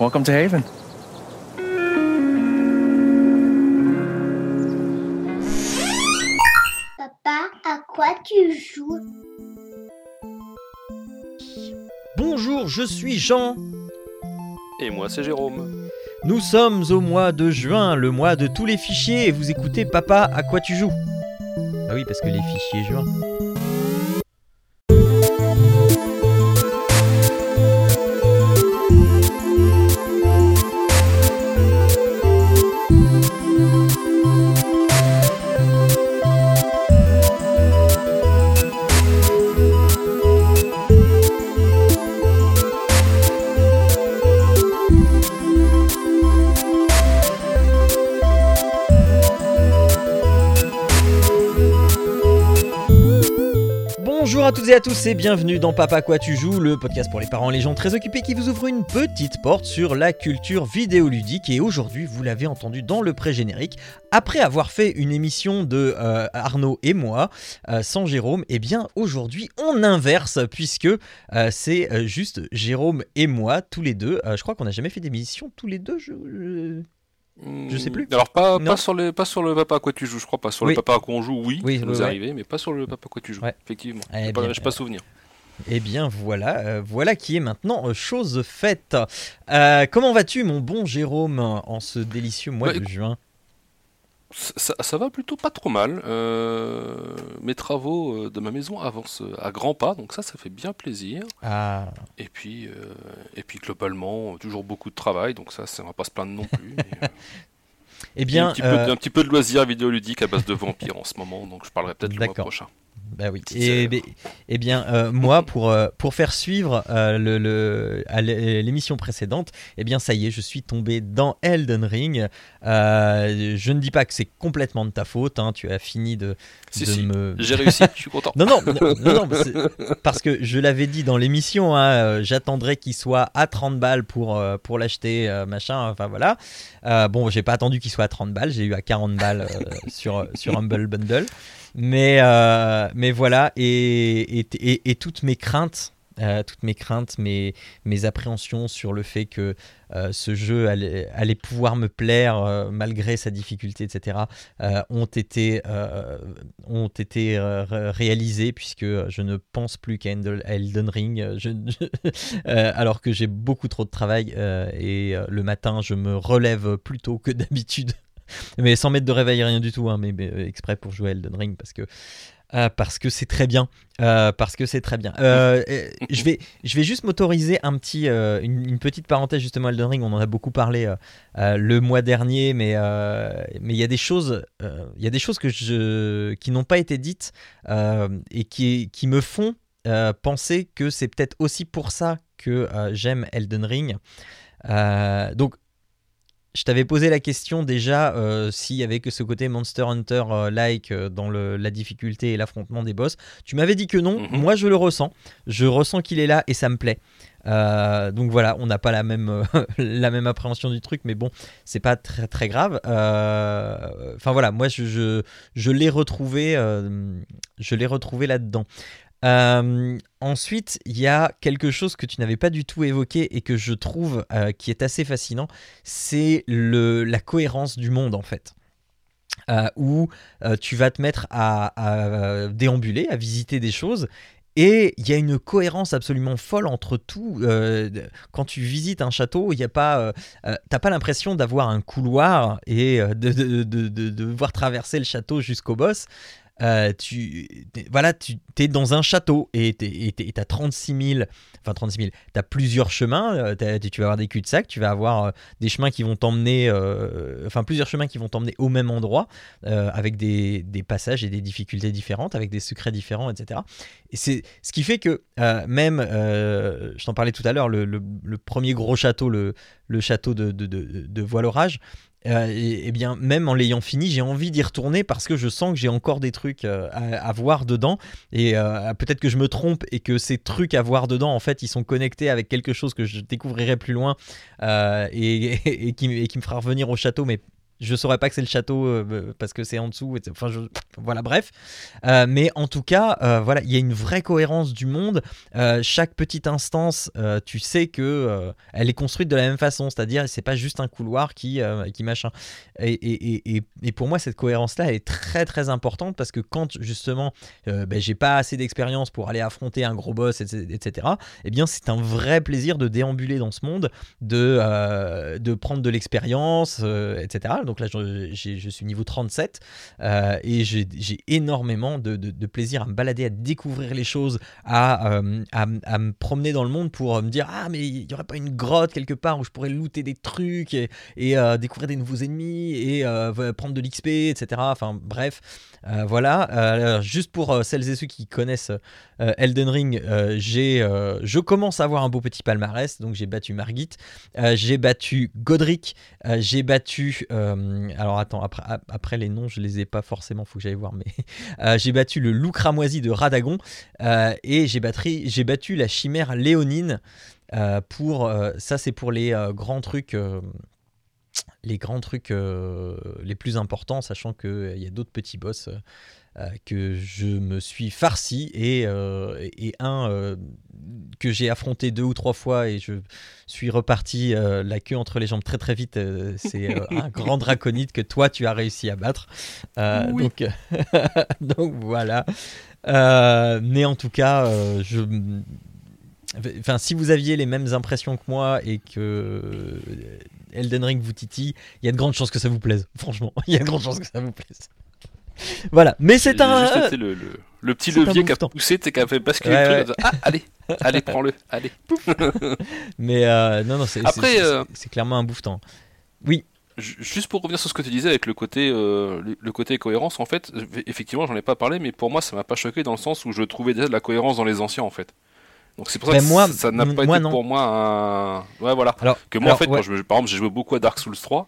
Welcome to Haven. Papa, à quoi tu joues? Bonjour, je suis Jean. Et moi, c'est Jérôme. Nous sommes au mois de juin, le mois de tous les fichiers, et vous écoutez Papa, à quoi tu joues? Bah oui, parce que les fichiers juin. Et à tous et bienvenue dans Papa quoi tu joues, le podcast pour les parents les gens très occupés qui vous ouvre une petite porte sur la culture vidéoludique. Et aujourd'hui vous l'avez entendu dans le pré-générique, après avoir fait une émission de euh, Arnaud et moi euh, sans Jérôme, et bien aujourd'hui on inverse puisque euh, c'est juste Jérôme et moi tous les deux, je crois qu'on n'a jamais fait d'émission tous les deux, je... je- sais plus. Alors, pas, Non. pas, sur les, pas sur le papa à quoi tu joues, je crois pas. Sur Oui. le papa à quoi on joue, oui, Oui, ça oui, nous est ouais. arrivé, mais pas sur le papa à quoi tu joues, Ouais. effectivement. Eh J'ai pas, pas souvenir. Eh bien voilà, euh, voilà qui est maintenant euh, chose faite. Euh, comment vas-tu mon bon Jérôme en ce délicieux mois Bah, de juin? Ça, va plutôt pas trop mal. Euh, mes travaux euh, de ma maison avancent euh, à grands pas, donc ça, ça fait bien plaisir. Ah, Et puis, euh, et puis globalement, toujours beaucoup de travail, donc ça, ça on va pas se plaindre non plus. mais, euh, eh un, bien, petit peu, de- un petit peu de loisirs vidéoludiques à base de vampires en ce moment, donc je parlerai peut-être le mois prochain. Bah oui. Et, sœur. eh bien, euh, moi, pour, euh, pour faire suivre euh, le, le- à l'é- l'émission précédente, eh bien, ça y est, je suis tombé dans Elden Ring. Je ne dis pas que c'est complètement de ta faute, hein, tu as fini de, Si, de si, me... j'ai réussi, je suis content. Non, non, parce que je l'avais dit dans l'émission, hein, j'attendrai qu'il soit à 30 balles pour, pour l'acheter, machin, enfin voilà. Bon, j'ai pas attendu qu'il soit à 30 balles, j'ai eu à 40 balles sur, sur Humble Bundle. Mais, euh, mais voilà, et, et, toutes mes craintes, euh, toutes mes craintes, mes, appréhensions sur le fait que euh, ce jeu allait, pouvoir me plaire malgré sa difficulté, etc., ont été, ont été ré- réalisées puisque je ne pense plus qu'à Elden Ring, alors que j'ai beaucoup trop de travail et le matin je me relève plus tôt que d'habitude. Mais sans mettre de réveil, rien du tout, hein, mais, euh, exprès pour jouer Elden Ring parce que euh, parce que c'est très bien, Euh, parce que c'est très bien. Je vais, je vais juste m'autoriser un petit, une, une petite parenthèse justement Elden Ring. On en a beaucoup parlé le mois dernier, mais mais il y a des choses, il y a des choses que je, qui n'ont pas été dites et qui, qui me font penser que c'est peut-être aussi pour ça que j'aime Elden Ring. Donc je t'avais posé la question déjà euh, s'il y avait que ce côté Monster Hunter euh, like euh, dans le- la difficulté et l'affrontement des boss. Tu m'avais dit que non, Mhm. moi je le ressens. Je ressens qu'il est là et ça me plaît. Euh, donc voilà, on n'a pas la même, la même appréhension du truc, mais bon, c'est pas très très grave. Enfin voilà, moi je, je, je l'ai retrouvé, je l'ai retrouvé là-dedans. Euh, ensuite, il y a quelque chose que tu n'avais pas du tout évoqué et que je trouve euh, qui est assez fascinant, c'est la cohérence du monde en fait. Euh, où tu vas te mettre à, déambuler, à visiter des choses. Et il y a une cohérence absolument folle entre tout. Quand tu visites un château, il y a pas, t'as pas l'impression d'avoir un couloir et de, de, de- de- traverser le château jusqu'au boss. Euh, tu, t'es- voilà, tu es dans un château et tu as 36 000, enfin 36 000, tu as plusieurs chemins, euh, tu vas avoir des cul-de-sac, tu vas avoir euh, des chemins qui vont t'emmener, enfin plusieurs chemins qui vont t'emmener au même endroit, avec des, passages et des difficultés différentes, avec des secrets différents, etc. Et c'est ce qui fait que même, je t'en parlais tout à l'heure, le, premier gros château, le, château de, de, de, de Voile-Orage, euh, et, et bien même en l'ayant fini, j'ai envie d'y retourner parce que je sens que j'ai encore des trucs euh, à, voir dedans. Et euh, peut-être que je me trompe et que ces trucs à voir dedans, en fait, ils sont connectés avec quelque chose que je découvrirai plus loin et, et qui, et qui me fera revenir au château, mais je saurais pas que c'est le château euh, parce que c'est en dessous. Enfin, voilà, bref. Euh, mais en tout cas, euh, voilà, il y a une vraie cohérence du monde. chaque petite instance, tu sais que elle est construite de la même façon, c'est-à-dire c'est pas juste un couloir qui, qui machin. Et, et, et, et, pour moi, cette cohérence-là, est très très importante parce que quand justement, ben, j'ai pas assez d'expérience pour aller affronter un gros boss, etc. Eh bien, c'est un vrai plaisir de déambuler dans ce monde, de de prendre de l'expérience, etc. Donc là, je, suis niveau 37 euh, et j'ai énormément de, plaisir à me balader, à découvrir les choses, à, euh, à, me promener dans le monde pour me dire Ah, mais il n'y aurait pas une grotte quelque part où je pourrais looter des trucs et, euh, découvrir des nouveaux ennemis et prendre de l'XP, etc. Enfin, bref. voilà, juste pour celles et ceux qui connaissent Elden Ring, j'ai, je commence à avoir un beau petit palmarès. Donc j'ai battu Margit, j'ai battu Godric, j'ai battu euh, alors attends, après, les noms, je les ai pas forcément, faut que j'aille voir, mais euh, j'ai battu le loup cramoisi de Radagon euh, et j'ai battu la chimère léonine pour ça, c'est pour les grands trucs les grands trucs les plus importants, sachant qu'il y a d'autres petits boss euh, que je me suis farci et, euh, et un euh, que j'ai affronté deux ou trois fois et je suis reparti la queue entre les jambes très très vite. c'est un grand draconite que toi tu as réussi à battre. donc, donc voilà. mais en tout cas, je Enfin, si vous aviez les mêmes impressions que moi et que Elden Ring vous titille, il y a de grandes chances que ça vous plaise. Franchement, il y a de grandes chances que ça vous plaise voilà, mais c'est un. Juste, le, le, le, petit levier qui a poussé, qui a fait basculer le truc. Ah, allez, allez, prends-le, allez. mais euh, non, non, c'est euh, clairement un bouffetant. Oui. Juste pour revenir sur ce que tu disais avec le côté, euh, le, côté cohérence, en fait, effectivement, j'en ai pas parlé, mais pour moi, ça m'a pas choqué dans le sens où je trouvais déjà de la cohérence dans les anciens, en fait. Donc c'est pour ça ben, que moi, ça n'a pas été pour moi un. Ouais, voilà. Alors, que moi, en fait, quand je, par exemple, j'ai joué beaucoup à Dark Souls 3.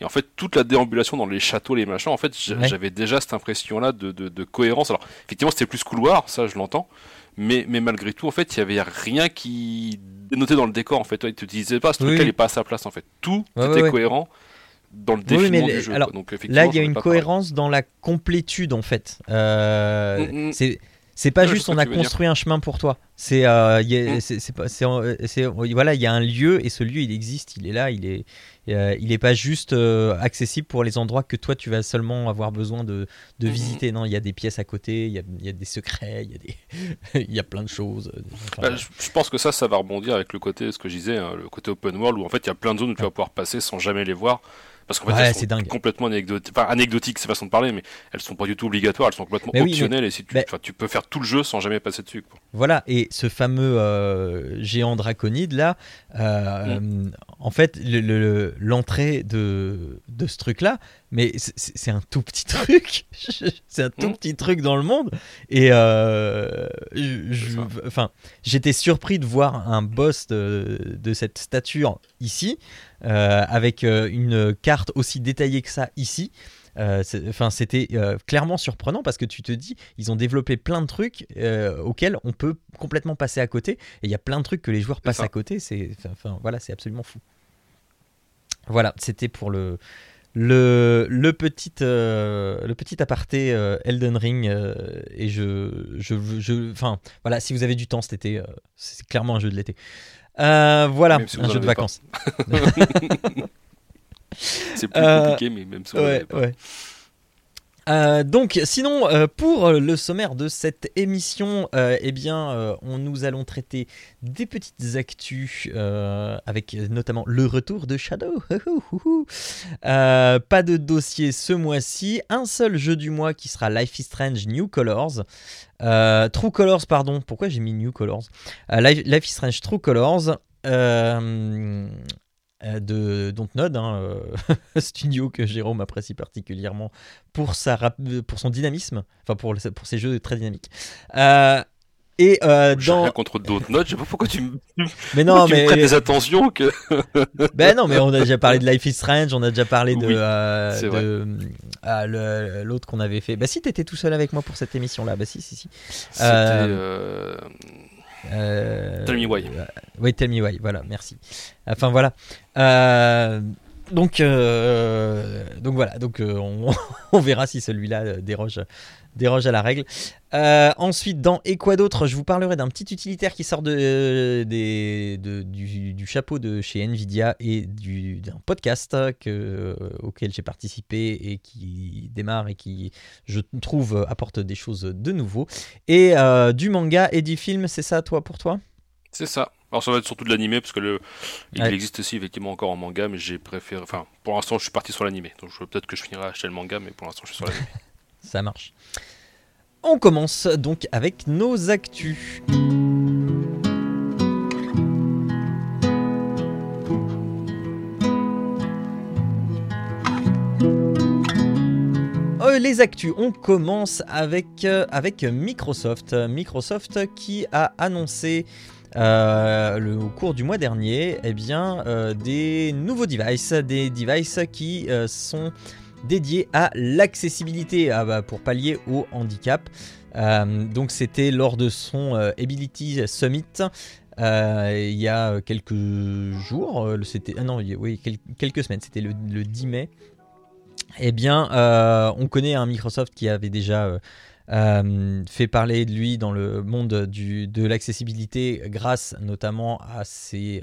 Et en fait, toute la déambulation dans les châteaux, les machins, en fait, j'avais déjà cette impression-là de, de, cohérence. Alors, effectivement, c'était plus couloir, ça, je l'entends. Mais, mais malgré tout, en fait, il y avait rien qui dénotait dans le décor. En fait, il te disait pas, ce truc n'est pas à sa place. En fait, tout était cohérent dans le défilé du jeu. Alors, là, il y a une cohérence dans la complétude, en fait. Euh, mm, mm. C'est c'est pas juste on a construit un chemin pour toi. C'est euh, voilà, il y a un lieu et ce lieu il existe, il est là, il est euh, il est pas juste euh, accessible pour les endroits que toi tu vas seulement avoir besoin de, de mm-hmm. visiter. Non, il y a des pièces à côté, il y a, y a des secrets, il y a des il y a plein de choses. Bah, je, pense que ça, ça va rebondir avec le côté ce que je disais, hein, le côté open world où en fait il y a plein de zones où tu vas pouvoir passer sans jamais les voir. Parce qu'en fait, c'est dingue. complètement anecdotiques, enfin, anecdotiques, c'est façon de parler, mais elles sont pas du tout obligatoires, elles sont complètement optionnelles et si tu, tu peux faire tout le jeu sans jamais passer dessus. Voilà, et ce fameux euh, géant draconide là, euh, mm. en fait, l'entrée de, de ce truc là, mais c'est un tout petit truc, c'est un tout mm. petit truc dans le monde, et euh, enfin, j'étais surpris de voir un boss de, de cette stature ici. Euh, avec euh, une carte aussi détaillée que ça ici. Euh, c'était clairement surprenant parce que tu te dis, ils ont développé plein de trucs auxquels on peut complètement passer à côté. Et il y a plein de trucs que les joueurs passent à côté. C'est, voilà, c'est absolument fou. Voilà, c'était pour le, le, le, petit, le petit aparté Elden Ring. et je, je, je, enfin, voilà, si vous avez du temps cet été, c'est clairement un jeu de l'été. Euh, voilà, un jeu de vacances. c'est plus compliqué, mais même ça. Ouais, ouais. Euh, donc, sinon, euh, pour le sommaire de cette émission, euh, eh bien, on, nous allons traiter des petites actus avec notamment le retour de Shadow. pas de dossier ce mois-ci, un seul jeu du mois qui sera Life is Strange New Colors. True Colors, pardon. Pourquoi j'ai mis New Colors? Life, Life is Strange True Colors. Euh, de Dontnod, hein, euh, studio que Jérôme apprécie particulièrement pour, sa pour son dynamisme, enfin pour, pour ses jeux très dynamiques. Euh, et euh, dans rien contre Dontnod, je sais pas pourquoi tu me mais non mais me des attentions que ben non mais on a déjà parlé de Life is Strange, on a déjà parlé de, de l'autre qu'on avait fait. Bah si t'étais tout seul avec moi pour cette émission là, bah si si si. C'était euh, tell me why. oui, tell me why, voilà, merci. Enfin voilà. Euh, Donc, donc voilà, donc on, on, verra si celui-là déroge déroge à la règle. Euh, ensuite, dans Et quoi d'autre, je vous parlerai d'un petit utilitaire qui sort de, du, chapeau de chez Nvidia et d'un podcast que, euh, auquel j'ai participé et qui démarre et qui, je trouve, apporte des choses de nouveau. Et euh, du manga et du film, c'est ça, toi, pour toi? C'est ça. Alors ça va être surtout de l'animé parce que le, il existe aussi effectivement encore en manga, mais j'ai préféré. Enfin, pour l'instant, je suis parti sur l'animé. Donc peut-être que je finirai à acheter le manga, mais pour l'instant, je suis sur l'animé. Ça marche. On commence donc avec nos actus. Euh, les actus, on commence avec, euh, avec Microsoft. Microsoft qui a annoncé euh, le, au cours du mois dernier eh bien, des nouveaux devices, des devices qui sont dédié à l'accessibilité ah bah, pour pallier au handicap. Euh, donc c'était lors de son euh, Ability Summit euh, il y a quelques jours, c'était ah non oui quelques semaines, c'était le, 10 mai. Eh bien, on connaît un Microsoft qui avait déjà fait parler de lui dans le monde de l'accessibilité grâce notamment à ses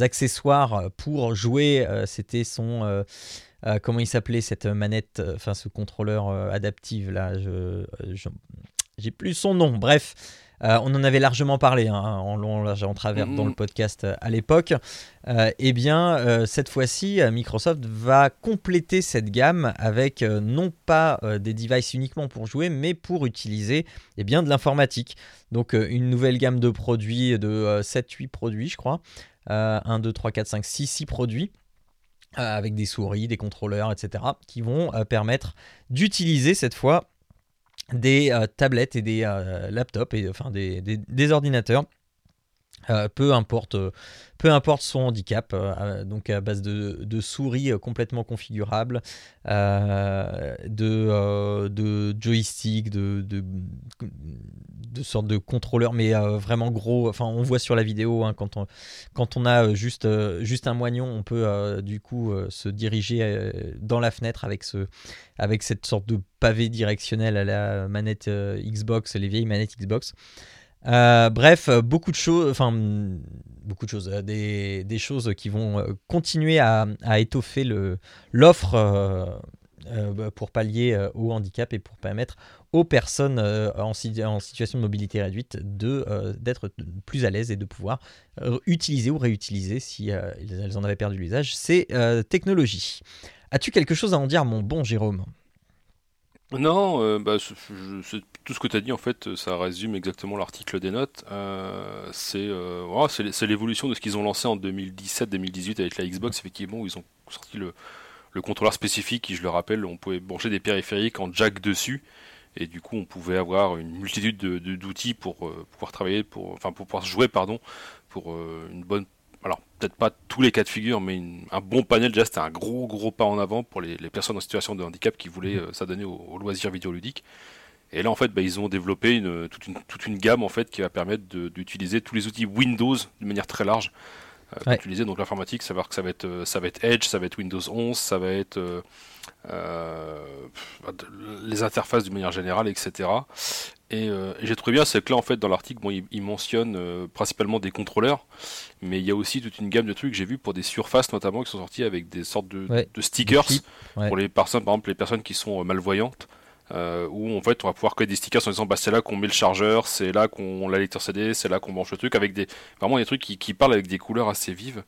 accessoires pour jouer. C'était son euh, comment il s'appelait cette manette, euh, enfin ce contrôleur euh, adaptif là, je, j'ai plus son nom. Bref, on en avait largement parlé hein, en long, large en travers dans le mm-hmm. podcast à l'époque. eh bien, cette fois-ci, Microsoft va compléter cette gamme avec non pas des devices uniquement pour jouer, mais pour utiliser eh bien, de l'informatique. Donc, une nouvelle gamme de produits, de 7-8 produits, je crois. 1, 2, 3, 4, 5, 6, 6 produits euh, avec des souris, des contrôleurs, etc., qui vont euh, permettre d'utiliser cette fois des euh, tablettes et des laptops, et, enfin des, des ordinateurs euh, peu, importe, euh, peu importe son handicap, euh, donc à base de, souris complètement configurables, de, joystick, de, de, sortes de contrôleurs, mais vraiment gros. Enfin, on voit sur la vidéo, hein, quand, on, a juste, un moignon, on peut du coup se diriger dans la fenêtre avec, avec cette sorte de pavé directionnel à la manette Xbox, les vieilles manettes Xbox. Euh, bref, beaucoup de choses, enfin beaucoup de choses, euh, des, choses qui vont euh, continuer à, étoffer l'offre pour pallier au handicap et pour permettre aux personnes en, situation de mobilité réduite d'être plus à l'aise et de pouvoir utiliser ou réutiliser si elles en avaient perdu l'usage ces technologies. As-tu quelque chose à en dire, mon bon Jérôme? Non, euh, bah, tout ce que tu as dit, en fait, ça résume exactement l'article des notes. Euh, euh, c'est l'évolution de ce qu'ils ont lancé en 2017-2018 avec la Xbox, effectivement, où ils ont sorti le, contrôleur spécifique qui, je le rappelle, on pouvait brancher des périphériques en jack dessus. Et du coup, on pouvait avoir une multitude d'outils pour pouvoir travailler, pour, enfin, pour pouvoir jouer, pardon, pour une bonne peut-être pas tous les cas de figure, mais un bon panel, déjà c'était un gros gros pas en avant pour les, personnes en situation de handicap qui voulaient euh, s'adonner au, loisir vidéoludique. Et là en fait, bah, ils ont développé une, toute, une, gamme en fait qui va permettre d'utiliser tous les outils Windows de manière très large. Euh, Utiliser donc l'informatique, savoir que ça va être euh, ça va être Edge, ça va être Windows 11, ça va être euh, les interfaces de manière générale, etc. Et, j'ai trouvé bien, c'est que là, en fait, dans l'article, bon, il, mentionne principalement des contrôleurs, mais il y a aussi toute une gamme de trucs que j'ai vu pour des surfaces, notamment, qui sont sortis avec des sortes de, stickers pour les personnes, par exemple, les personnes qui sont malvoyantes. Euh, où en fait on va pouvoir coller des stickers en disant bah c'est là qu'on met le chargeur, c'est là qu'on la lecteur CD, c'est là qu'on branche le truc avec des vraiment des trucs qui, qui parlent avec des couleurs assez vives.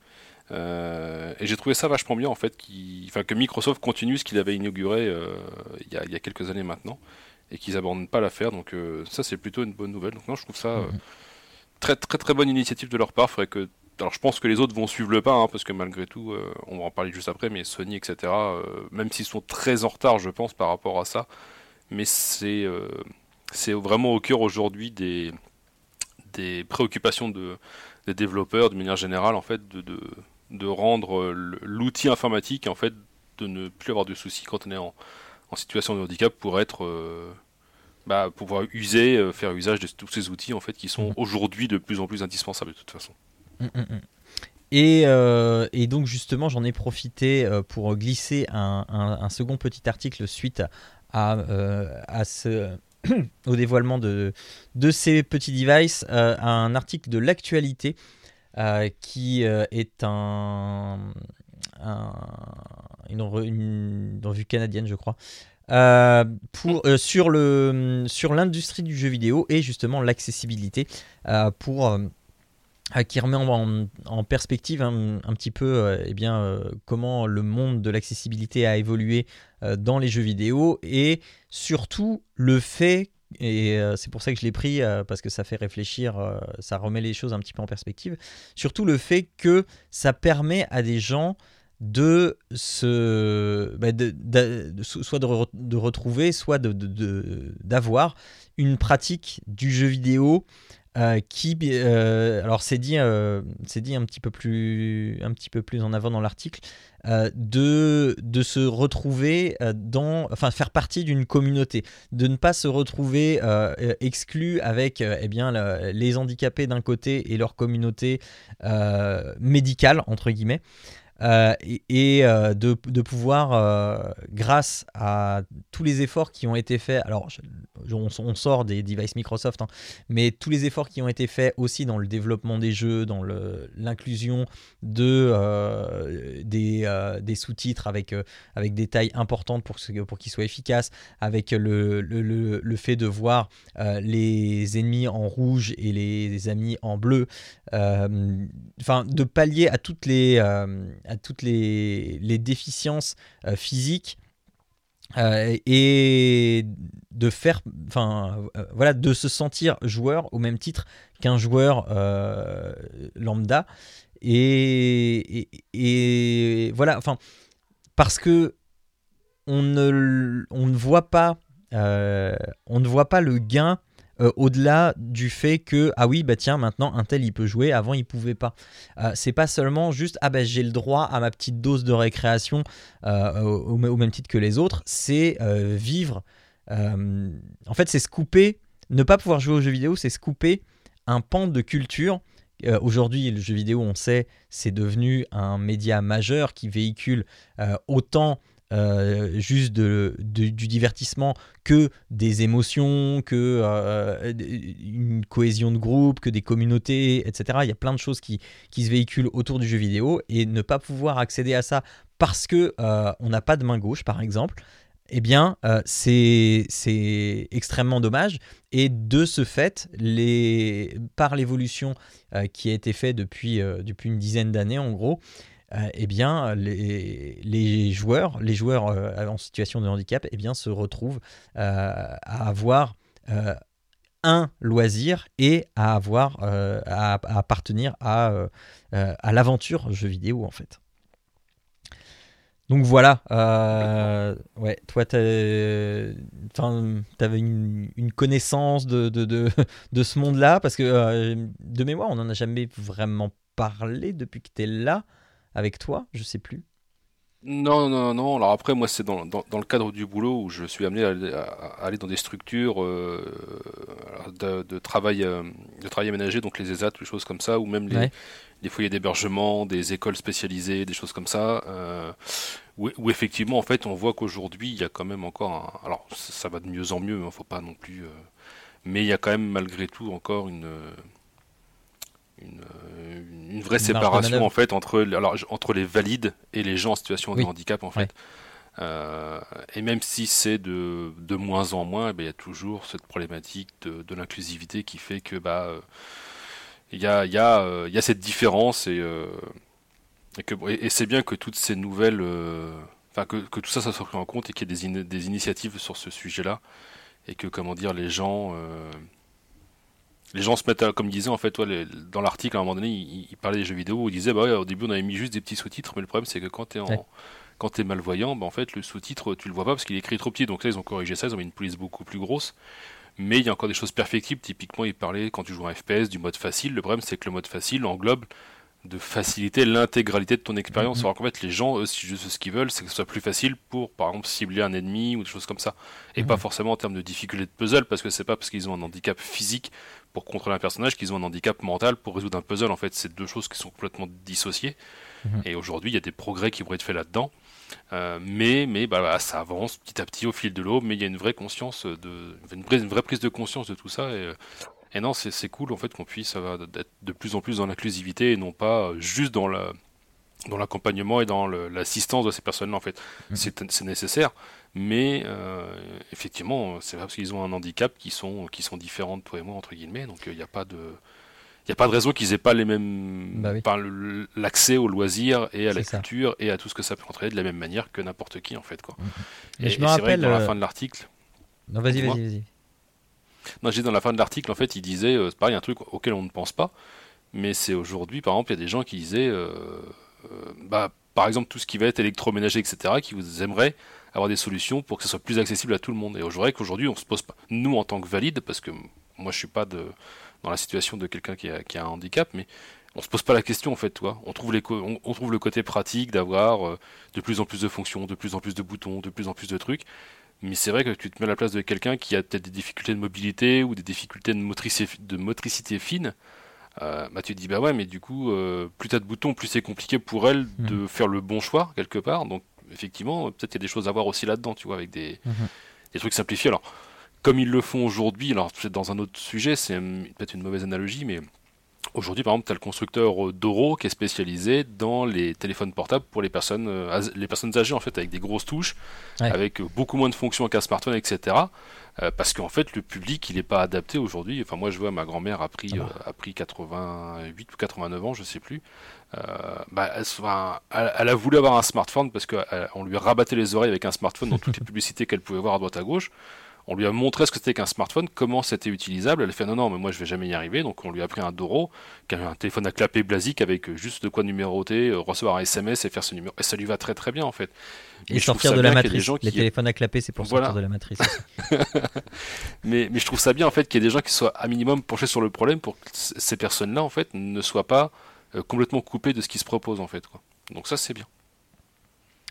Euh, et j'ai trouvé ça vachement bien en fait, qui, enfin que Microsoft continue ce qu'il avait inauguré euh, il, y a, il, y a, quelques années maintenant et qu'ils abandonnent pas l'affaire. Donc euh, ça c'est plutôt une bonne nouvelle. Donc non, je trouve ça mhm. très très très bonne initiative de leur part. Faudrait que alors je pense que les autres vont suivre le pas, hein, parce que malgré tout, on va en parler juste après, mais Sony, etc., même s'ils sont très en retard, je pense, par rapport à ça, mais c'est euh, c'est vraiment au cœur aujourd'hui des, des préoccupations de, des développeurs de manière générale en fait de, de, de rendre l'outil informatique en fait de ne plus avoir de soucis quand on est en, en situation de handicap pour être euh, bah, pouvoir user euh, faire usage de tous ces outils en fait qui sont mmh. aujourd'hui de plus en plus indispensables de toute façon. Mmh, mmh, et, et, donc justement, j'en ai profité pour glisser un, un, second petit article suite à, à ce, au dévoilement de, de ces petits devices, un article de l'actualité qui est un, une, revue canadienne, je crois, euh, pour, euh, sur, l'industrie du jeu vidéo et justement l'accessibilité euh, pour qui remet en, en perspective un, petit peu eh bien, comment le monde de l'accessibilité a évolué dans les jeux vidéo et surtout le fait et c'est pour ça que je l'ai pris parce que ça fait réfléchir, ça remet les choses un petit peu en perspective. Surtout le fait que ça permet à des gens de se bah, soit de, retrouver soit d'avoir une pratique du jeu vidéo euh, qui euh, alors c'est dit euh, c'est dit un petit peu plus un petit peu plus en avant dans l'article de, de se retrouver dans enfin faire partie d'une communauté de ne pas se retrouver exclu avec eh bien les handicapés d'un côté et leur communauté médicale entre guillemets euh, et, euh, de, pouvoir, euh, grâce à tous les efforts qui ont été faits, alors on, sort des devices Microsoft, hein, mais tous les efforts qui ont été faits aussi dans le développement des jeux, dans l'inclusion de, des, sous-titres avec, avec des tailles importantes pour, pour qu'ils soient efficaces, avec le, le, le, fait de voir les ennemis en rouge et les, amis en bleu, enfin de pallier à toutes les à toutes les, déficiences euh, physiques euh, et de faire, enfin euh, voilà, de se sentir joueur au même titre qu'un joueur lambda. Et, voilà, enfin parce que on ne, on ne voit pas, on ne voit pas le gain euh, au-delà du fait que ah oui bah tiens maintenant un tel il peut jouer. Avant il pouvait pas. Euh, c'est pas seulement juste ah bah j'ai le droit à ma petite dose de récréation euh, au, même titre que les autres. C'est vivre en fait c'est se couper ne pas pouvoir jouer aux jeux vidéo c'est se couper un pan de culture. Aujourd'hui, le jeu vidéo, on sait, c'est devenu un média majeur qui véhicule autant euh, juste du divertissement que des émotions, que euh, une cohésion de groupe, que des communautés, etc. Il y a plein de choses qui, se véhiculent autour du jeu vidéo et ne pas pouvoir accéder à ça parce que euh, on n'a pas de main gauche, par exemple. Eh bien, c'est extrêmement dommage. Et de ce fait, par l'évolution qui a été faite depuis, depuis une dizaine d'années, en gros, euh, eh bien, les, joueurs, les joueurs euh, en situation de handicap, eh bien, se retrouvent euh, à avoir un loisir et à avoir à, appartenir à, à l'aventure jeu vidéo en fait. Donc voilà, ouais, toi tu avais une, une, connaissance de, de, de, de ce monde-là, parce que de mémoire on n'en a jamais vraiment parlé depuis que tu es là avec toi Je sais plus. Non, non, non. Alors après, moi, c'est dans, dans, le cadre du boulot où je suis amené à, aller dans des structures euh, de, travail, euh, de travail aménagé, donc les ESAT, des choses comme ça, ou même les, les foyers d'hébergement, des écoles spécialisées, des choses comme ça, euh, où, effectivement, en fait, on voit qu'aujourd'hui, il y a quand même encore, un, alors ça va de mieux en mieux, il hein, faut pas non plus, mais il y a quand même malgré tout encore une euh, une, vraie séparation en fait entre, alors, entre les valides et les gens en situation de handicap en fait. Euh, et même si c'est de, de, moins en moins, eh il y a toujours cette problématique de, de l'inclusivité qui fait que bah euh, il y, a, y, a, y a cette différence et, et, que, et, c'est bien que toutes ces nouvelles, enfin que, que, tout ça, ça soit pris en compte et qu'il y ait des, des, initiatives sur ce sujet-là et que comment dire les gens les gens se mettent à, comme disait en fait, dans l'article à un moment donné, il, parlait des jeux vidéo, il disait bah au début on avait mis juste des petits sous-titres, mais le problème c'est que quand t'es en quand t'es malvoyant, bah, en fait le sous-titre tu le vois pas parce qu'il est écrit trop petit. Donc là ils ont corrigé ça, ils ont mis une police beaucoup plus grosse. Mais il y a encore des choses perfectibles. Typiquement, il parlait quand tu joues un FPS du mode facile. Le problème c'est que le mode facile englobe de faciliter l'intégralité de ton expérience. Mm-hmm. Alors qu'en fait, les gens, eux, ce qu'ils veulent, c'est que ce soit plus facile pour, par exemple, cibler un ennemi ou des choses comme ça. Et pas mm-hmm. forcément en termes de difficulté de puzzle, parce que c'est pas parce qu'ils ont un handicap physique pour contrôler un personnage qu'ils ont un handicap mental pour résoudre un puzzle. En fait, c'est deux choses qui sont complètement dissociées. Mm-hmm. Et aujourd'hui, il y a des progrès qui vont être faits là-dedans. Euh, mais mais bah, ça avance petit à petit au fil de l'eau, mais il y a une vraie conscience, de, une, vraie, une vraie prise de conscience de tout ça. Et, euh, et non, c'est cool en fait qu'on puisse être de plus en plus dans l'inclusivité et non pas juste dans la dans l'accompagnement et dans l'assistance de ces personnes-là en fait. Mhm. C'est nécessaire, mais euh, effectivement, c'est parce qu'ils ont un handicap qui sont qui sont différents de toi et moi entre guillemets, donc il n'y a pas de il n'y a pas de raison qu'ils aient pas les mêmes bah l'accès aux loisirs et à la culture et à tout ce que ça peut entraîner de la même manière que n'importe qui en fait quoi. Mhm. Et, je me rappelle dans la euh, fin de l'article. Non, vas-y, vas-y, vas-y. Non, j'ai dans la fin de l'article, en fait, il disait, euh, c'est pareil, un truc auquel on ne pense pas, mais c'est aujourd'hui, par exemple, il y a des gens qui disaient, euh, euh, bah, par exemple, tout ce qui va être électroménager, etc., qui vous aimeraient avoir des solutions pour que ce soit plus accessible à tout le monde. Et aujourd'hui, qu'aujourd'hui, on se pose pas, nous, en tant que valide, parce que moi, je suis pas dans la situation de quelqu'un qui a, un handicap, mais on se pose pas la question en fait, toi. On trouve, on, trouve le côté pratique d'avoir de plus en plus de fonctions, de plus en plus de boutons, de plus en plus de trucs. Mais c'est vrai que tu te mets à la place de quelqu'un qui a peut-être des difficultés de mobilité ou des difficultés de motricité, de motricité fine. Euh, bah tu te dis bah ouais mais du coup euh, plus t'as de boutons plus c'est compliqué pour elle de mhm. faire le bon choix quelque part donc effectivement peut-être qu'il y a des choses à voir aussi là-dedans tu vois avec des, mhm. des trucs simplifiés alors comme ils le font aujourd'hui alors peut-être dans un autre sujet c'est peut-être une mauvaise analogie mais Aujourd'hui, par exemple, tu as le constructeur euh, Doro qui est spécialisé dans les téléphones portables pour les personnes, euh, les personnes âgées, en fait, avec des grosses touches, avec euh, beaucoup moins de fonctions qu'un smartphone, etc. parce qu'en fait, le public, il n'est pas adapté aujourd'hui. Enfin, moi, je vois, ma grand-mère a pris, ah a pris 88 ou 89 ans, je sais plus. Bah, elle, elle, a voulu avoir un smartphone parce qu'on lui rabattait les oreilles avec un smartphone dans toutes les publicités qu'elle pouvait voir à droite à gauche. On lui a montré ce que c'était qu'un smartphone, comment c'était utilisable. Elle a fait non, non, mais moi je vais jamais y arriver. Donc on lui a pris un Doro, qui avait un téléphone à clapper blasique avec juste de quoi numéroter, euh, recevoir un SMS et faire ce numéro. Et ça lui va très très bien en fait. et sortir de la matrice. Les téléphones à clapper, c'est pour sortir de la matrice. mais, mais je trouve ça bien en fait qu'il y ait des gens qui soient à minimum penchés sur le problème pour que ces personnes-là en fait ne soient pas euh, complètement coupées de ce qui se propose en fait. Quoi. Donc ça c'est bien.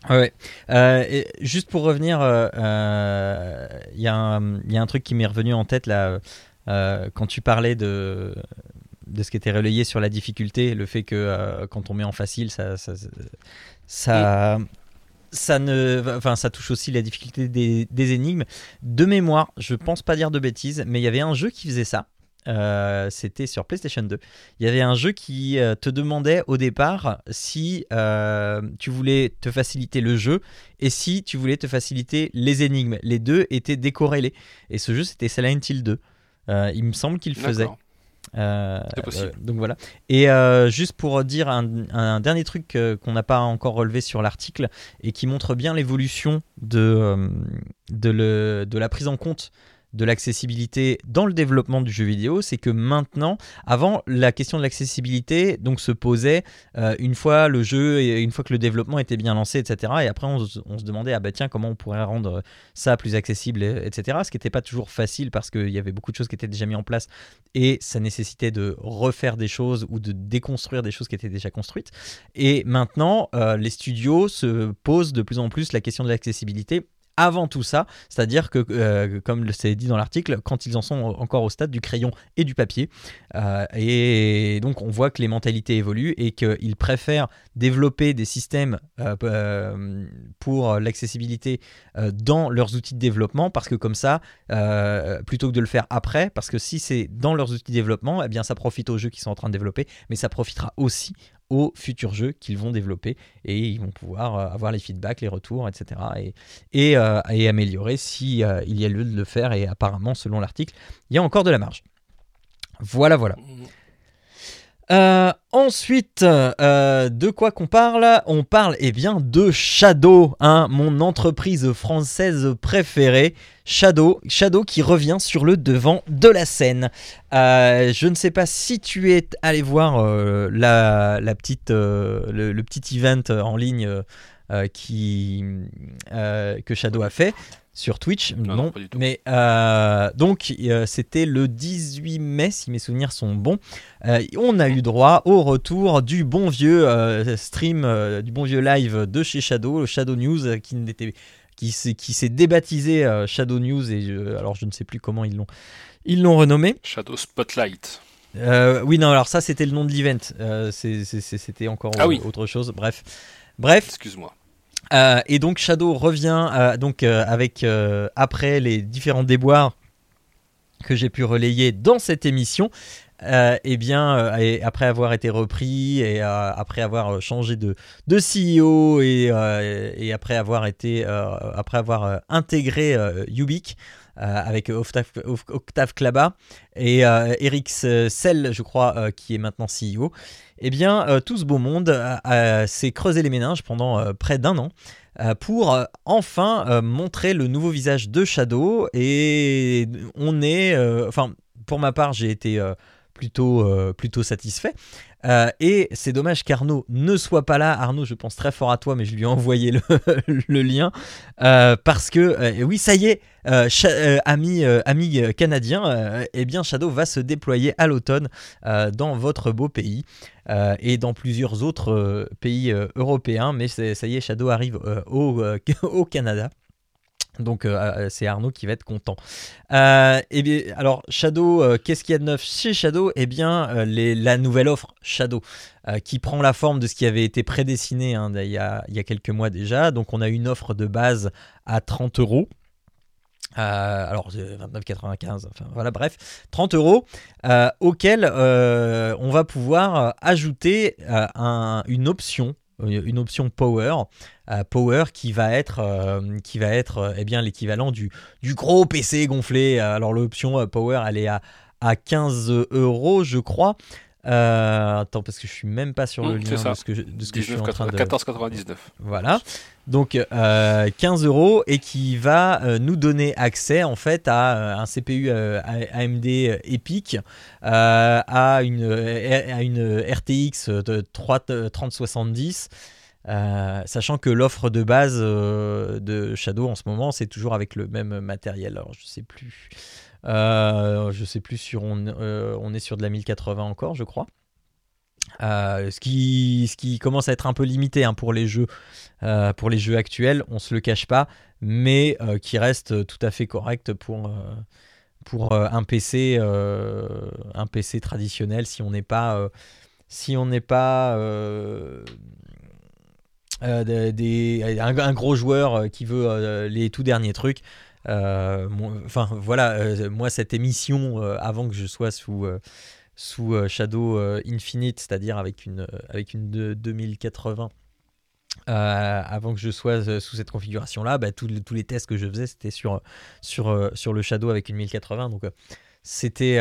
Ouais. Euh, juste pour revenir, il euh, euh, y, a un truc qui m'est revenu en tête là quand tu parlais de de ce qui était relayé sur la difficulté, le fait que quand on met en facile, ça, ça, ça, ça ne, enfin, ça touche aussi la difficulté des, des, énigmes. De mémoire, je pense pas dire de bêtises, mais il y avait un jeu qui faisait ça. Euh, c'était sur PlayStation 2. Il y avait un jeu qui euh, te demandait au départ si euh, tu voulais te faciliter le jeu et si tu voulais te faciliter les énigmes. Les deux étaient décorrélés. Et ce jeu, c'était Silent Hill 2. il me semble qu'il faisait. donc voilà. Et juste pour dire un, dernier truc qu'on n'a pas encore relevé sur l'article et qui montre bien l'évolution de, de, de, la prise en compte de l'accessibilité dans le développement du jeu vidéo, c'est que maintenant, avant, la question de l'accessibilité donc se posait euh, une fois le jeu et une fois que le développement était bien lancé, etc. Et après, on, se demandait ah bah tiens comment on pourrait rendre ça plus accessible, etc. Ce qui n'était pas toujours facile parce qu'il y avait beaucoup de choses qui étaient déjà mises en place et ça nécessitait de refaire des choses ou de déconstruire des choses qui étaient déjà construites. Et maintenant, euh, les studios se posent de plus en plus la question de l'accessibilité avant tout ça, c'est-à-dire que, euh, comme c'est dit dans l'article, quand ils en sont encore au stade du crayon et du papier, euh, et donc on voit que les mentalités évoluent et qu'ils préfèrent développer des systèmes euh, pour l'accessibilité dans leurs outils de développement, parce que comme ça, plutôt que de le faire après, parce que si c'est dans leurs outils de développement, eh bien ça profite aux jeux qui sont en train de développer, mais ça profitera aussi aux futurs jeux qu'ils vont développer et ils vont pouvoir euh, avoir les feedbacks, les retours, etc. et, et, euh, et améliorer si euh, il y a lieu de le faire et apparemment selon l'article il y a encore de la marge. Voilà voilà. Euh, ensuite, euh, de quoi qu'on parle? On parle eh bien de Shadow, hein, mon entreprise française préférée. Shadow, Shadow qui revient sur le devant de la scène. Euh, je ne sais pas si tu es allé voir la, petite, le, petit event en ligne que Shadow a fait. Sur Twitch. Non, mais euh, donc euh, c'était le 18 mai, si mes souvenirs sont bons. Euh, on a eu droit au retour du bon vieux stream, du bon vieux live de chez Shadow, Shadow News, qui n'était qui s'est débaptisé Shadow News et alors je ne sais plus comment ils l'ont ils l'ont renommé. Shadow Spotlight. oui non alors ça c'était le nom de l'event c'était encore ah autre chose bref bref excuse-moi euh, et donc Shadow revient euh, donc euh, avec après les différents déboires que j'ai pu relayer dans cette émission. et bien, après avoir été repris et après avoir changé de, CEO et, après avoir été, après avoir intégré Ubik, avec Octave, Octave Klaba et Eric Sell, je crois, qui est maintenant CEO eh bien, euh, tout ce beau monde s'est creusé les méninges pendant euh, près d'un an euh, pour enfin montrer le nouveau visage de Shadow. Et on est, enfin, pour ma part, j'ai été plutôt, satisfait. Euh, et c'est dommage qu'Arnaud ne soit pas là. Arnaud, je pense très fort à toi, mais je lui ai envoyé le, lien. Euh, parce que, euh, oui, ça y est, ami, ami canadien, eh bien, Shadow va se déployer à l'automne dans votre beau pays et dans plusieurs autres pays européens. Mais ça y est, Shadow arrive au Canada. Donc euh, euh, c'est Arnaud qui va être content. Euh, et bien, alors Shadow, qu'est-ce qu'il y a de neuf chez Shadow? Eh bien la nouvelle offre Shadow qui prend la forme de ce qui avait été prédessiné hein, il, y a, il, y a, quelques mois déjà. Donc on a une offre de base à 30 euros. Alors 29,95, enfin voilà, bref, 30 euros, auquel on va pouvoir ajouter une option une option Power, euh, Power qui va être, euh, qui va être euh, eh bien l'équivalent du, du gros PC gonflé. Alors l'option Power, elle est à, à 15 euros, je crois. Attends, parce que je suis même pas sur le lien de ce que je, de ce que je suis en train de... 14,99. Voilà. Donc 15 euros et qui va nous donner accès en fait à un CPU AMD EPIC, à une, à une RTX de 3070. sachant que l'offre de base euh, de Shadow en ce moment, c'est toujours avec le même matériel. Alors je sais plus, euh, je sais plus sur on, euh, est sur de la 1080 encore, je crois. Euh, ce, qui, ce qui commence à être un peu limité hein, pour, les jeux, euh, pour les jeux actuels, on se le cache pas, mais qui reste tout à fait correct pour, un, PC, un PC traditionnel si on n'est pas, si on un, gros joueur qui veut les tout derniers trucs. Enfin voilà, moi cette émission, avant que je sois sous euh, Shadow euh, Infinite, c'est-à-dire avec une, euh, avec une 2080. avant que je sois sous cette configuration là, bah, tous, les tests que je faisais c'était sur, le Shadow avec une 1080 donc c'était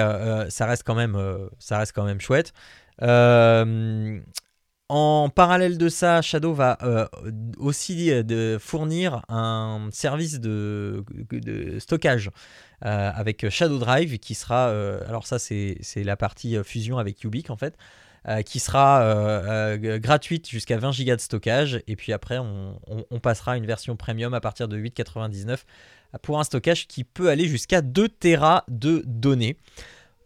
ça reste quand même ça reste quand même chouette en parallèle de ça, Shadow va aussi de fournir un service de, stockage euh, avec Shadow Drive qui sera, euh, alors ça c'est la partie euh, fusion avec en fait, qui sera gratuite jusqu'à 20 Go de stockage et puis après on, passera à une version premium à partir de 8,99 pour un stockage qui peut aller jusqu'à 2 Tera de données.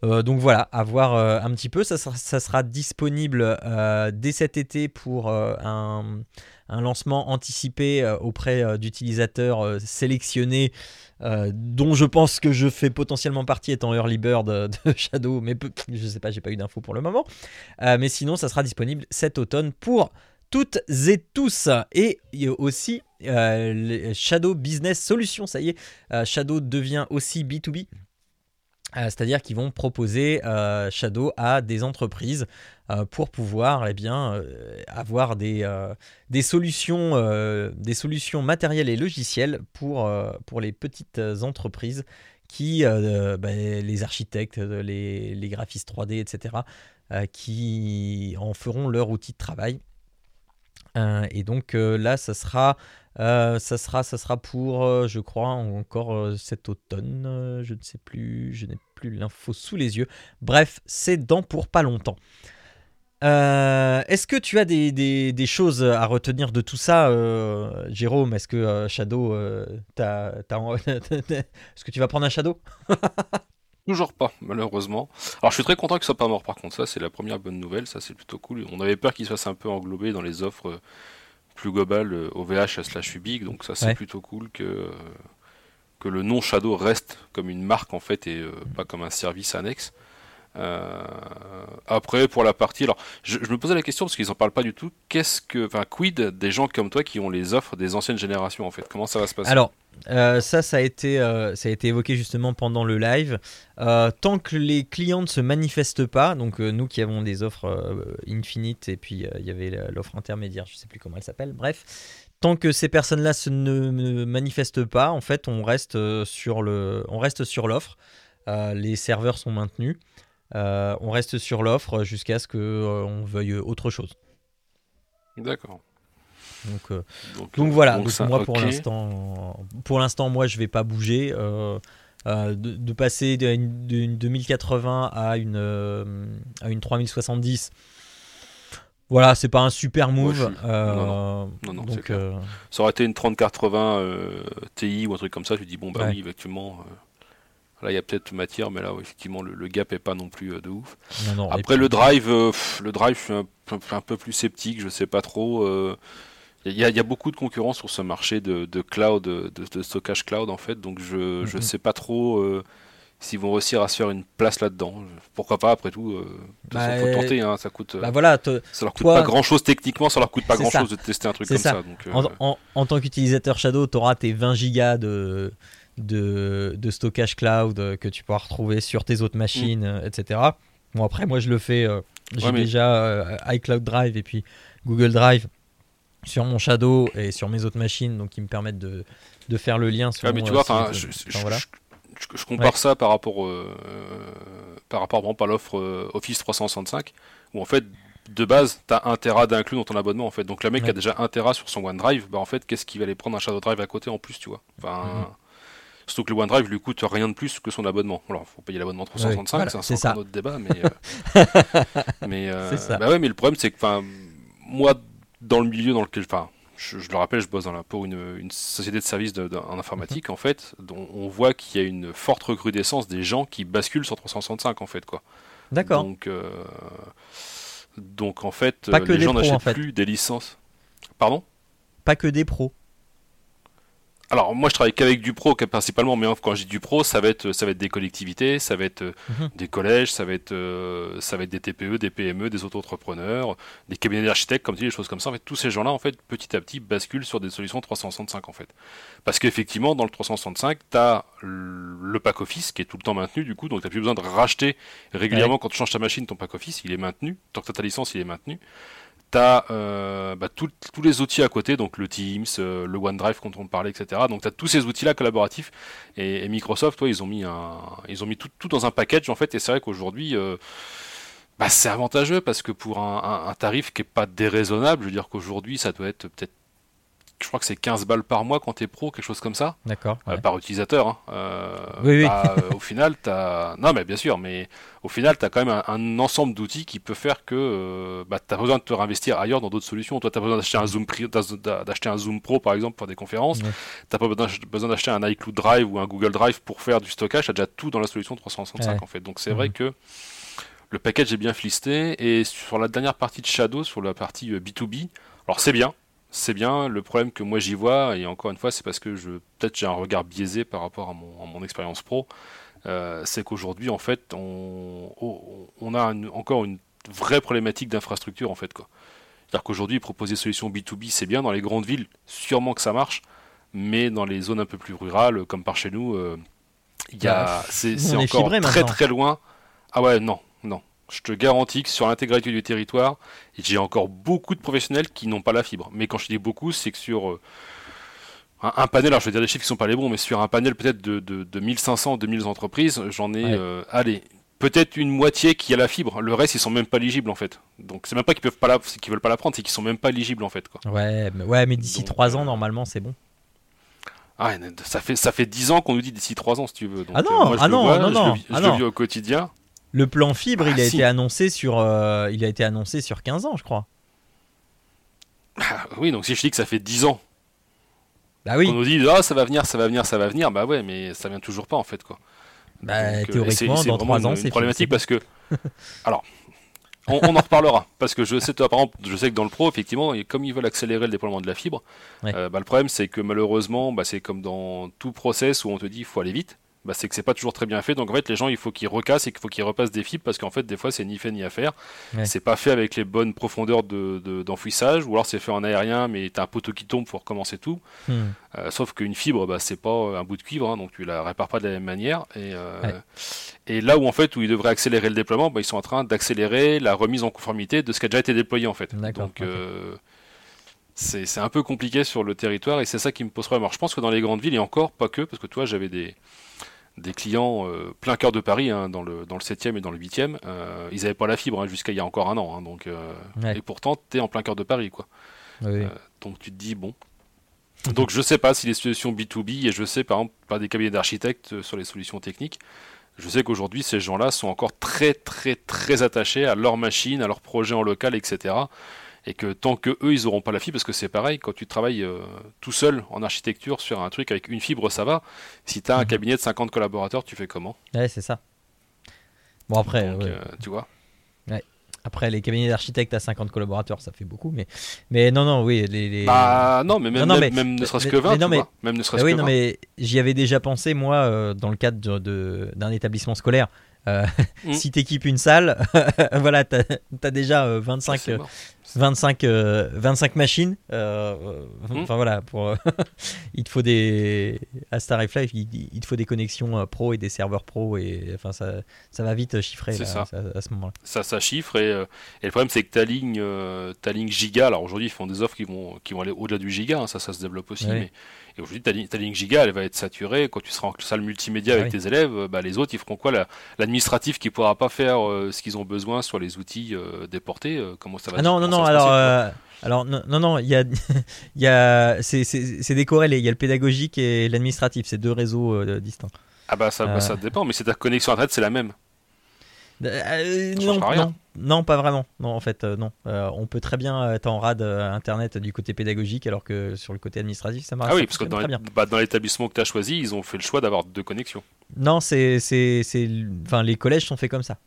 Donc voilà, à voir un petit peu. Ça sera, disponible dès cet été pour un, lancement anticipé auprès d'utilisateurs sélectionnés euh, dont je pense que je fais potentiellement partie étant early bird de Shadow, mais je sais pas, j'ai pas eu d'infos pour le moment. Euh, mais sinon, ça sera disponible cet automne pour toutes et tous. Et aussi euh, Shadow Business Solutions, ça y est, Shadow devient aussi B2B. Euh, c'est-à-dire qu'ils vont proposer euh, Shadow à des entreprises euh, pour pouvoir eh bien, avoir des, solutions, des solutions matérielles et logicielles pour, pour les petites entreprises qui, bah, les architectes, les, les, graphistes 3D, etc., qui en feront leur outil de travail. et donc là, ça sera euh, ça, sera, ça sera pour, euh, je crois, encore euh, cet automne. je ne sais plus, je n'ai plus l'info sous les yeux. Bref, c'est dans pour pas longtemps. est-ce que tu as des, des, choses à retenir de tout ça, Jérôme? Est-ce que Shadow, est-ce que tu vas prendre un Shadow? Toujours pas, malheureusement. Alors je suis très content qu'il soit pas mort par contre, ça c'est la première bonne nouvelle, ça c'est plutôt cool. On avait peur qu'il se fasse un peu englobé dans les offres plus globales OVH slash Ubique, donc ça c'est plutôt cool que, que le nom Shadow reste comme une marque en fait et pas comme un service annexe. Euh, après, pour la partie, alors, je, me posais la question parce qu'ils en parlent pas du tout. Qu'est-ce que, enfin, quid des gens comme toi qui ont les offres des anciennes générations en fait? Comment ça va se passer? Alors, euh, ça, ça a été, euh, ça a été évoqué justement pendant le live. tant que les clients ne se manifestent pas, donc nous qui avons des offres Infinite et puis il y avait l'offre intermédiaire, je sais plus comment elle s'appelle. Bref, tant que ces personnes-là ne, manifestent pas, en fait, on reste sur le, on reste sur l'offre. les serveurs sont maintenus. Euh, on reste sur l'offre jusqu'à ce qu'on euh, veuille autre chose. D'accord. Donc, euh, donc, voilà. Donc, moi pour l'instant, pour l'instant moi je vais pas bouger. de, passer d'une 2080 à une à une 3070. Voilà, c'est pas un super move. non, non, donc, Ça aurait été une 3080 Ti ou un truc comme ça. Je dis bon bah oui, effectivement. Là, il y a peut-être matière, mais là, effectivement, le, gap est pas non plus euh, de ouf. Après, le drive, euh, le drive, je suis un, peu plus sceptique, je sais pas trop. Euh, il y, a beaucoup de concurrence sur ce marché de, cloud, de, stockage cloud, en fait, donc je ne mhm. sais pas trop s'ils vont réussir à se faire une place là-dedans. Pourquoi pas, après tout, euh, bah, faut tenter, hein, ça coûte. Bah voilà, ça leur coûte pas grand-chose techniquement, ça leur coûte pas grand-chose de tester un truc comme ça. en, tant qu'utilisateur Shadow, tu auras tes 20 gigas de de, de, stockage cloud euh, que tu pourras retrouver sur tes autres machines, mm. euh, etc. Bon, après, moi, je le fais. Euh, j'ai déjà iCloud Drive et puis Google Drive sur mon Shadow et sur mes autres machines, donc qui me permettent de, de faire le lien. Sur mais tu vois, je, je, compare ça par rapport, par rapport à l'offre Office 365, où en fait, de base, tu as 1 Tera d'inclus dans ton abonnement en fait. Donc le mec qui a déjà 1 Tera sur son OneDrive, bah en fait, qu'est-ce qu'il va aller prendre un Shadow Drive à côté en plus, tu vois Enfin, mm-hmm. Surtout que le OneDrive lui coûte rien de plus que son abonnement. Alors, faut payer l'abonnement 365, c'est un, autre débat, mais. Euh, mais euh, bah ouais, mais le problème, c'est que, enfin, moi, dans le milieu dans lequel, enfin, je, le rappelle, je bosse dans pour une, société de services en informatique, mhm. en fait, dont on voit qu'il y a une forte recrudescence des gens qui basculent sur 365, en fait, quoi. D'accord. Donc, euh, donc, en fait, les gens n'achètent plus des licences. Pardon? Pas que des pros. Alors moi je travaille qu'avec du pro principalement, mais quand je dis du pro, ça va être ça va être des collectivités, ça va être mhm. des collèges, ça va être euh, ça va être des TPE, des PME, des auto-entrepreneurs, des cabinets d'architectes, comme tu dis, des choses comme ça. En fait, tous ces gens-là en fait petit à petit basculent sur des solutions 365 en fait. Parce qu'effectivement dans le 365, tu as le pack office qui est tout le temps maintenu du coup, donc tu plus besoin de racheter régulièrement quand tu changes ta machine ton pack office, il est maintenu. Tant que tu as ta licence, il est maintenu tu euh, bah, tous les outils à côté, donc le Teams, euh, le OneDrive quand on parlait, etc. Donc tu as tous ces outils-là collaboratifs. Et, Microsoft, toi, ils ont mis, un, ils ont mis tout, tout dans un package, en fait. Et c'est vrai qu'aujourd'hui, euh, bah, c'est avantageux parce que pour un, un tarif qui n'est pas déraisonnable, je veux dire qu'aujourd'hui, ça doit être peut-être je crois que c'est 15 balles par mois quand tu es pro, quelque chose comme ça. D'accord. Euh, par utilisateur. Hein. Euh, oui, oui. Bah, euh, au final, tu as. Non, mais bien sûr, mais au final, tu as quand même un, ensemble d'outils qui peut faire que bah, tu as besoin de te réinvestir ailleurs dans d'autres solutions. Toi, tu as besoin d'acheter un, Zoom d'acheter un Zoom Pro, par exemple, pour des conférences. Tu n'as pas besoin d'acheter un iCloud Drive ou un Google Drive pour faire du stockage. Tu as déjà tout dans la solution 365, en fait. Donc, c'est vrai mhm. que le package est bien flisté. Et sur la dernière partie de Shadow, sur la partie B2B, alors c'est bien, c'est bien. Le problème que moi j'y vois, et encore une fois, c'est parce que je peut-être j'ai un regard biaisé par rapport à mon, expérience pro, euh, c'est qu'aujourd'hui, en fait, on, on a encore une vraie problématique d'infrastructure, en fait. C'est-à-dire qu'aujourd'hui, proposer des solutions B2B, c'est bien. Dans les grandes villes, sûrement que ça marche, mais dans les zones un peu plus rurales, comme par chez nous, euh, y a, bah, c'est encore très très loin. Ah ouais, non, non je te garantis que sur l'intégralité du territoire, j'ai encore beaucoup de professionnels qui n'ont pas la fibre. Mais quand je dis beaucoup, c'est que sur euh, un, panel, alors je vais dire des chiffres qui sont pas les bons, mais sur un panel peut-être de, de, 1500 2000 entreprises, j'en ai, euh, allez, peut-être une moitié qui a la fibre. Le reste, ils sont même pas éligibles en fait. Donc c'est même pas qu'ils peuvent pas la, qu'ils veulent pas la prendre, c'est qu'ils sont même pas éligibles en fait. Quoi. Ouais, mais, ouais, mais d'ici 3 ans, euh, normalement, c'est bon. Ah, ça fait ça fait 10 ans qu'on nous dit d'ici 3 ans si tu veux. ah non, ah non, non, non, je le, vis au quotidien. Le plan fibre, il, a ah, été annoncé sur, euh, il a été annoncé sur 15 ans, je crois. Ah, oui, donc si je dis que ça fait 10 ans. Bah oui. On nous dit ah ça va venir, ça va venir, ça va venir, bah ouais, mais ça vient toujours pas en fait quoi. Bah, euh, théoriquement, dans 3 ans, c'est problématique parce que. Alors, on, en reparlera parce que je sais, toi, par exemple, je sais que dans le pro, effectivement, comme ils veulent accélérer le déploiement de la fibre, euh, bah, le problème c'est que malheureusement, bah, c'est comme dans tout process où on te dit il faut aller vite bah, c'est que c'est pas toujours très bien fait. Donc en fait, les gens, il faut qu'ils recassent et qu'il faut qu'ils repassent des fibres parce qu'en fait, des fois, c'est ni fait ni à faire. C'est pas fait avec les bonnes profondeurs d'enfouissage, de, ou alors c'est fait en aérien, mais t'as un poteau qui tombe, faut recommencer tout. Hmm. Euh, sauf qu'une fibre, bah, c'est pas un bout de cuivre, hein, donc tu la répares pas de la même manière. Et, euh, et là où en fait, où ils devraient accélérer le déploiement, bah, ils sont en train d'accélérer la remise en conformité de ce qui a déjà été déployé en fait. Donc euh, c'est un peu compliqué sur le territoire et c'est ça qui me pose problème. Alors je pense que dans les grandes villes, et encore pas que, parce que toi, j'avais des des clients euh, plein cœur de Paris, hein, dans, le, dans le 7e et dans le 8e. Euh, ils n'avaient pas la fibre hein, jusqu'à il y a encore un an. Hein, donc, euh, Et pourtant, tu es en plein cœur de Paris. Quoi. donc tu te dis, bon. Donc je sais pas si les solutions B2B, et je sais par exemple par des cabinets d'architectes sur les solutions techniques, je sais qu'aujourd'hui ces gens-là sont encore très très très attachés à leur machine, à leur projet en local, etc et que tant que eux ils auront pas la fibre parce que c'est pareil quand tu travailles euh, tout seul en architecture sur un truc avec une fibre ça va. Si tu as un mhm. cabinet de 50 collaborateurs tu fais comment? Ouais c'est ça. Bon après euh, tu vois. Ouais. après les cabinets d'architectes à 50 collaborateurs ça fait beaucoup mais mais non non oui les, bah non mais même, même, ne serait-ce que 20 non, mais, même ne serait-ce oui, non mais j'y avais déjà pensé moi euh, dans le cadre d'un de, d'un établissement scolaire. Euh, mm. si tu équipes une salle, voilà, tu as, déjà 25, euh, 25, 25 euh, machines. Mm. Enfin voilà, pour, il te faut des. À Star Life, il, il, te faut des connexions pro et des serveurs pro. Et enfin, ça, ça va vite chiffrer ça. à ce moment-là. Ça, ça chiffre. Et, et le problème, c'est que ta ligne, ta ligne giga, alors aujourd'hui, ils font des offres qui vont, qui vont aller au-delà du giga, hein, ça, ça se développe aussi. Mais et aujourd'hui, ta, ta, ligne giga, elle va être saturée. Quand tu seras en salle multimédia avec tes élèves, bah, les autres, ils feront quoi? L'administratif qui ne pourra pas faire euh, ce qu'ils ont besoin sur les outils euh, déportés, euh, comment ça va ah Non, non, non, alors. Alors non, non, il y a, il y a, c'est décorrélé. Il y a le pédagogique et l'administratif. C'est deux réseaux distincts. Ah bah ça, bah, ça dépend, mais c'est ta connexion internet, c'est la même. Euh, non, non, pas vraiment. Non, en fait, euh, non. Euh, on peut très bien être en rad internet du côté pédagogique, alors que sur le côté administratif, ça marche. Ah oui, parce que dans, bah, dans l'établissement que tu as choisi, ils ont fait le choix d'avoir deux connexions. Non, c'est, c'est, enfin, les collèges sont faits comme ça.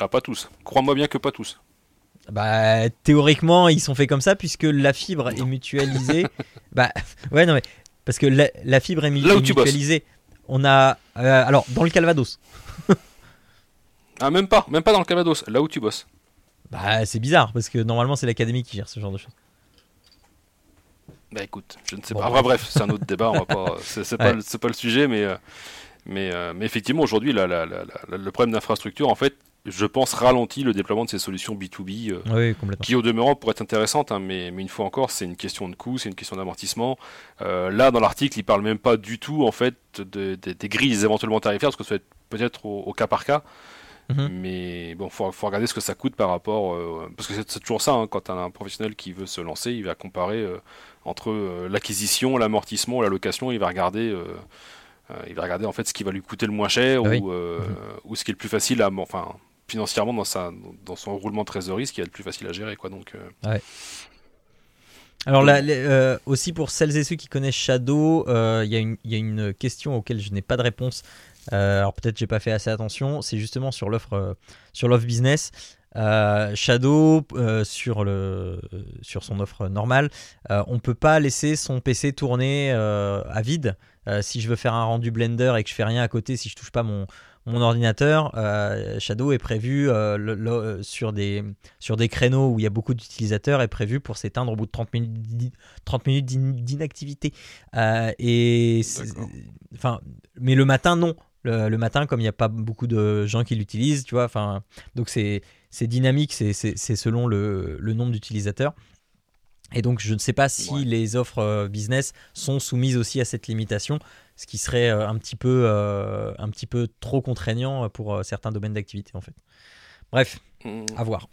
Ah, pas tous. Crois-moi bien que pas tous. Bah, théoriquement, ils sont faits comme ça puisque la fibre est mutualisée. bah, ouais, non mais parce que la, fibre est, mutualisée. On a, alors, dans le Calvados. Ah, même pas, même pas dans le Calvados, là où tu bosses. Bah, c'est bizarre, parce que normalement, c'est l'académie qui gère ce genre de choses. Bah écoute, je ne sais pas. bref, c'est un autre débat, on va pas. C'est pas, pas, le sujet, mais, euh, mais, euh, mais effectivement, aujourd'hui, le problème d'infrastructure, en fait, je pense, ralentit le déploiement de ces solutions B2B, euh, qui au demeurant pourraient être intéressantes, hein, mais, mais, une fois encore, c'est une question de coût, c'est une question d'amortissement. là, dans l'article, il parle même pas du tout, en fait, des grilles éventuellement tarifaires, parce que ça va être peut-être au, cas par cas. Mhm. Mais bon, faut, faut regarder ce que ça coûte par rapport. Euh, parce que c'est toujours ça, hein, quand as un professionnel qui veut se lancer, il va comparer euh, entre euh, l'acquisition, l'amortissement, la location, il va regarder. il va regarder en fait ce qui va lui coûter le moins cher ah ou, mhm. ou, ce qui est le plus facile à, enfin, financièrement dans, sa, dans son roulement de trésorerie, ce qui est le plus facile à gérer. Quoi, donc, ouais. Alors là, aussi pour celles et ceux qui connaissent Shadow, il y, y, a une question auquel je n'ai pas de réponse. Euh, alors peut-être j'ai pas fait assez attention. C'est justement sur l'offre euh, sur l'offre business. Euh, Shadow sur le sur son offre normale, on peut pas laisser son PC tourner à vide. si je veux faire un rendu Blender et que je fais rien à côté, si je touche pas mon mon ordinateur, Shadow est prévu sur, des, sur des créneaux où il y a beaucoup d'utilisateurs, est prévu pour s'éteindre au bout de 30 minutes, 30 minutes d'inactivité. et enfin, mais le matin, non le, matin, comme il n'y a pas beaucoup de gens qui l'utilisent, tu vois. Enfin, donc c'est dynamique, c'est selon le, nombre d'utilisateurs. Et donc je ne sais pas si les offres euh, business sont soumises aussi à cette limitation, ce qui serait euh, un petit peu, euh, un petit peu trop contraignant pour certains domaines d'activité en fait. Bref, mmh. à voir.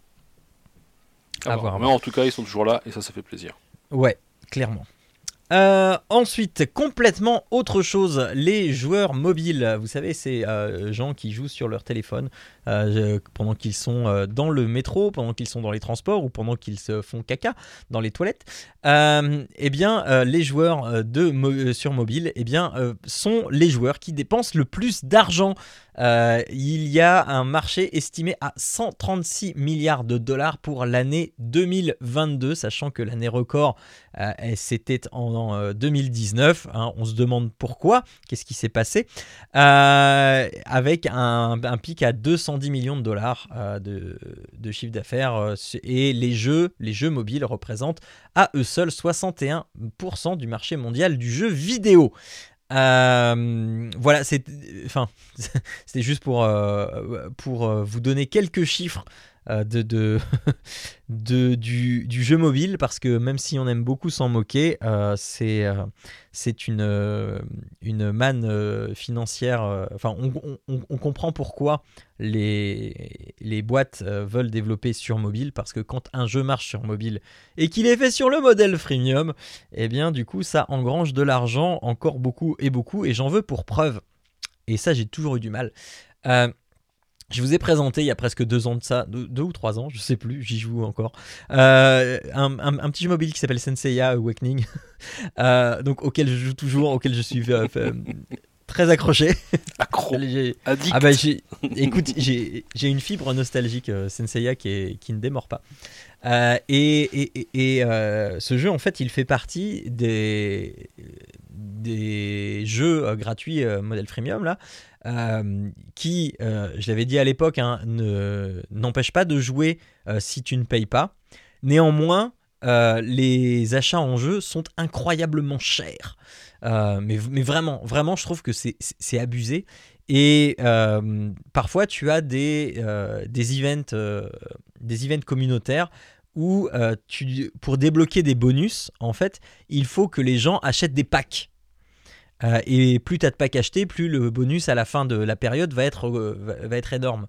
À, voir. Mais en tout cas, ils sont toujours là et ça, ça fait plaisir. Ouais, clairement. Euh, ensuite, complètement autre chose, les joueurs mobiles. Vous savez, ces euh, gens qui jouent sur leur téléphone euh, pendant qu'ils sont dans le métro, pendant qu'ils sont dans les transports ou pendant qu'ils se font caca dans les toilettes. eh bien, les joueurs sur mobile, eh bien, sont les joueurs qui dépensent le plus d'argent. il y a un marché estimé à 136 milliards de dollars pour l'année 2022, sachant que l'année record, c'était en 2019. Hein, on se demande pourquoi, qu'est-ce qui s'est passé, euh, avec un, pic à 210 millions de dollars euh, de, chiffre d'affaires. Euh, et les jeux, les jeux mobiles représentent à eux seuls 61% du marché mondial du jeu vidéo. voilà, c'est, enfin, c'était juste pour, pour vous donner quelques chiffres euh, de, du, jeu mobile parce que même si on aime beaucoup s'en moquer, euh, c'est euh, c'est une, une manne financière. Enfin, on, comprend pourquoi les, les boîtes veulent développer sur mobile parce que quand un jeu marche sur mobile et qu'il est fait sur le modèle freemium, eh bien du coup ça engrange de l'argent encore beaucoup et beaucoup et j'en veux pour preuve. Et ça j'ai toujours eu du mal. Je vous ai présenté il y a presque deux ans de ça, deux, ou trois ans, je sais plus, j'y joue encore, euh, un, petit jeu mobile qui s'appelle Senseiya Awakening, euh, donc auquel je joue toujours, auquel je suis euh, très accroché. Accro. ah bah écoute, j'ai une fibre nostalgique Senseiya qui, qui ne démord pas. et, et, ce jeu, en fait, il fait partie des, des jeux gratuits modèle freemium là. Euh, qui, euh, je l'avais dit à l'époque, hein, n'empêche pas de jouer euh, si tu ne payes pas. Néanmoins, les achats en jeu sont incroyablement chers. mais, vraiment, vraiment, je trouve que c'est abusé. Et parfois, tu as des, des, events, des events communautaires où tu, pour débloquer des bonus, en fait, il faut que les gens achètent des packs. Euh, et plus tu as de packs achetés, plus le bonus à la fin de la période va être, euh, va, être énorme.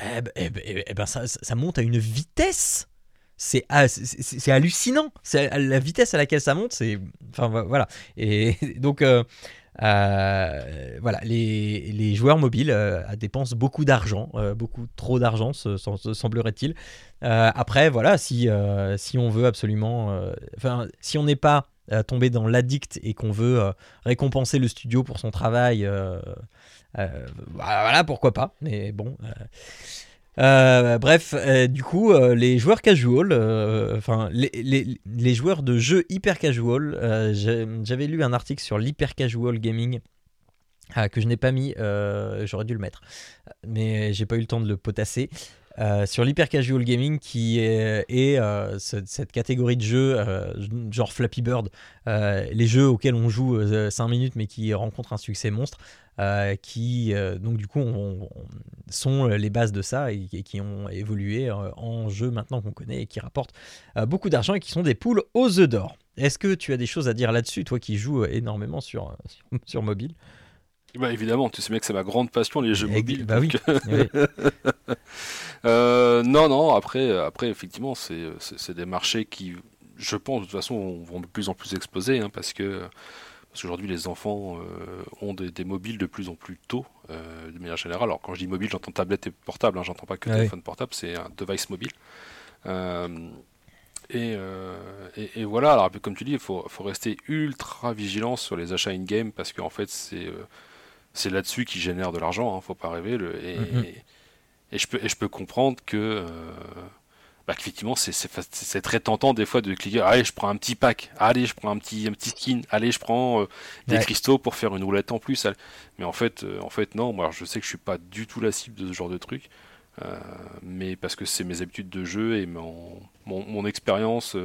Eh ben, eh ben, eh ben ça, monte à une vitesse. C'est hallucinant. La vitesse à laquelle ça monte, c'est. Enfin voilà. Et donc. Euh, voilà, les, les, joueurs mobiles dépensent beaucoup d'argent, beaucoup trop d'argent, semblerait-il. après, voilà, si, si on veut absolument, enfin, si on n'est pas tomber dans l'addict et qu'on veut euh, récompenser le studio pour son travail, euh, euh, bah, voilà, pourquoi pas. Mais bon. bref, du coup, les joueurs casual, enfin les, les, joueurs de jeux hyper casual, j'avais lu un article sur l'hyper casual gaming que je n'ai pas mis, j'aurais dû le mettre, mais j'ai pas eu le temps de le potasser. Euh, sur l'hyper casual gaming qui est, euh, cette catégorie de jeux euh, genre Flappy Bird, les jeux auxquels on joue 5 minutes mais qui rencontrent un succès monstre, qui donc du coup sont les bases de ça et, qui ont évolué en jeux maintenant qu'on connaît et qui rapportent beaucoup d'argent et qui sont des poules aux œufs d'or. Est-ce que tu as des choses à dire là-dessus, toi qui joues énormément sur, sur mobile? Bah évidemment, tu sais bien que c'est ma grande passion les jeux mobiles. Bah oui. Euh, non, non. Après, après effectivement, c'est des marchés qui, je pense, de toute façon, vont de plus en plus exploser, hein, parce que parce qu'aujourd'hui les enfants euh, ont des, mobiles de plus en plus tôt, euh, de manière générale. Alors quand je dis mobile, j'entends tablette et portable, hein, j'entends pas que téléphone portable, c'est un device mobile. Et, et, voilà, alors comme tu dis, il faut, faut, rester ultra vigilant sur les achats in-game parce qu'en fait, c'est c'est là-dessus qu'ils génèrent de l'argent, hein, faut pas rêver. Le, mm-hmm. et, et, je peux, et je peux comprendre que, euh, bah, qu'effectivement, c'est très tentant des fois de cliquer. Allez, je prends un petit pack. Allez, je prends un petit, un petit skin. Allez, je prends euh, des cristaux pour faire une roulette en plus. Mais en fait, euh, en fait, non. Moi, je sais que je suis pas du tout la cible de ce genre de truc. mais parce que c'est mes habitudes de jeu et mon, mon, mon expérience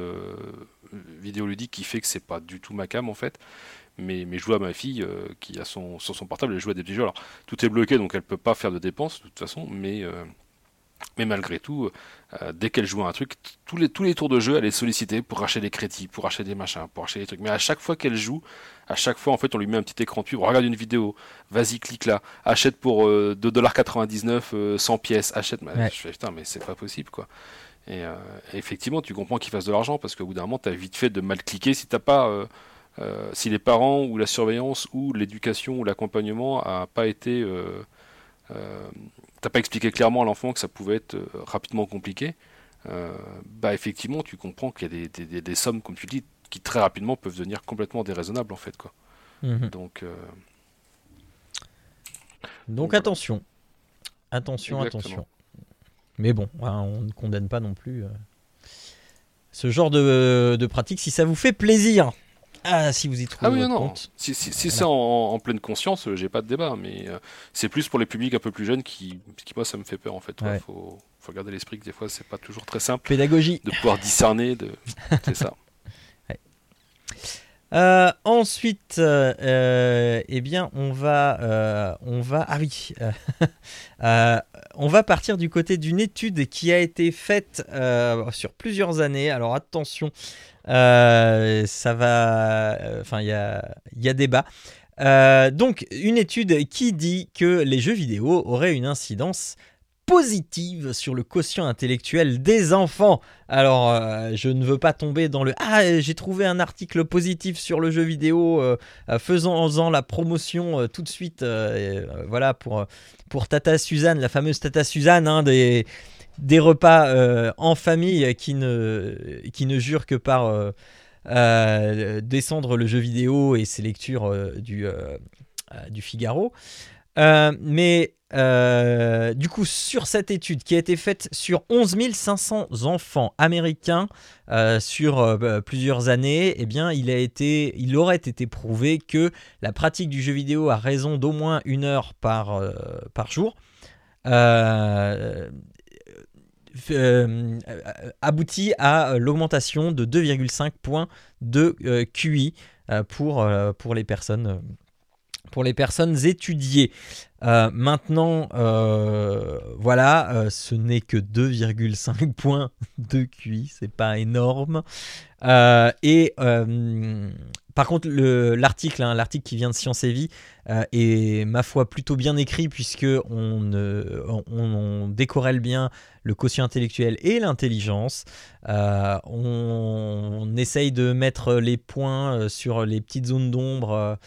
vidéoludique qui fait que c'est pas du tout ma cam en fait mais, mais je vois ma fille euh, qui a son, sur son portable, elle joue à des petits jeux. Alors tout est bloqué donc elle peut pas faire de dépenses de toute façon, mais, euh, mais malgré tout, euh, dès qu'elle joue à un truc, tous les, tous les tours de jeu, elle est sollicitée pour acheter des crédits, pour acheter des machins, pour acheter des trucs. Mais à chaque fois qu'elle joue, à chaque fois en fait on lui met un petit écran de pub, regarde une vidéo, vas-y clique là, achète pour 2,99$, 100 pièces, achète. Je fais putain mais c'est pas possible quoi. Et effectivement, tu comprends qu'il fasse de l'argent parce qu'au bout d'un moment, tu as vite fait de mal cliquer si t'as pas. Si les parents ou la surveillance ou l'éducation ou l'accompagnement a pas été t'as pas expliqué clairement à l'enfant que ça pouvait être rapidement compliqué, bah effectivement tu comprends qu'il y a des, des, des, sommes, comme tu dis, qui très rapidement peuvent devenir complètement déraisonnables en fait quoi. Mhm. Donc euh, attention, attention, attention. Mais bon, on ne condamne pas non plus euh, ce genre de, de pratique si ça vous fait plaisir. Ah, si vous y trouvez ah oui, non. Si, c'est en, pleine conscience, j'ai pas de débat, mais euh, c'est plus pour les publics un peu plus jeunes qui, qui moi, ça me fait peur en fait. Il faut, faut, garder l'esprit que des fois, c'est pas toujours très simple. Pédagogie. De pouvoir discerner, de... c'est ça. Euh, ensuite, euh, euh, eh bien, oui, on va partir du côté d'une étude qui a été faite sur plusieurs années. Alors attention, ça va, enfin, il y a, y a débat. donc, une étude qui dit que les jeux vidéo auraient une incidence positive sur le quotient intellectuel des enfants. Alors, euh, je ne veux pas tomber dans le Ah, j'ai trouvé un article positif sur le jeu vidéo, euh, euh, faisant la promotion tout de suite, voilà, pour, pour Tata Suzanne, la fameuse Tata Suzanne, hein, des, des repas en famille qui ne, qui ne jurent que par descendre le jeu vidéo et ses lectures du, du Figaro. mais euh, du coup, sur cette étude qui a été faite sur 11 500 enfants américains euh, sur euh, bah, plusieurs années, eh bien, il, a été, il aurait été prouvé que la pratique du jeu vidéo à raison d'au moins une heure par, par jour. Aboutit à l'augmentation de 2,5 points de QI pour, pour les personnes pour les personnes étudiées. Euh, maintenant, euh, voilà, euh, ce n'est que 2,5 points de QI, c'est pas énorme. et par contre, l'article, hein, l'article qui vient de Science et Vie, est ma foi plutôt bien écrit puisque on, on, décorrèle bien le quotient intellectuel et l'intelligence. On, on, essaye de mettre les points sur les petites zones d'ombre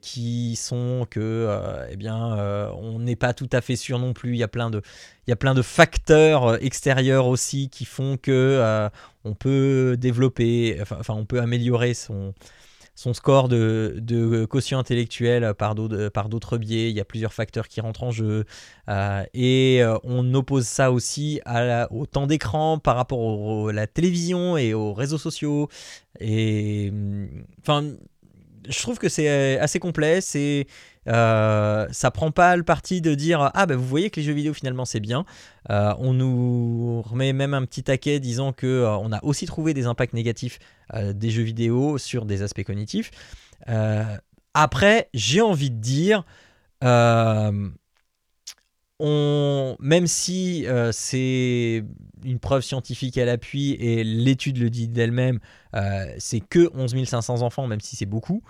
qui sont que euh, eh bien euh, on n'est pas tout à fait sûr non plus il y a plein de il y a plein de facteurs euh, extérieurs aussi qui font que on peut développer enfin, on peut améliorer son son score de, de quotient intellectuel par d'autres biais. Il y a plusieurs facteurs qui rentrent en jeu. et on oppose ça aussi au temps d'écran par rapport à la télévision et aux réseaux sociaux. Et enfin, je trouve que c'est euh, assez complet. C'est euh, ça prend pas le parti de dire ah ben vous voyez que les jeux vidéo finalement c'est bien. Euh, on nous remet même un petit taquet disant que on a aussi trouvé des impacts négatifs des jeux vidéo sur des aspects cognitifs. après, j'ai envie de dire on, même si euh, c'est une preuve scientifique à l'appui et l'étude le dit d'elle-même, euh, c'est que 11 500 enfants, même si c'est beaucoup,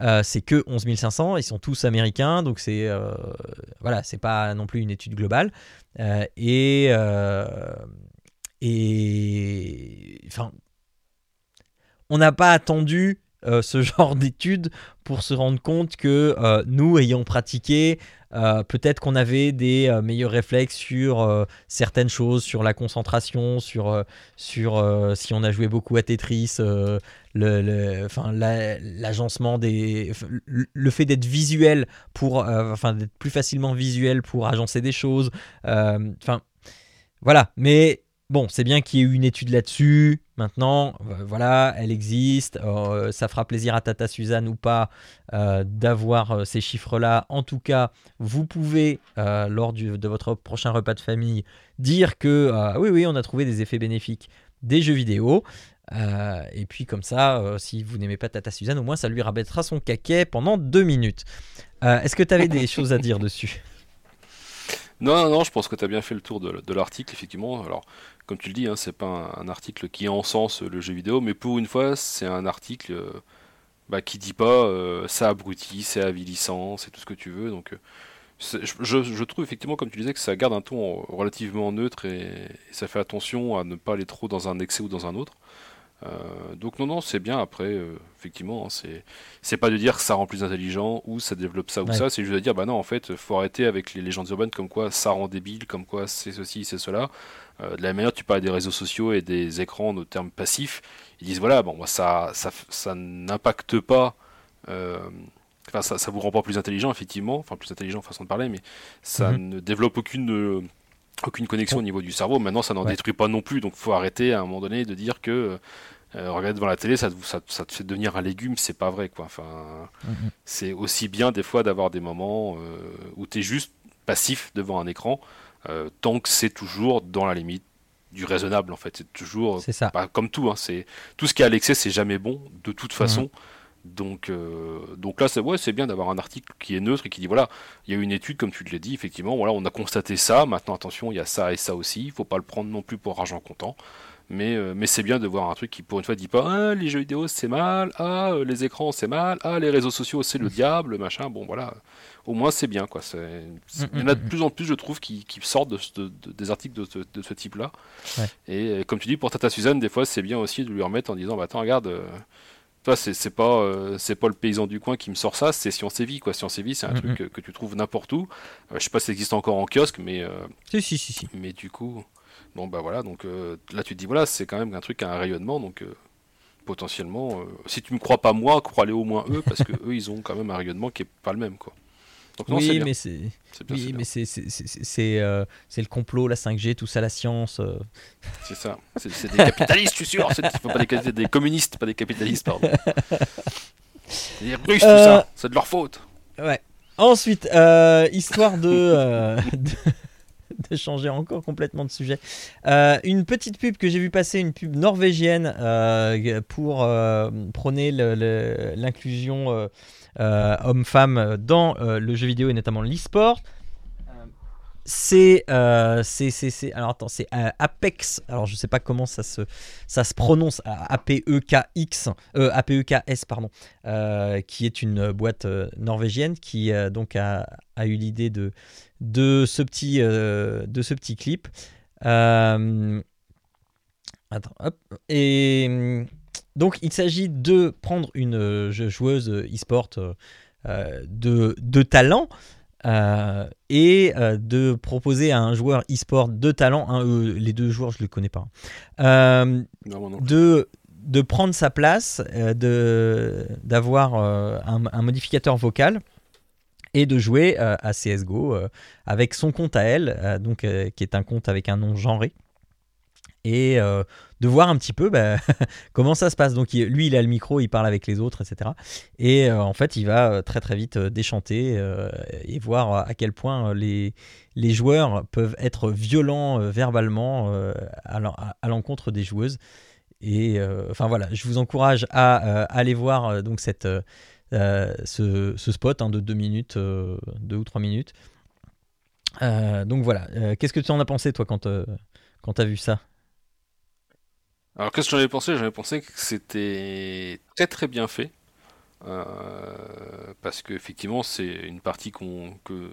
euh, c'est que 11 500, ils sont tous américains, donc c'est voilà, c'est pas non plus une étude globale. et et enfin, on n'a pas attendu ce genre d'études pour se rendre compte que nous, ayant pratiqué, euh, peut-être qu'on avait des euh, meilleurs réflexes sur euh, certaines choses, sur la concentration, sur, sur si on a joué beaucoup à Tetris, le, enfin, l'agencement des, le fait d'être visuel pour, enfin d'être plus facilement visuel pour agencer des choses. Enfin, voilà. Mais Bon, c'est bien qu'il y ait eu une étude là-dessus. Maintenant, euh, voilà, elle existe. Euh, ça fera plaisir à Tata Suzanne ou pas euh, d'avoir ces chiffres-là. En tout cas, vous pouvez, lors de votre prochain repas de famille, dire que oui, oui, on a trouvé des effets bénéfiques des jeux vidéo. et puis comme ça, si vous n'aimez pas Tata Suzanne, au moins ça lui rabattera son caquet pendant deux minutes. Est-ce que tu avais des choses à dire dessus? Non, non, je pense que tu as bien fait le tour de, l'article, effectivement. Alors, comme tu le dis, hein, c'est pas un, article qui encense le jeu vidéo, mais pour une fois, c'est un article euh, bah, qui dit pas euh, ça abrutit, c'est avilissant, c'est tout ce que tu veux. Donc, euh, je, trouve effectivement, comme tu disais, que ça garde un ton relativement neutre et, ça fait attention à ne pas aller trop dans un excès ou dans un autre. Euh, donc non, non, c'est bien. Après, euh, effectivement, hein, c'est pas de dire que ça rend plus intelligent ou ça développe ça ou ça. C'est juste de dire, bah non, en fait, faut arrêter avec les légendes urbaines comme quoi ça rend débile, comme quoi c'est ceci, c'est cela. Euh, de la même manière, tu parles des réseaux sociaux et des écrans de termes passifs. Ils disent, voilà, bon, ça, ça, ça n'impacte pas. Enfin, ça, ça vous rend pas plus intelligent, effectivement, enfin plus intelligent façon de parler, mais ça mhm. ne développe aucune aucune connexion au niveau du cerveau. Maintenant, ça n'en détruit pas non plus. Donc, faut arrêter à un moment donné de dire que euh, regarder devant la télé, ça, ça, ça, te fait devenir un légume. C'est pas vrai, quoi. Enfin, mhm. c'est aussi bien des fois d'avoir des moments euh, où tu es juste passif devant un écran, euh, tant que c'est toujours dans la limite du raisonnable en fait c'est toujours ça. Pas comme tout hein, c'est tout ce qui est à l'excès c'est jamais bon de toute façon mhm. Donc, euh, donc là, c'est ouais, bien d'avoir un article qui est neutre et qui dit voilà, il y a une étude, comme tu l'as dit, effectivement, voilà, on a constaté ça. Maintenant, attention, il y a ça et ça aussi. Il faut pas le prendre non plus pour argent comptant. Mais, euh, mais c'est bien de voir un truc qui, pour une fois, dit pas ah, les jeux vidéo c'est mal, ah, euh, les écrans c'est mal, ah, les réseaux sociaux c'est le diable, machin. Bon, voilà. Au moins, c'est bien, quoi. Il y en a de plus en plus, je trouve, qui, qui sortent de, des articles de, ce type-là. Et comme tu dis, pour Tata Suzanne, des fois, c'est bien aussi de lui remettre en disant bah, attends, regarde c'est pas euh, c'est pas le paysan du coin qui me sort ça, c'est Science et Vie quoi. Science et Vie, c'est un truc que, tu trouves n'importe où. Euh, je sais pas si ça existe encore en kiosque, mais euh, si, si, si, Mais du coup, bon bah voilà, donc là tu te dis voilà, c'est quand même un truc à un rayonnement, donc potentiellement, si tu me crois pas moi, crois-les au moins eux, parce que eux ils ont quand même un rayonnement qui est pas le même quoi oui, mais c'est oui, mais c'est c'est euh, le complot, la 5G, tout ça, la science. Euh. C'est ça. C'est des capitalistes, je suis sûr. C'est pas des, communistes, pas des capitalistes, pardon. C'est des Russes, tout ça. Euh, c'est de leur faute. Ouais. Ensuite, histoire de, de, changer encore complètement de sujet. une petite pub que j'ai vu passer, une pub norvégienne pour prôner l'inclusion euh, hommes-femmes dans euh, le jeu vidéo et notamment l'e-sport. C'est, euh, c'est, c'est, alors attends, c'est Apex. Alors je sais pas comment ça se, ça se prononce. A-P-E-K-X, A-P-E-K-S pardon, qui est une boîte norvégienne qui donc a, a eu l'idée de, de ce petit, de ce petit clip. attends, et donc il s'agit de prendre une euh, joueuse e-sport euh, de, de, talent euh, et de proposer à un joueur e-sport de talent, les deux joueurs je ne les connais pas, de, de prendre sa place, de, d'avoir un, un, modificateur vocal et de jouer à CSGO avec son compte à elle, donc, qui est un compte avec un nom genré et euh, de voir un petit peu bah, comment ça se passe. Donc lui, il a le micro, il parle avec les autres, etc. Et euh, en fait, il va euh, très très vite déchanter et voir à quel point les, joueurs peuvent être violents verbalement à l'encontre des joueuses. Et enfin voilà, je vous encourage à aller voir donc cette, ce, ce, spot hein, de 2 minutes, 2 ou 3 minutes. donc voilà, qu'est-ce que tu en as pensé toi quand, quand tu as vu ça? Alors qu'est-ce que j'en ai pensé? J'en ai pensé que c'était très très bien fait. Euh, parce qu'effectivement c'est une partie qu'on que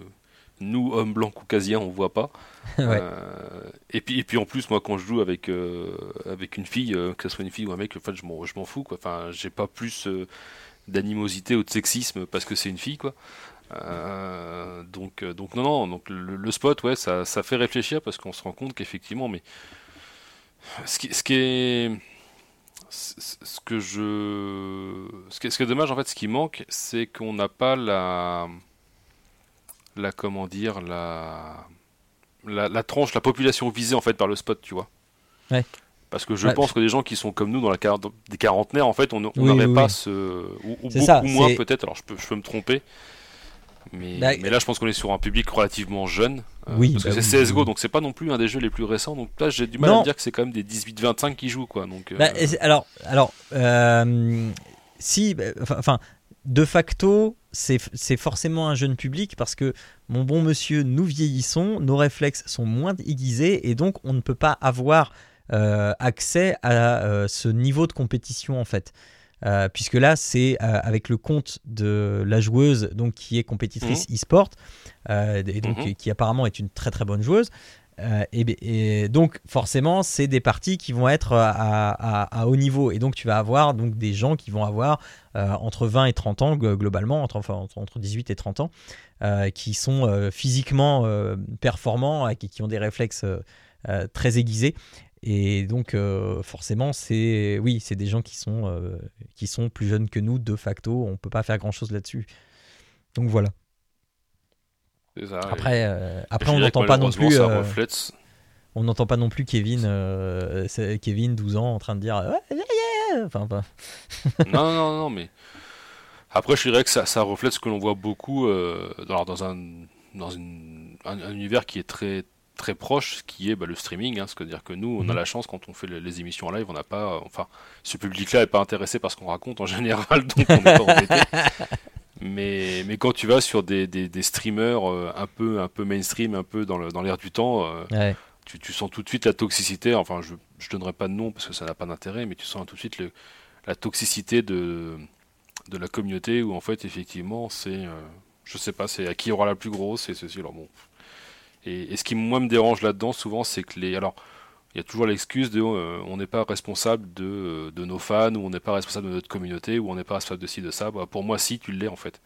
nous hommes blancs caucasiens on voit pas. Euh, et puis et puis en plus moi quand je joue avec euh, avec une fille que ce soit une fille ou un mec en fait je m'en je m'en fous quoi. Enfin j'ai pas plus d'animosité ou de sexisme parce que c'est une fille quoi. Donc donc non non donc le, le, spot ouais ça ça fait réfléchir parce qu'on se rend compte qu'effectivement mais ce qui, ce qui est ce que je ce qui, est, ce qui est dommage en fait ce qui manque c'est qu'on n'a pas la la comment dire la, la, tranche la population visée en fait par le spot tu vois. Ouais. parce que je pense que des gens qui sont comme nous dans la des quarantenaires en fait on n'aurait pas ce ou, beaucoup moins peut-être. Alors je peux je peux me tromper mais, bah, mais là je pense qu'on est sur un public relativement jeune euh, oui, parce que bah c'est CSGO, donc c'est pas non plus un des jeux les plus récents. Donc là, j'ai du mal à me dire que c'est quand même des 18-25 qui jouent, quoi. Donc, euh, bah, alors, alors euh, si, enfin, de facto, c'est forcément un jeune public parce que, mon bon monsieur, nous vieillissons, nos réflexes sont moins aiguisés et donc on ne peut pas avoir accès à ce niveau de compétition en fait. Puisque là, c'est avec le compte de la joueuse donc, qui est compétitrice mmh. e-sport, et donc mmh. qui apparemment est une très très bonne joueuse. et, donc forcément, c'est des parties qui vont être à, haut niveau. Et donc tu vas avoir donc, des gens qui vont avoir entre 20 et 30 ans globalement, entre, enfin, entre 18 et 30 ans, qui sont physiquement performants et qui, ont des réflexes très aiguisés. Et donc, euh, forcément, c'est oui, c'est des gens qui sont, euh, qui sont plus jeunes que nous, de facto. On peut pas faire grand chose là-dessus. Donc voilà. après, euh, après on n'entend pas non plus. On n'entend pas non plus Kevin, Kevin, 12 ans, en train de dire. Ouais, enfin, non, non, non, mais. Après, je dirais que ça, ça reflète ce que l'on voit beaucoup dans, dans, un, dans une, un, univers qui est très très proche, qui est bah, le streaming. Hein, C'est-à-dire que nous, on a mhm. la chance quand on fait les, émissions en live, on n'a pas, enfin, ce public-là est pas intéressé par ce qu'on raconte en général, donc on n'est pas embêté. Mais, mais quand tu vas sur des, des, streamers euh, un peu un peu mainstream, un peu dans l'air dans du temps, euh, tu, tu, sens tout de suite la toxicité. Enfin, je ne donnerai pas de nom parce que ça n'a pas d'intérêt, mais tu sens tout de suite le, la toxicité de, de la communauté où en fait effectivement c'est, euh, je sais pas, c'est à qui aura la plus grosse et ceci. Alors bon, et, ce qui moi me dérange là-dedans souvent, c'est que les. Alors, il y a toujours l'excuse de euh, on n'est pas responsable de, euh, de, nos fans, ou on n'est pas responsable de notre communauté, ou on n'est pas responsable de ci, de ça. Bah, pour moi, si, tu l'es en fait.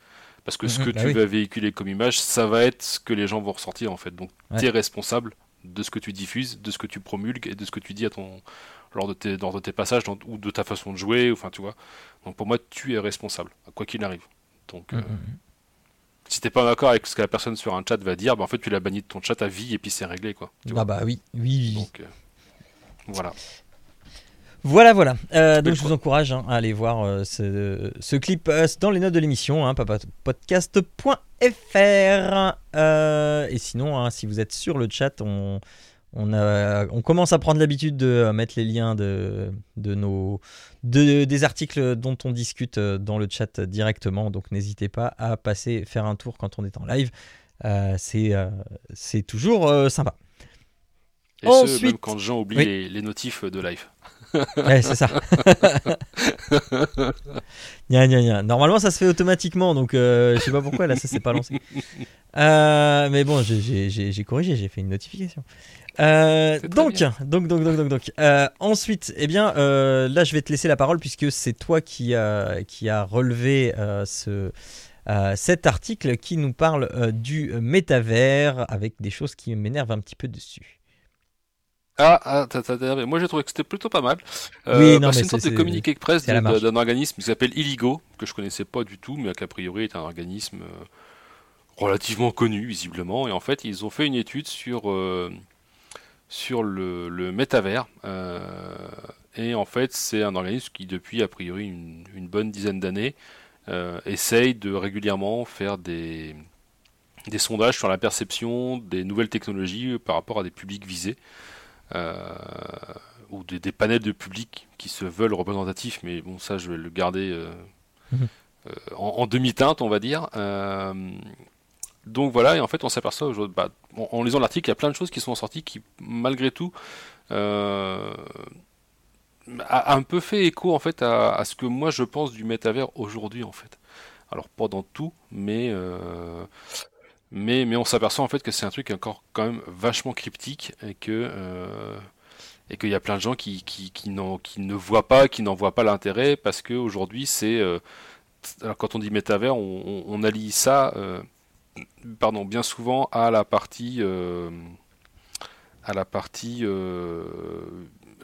Parce que ce mhm, que bah tu vas véhiculer comme image, ça va être ce que les gens vont ressortir en fait. Donc, tu es responsable de ce que tu diffuses, de ce que tu promulgues et de ce que tu dis à ton lors de tes, lors de tes passages ou de ta façon de jouer. Enfin, tu vois. Donc, pour moi, tu es responsable, quoi qu'il arrive. Donc, euh, mhm si t'es pas d'accord avec ce que la personne sur un chat va dire, bah en fait tu l'as banni de ton chat à vie et puis c'est réglé quoi. ah bah oui, oui, oui. Donc, euh, voilà. Voilà, voilà. Euh, donc je vous encourage hein, à aller voir euh, ce, clip dans les notes de l'émission, hein, podcast.fr. et sinon, hein, si vous êtes sur le chat, on, on, a, on commence à prendre l'habitude de euh, mettre les liens de, de nos, des articles dont on discute euh, dans le chat directement. Donc n'hésitez pas à passer faire un tour quand on est en live. Euh, c'est toujours sympa. Et Ensuite, ce, même quand Jean oublie les, les, notifs de live. ouais, c'est ça. Normalement, ça se fait automatiquement, donc je sais pas pourquoi là, ça s'est pas lancé. mais bon, j'ai corrigé, j'ai fait une notification. Euh, donc, donc, donc, donc, donc, euh, ensuite, eh bien, euh, là, je vais te laisser la parole puisque c'est toi qui a, qui a relevé ce, cet article qui nous parle du métavers avec des choses qui m'énervent un petit peu dessus. Ah, ah moi j'ai trouvé que c'était plutôt pas mal. oui, bah, c'est une sorte de communiqué presse d'un organisme qui s'appelle Illigo, que je connaissais pas du tout, mais qui a priori est un organisme relativement connu visiblement. Et en fait, ils ont fait une étude sur sur le, le métavers. Euh, et en fait, c'est un organisme qui, depuis a priori une, bonne dizaine d'années, euh, essaye de régulièrement faire des, des sondages sur la perception des nouvelles technologies par rapport à des publics visés. Euh, ou des, panels de publics qui se veulent représentatifs, mais bon, ça je vais le garder mhm. en, en demi-teinte, on va dire. Donc voilà, et en fait on s'aperçoit bah, en, lisant l'article, il y a plein de choses qui sont sorties qui, malgré tout, euh, a, un peu fait écho en fait à, ce que moi je pense du métavers aujourd'hui en fait. Alors pas dans tout, mais euh, mais, mais on s'aperçoit en fait que c'est un truc encore quand même vachement cryptique et que euh, et qu'il y a plein de gens qui, qui, qui, qui ne voient pas, qui n'en voient pas l'intérêt parce qu'aujourd'hui c'est alors quand on dit métavers, on, allie ça pardon, bien souvent à la partie, euh, à la partie euh,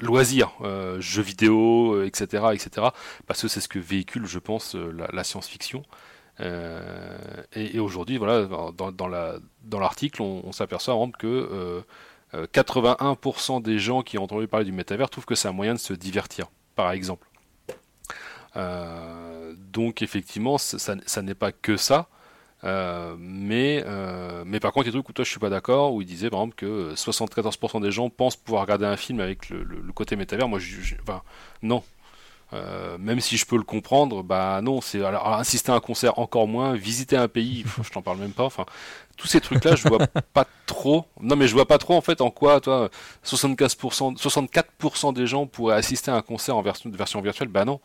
loisirs, euh, jeux vidéo, etc., etc. Parce que c'est ce que véhicule, je pense, la, science-fiction. et, aujourd'hui, voilà, dans, dans l'article, on, s'aperçoit que 81% des gens qui ont entendu parler du métavers trouvent que c'est un moyen de se divertir, par exemple. donc effectivement, ça n'est pas que ça. Euh, mais, euh, mais par contre, il y a des trucs où toi je suis pas d'accord, où il disait par exemple que 74% des gens pensent pouvoir regarder un film avec le, côté métavers. Moi, je, enfin, non. Euh, même si je peux le comprendre, bah non, c'est alors, assister à un concert encore moins, visiter un pays, je t'en parle même pas. Enfin, tous ces trucs-là, je vois pas trop. Non, mais je vois pas trop en fait en quoi, toi, 75%, 64% des gens pourraient assister à un concert en version, version virtuelle. Bah non.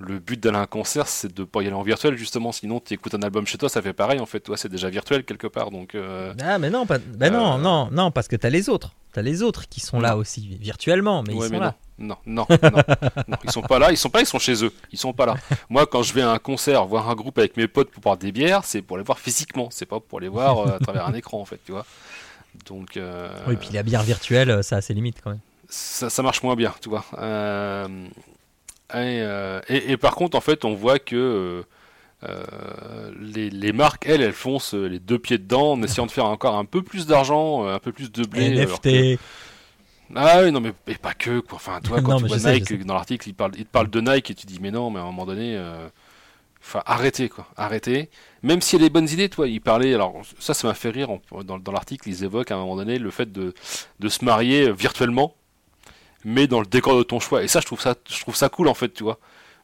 Le but d'aller à un concert, c'est de pas y aller en virtuel justement. Sinon, tu écoutes un album chez toi, ça fait pareil en fait. Toi, c'est déjà virtuel quelque part. Donc. Euh, ah mais non, pas... ben non, non, non, parce que t'as les autres. T'as les autres qui sont là aussi virtuellement, mais ils sont là. Non, non, non, non, ils sont pas là. Ils sont pas, ils sont chez eux. Ils sont pas là. Moi, quand je vais à un concert, voir un groupe avec mes potes pour boire des bières, c'est pour les voir physiquement. C'est pas pour les voir euh, à travers un écran en fait, tu vois. Donc. Euh... Oui, puis la bière virtuelle, ça a ses limites quand même. Ça, ça marche moins bien, tu vois. Euh... Euh, et, par contre, en fait, on voit que euh, les, marques, elles, elles foncent les deux pieds dedans en essayant de faire encore un peu plus d'argent, euh, un peu plus de blé. NFT. Ah oui, non, mais pas que, quoi. Enfin, toi, quand tu vois Nike, dans l'article, il, parle, il te parle de Nike et tu dis, mais non, mais à un moment donné, enfin, arrêtez, quoi. Arrêtez. Même s'il y a des bonnes idées, toi, il parlait, alors, ça, ça m'a fait rire, dans, dans l'article, ils évoquent à un moment donné le fait de, de se marier virtuellement mais dans le décor de ton choix. Et ça, je trouve ça, je trouve ça cool en fait, tu vois,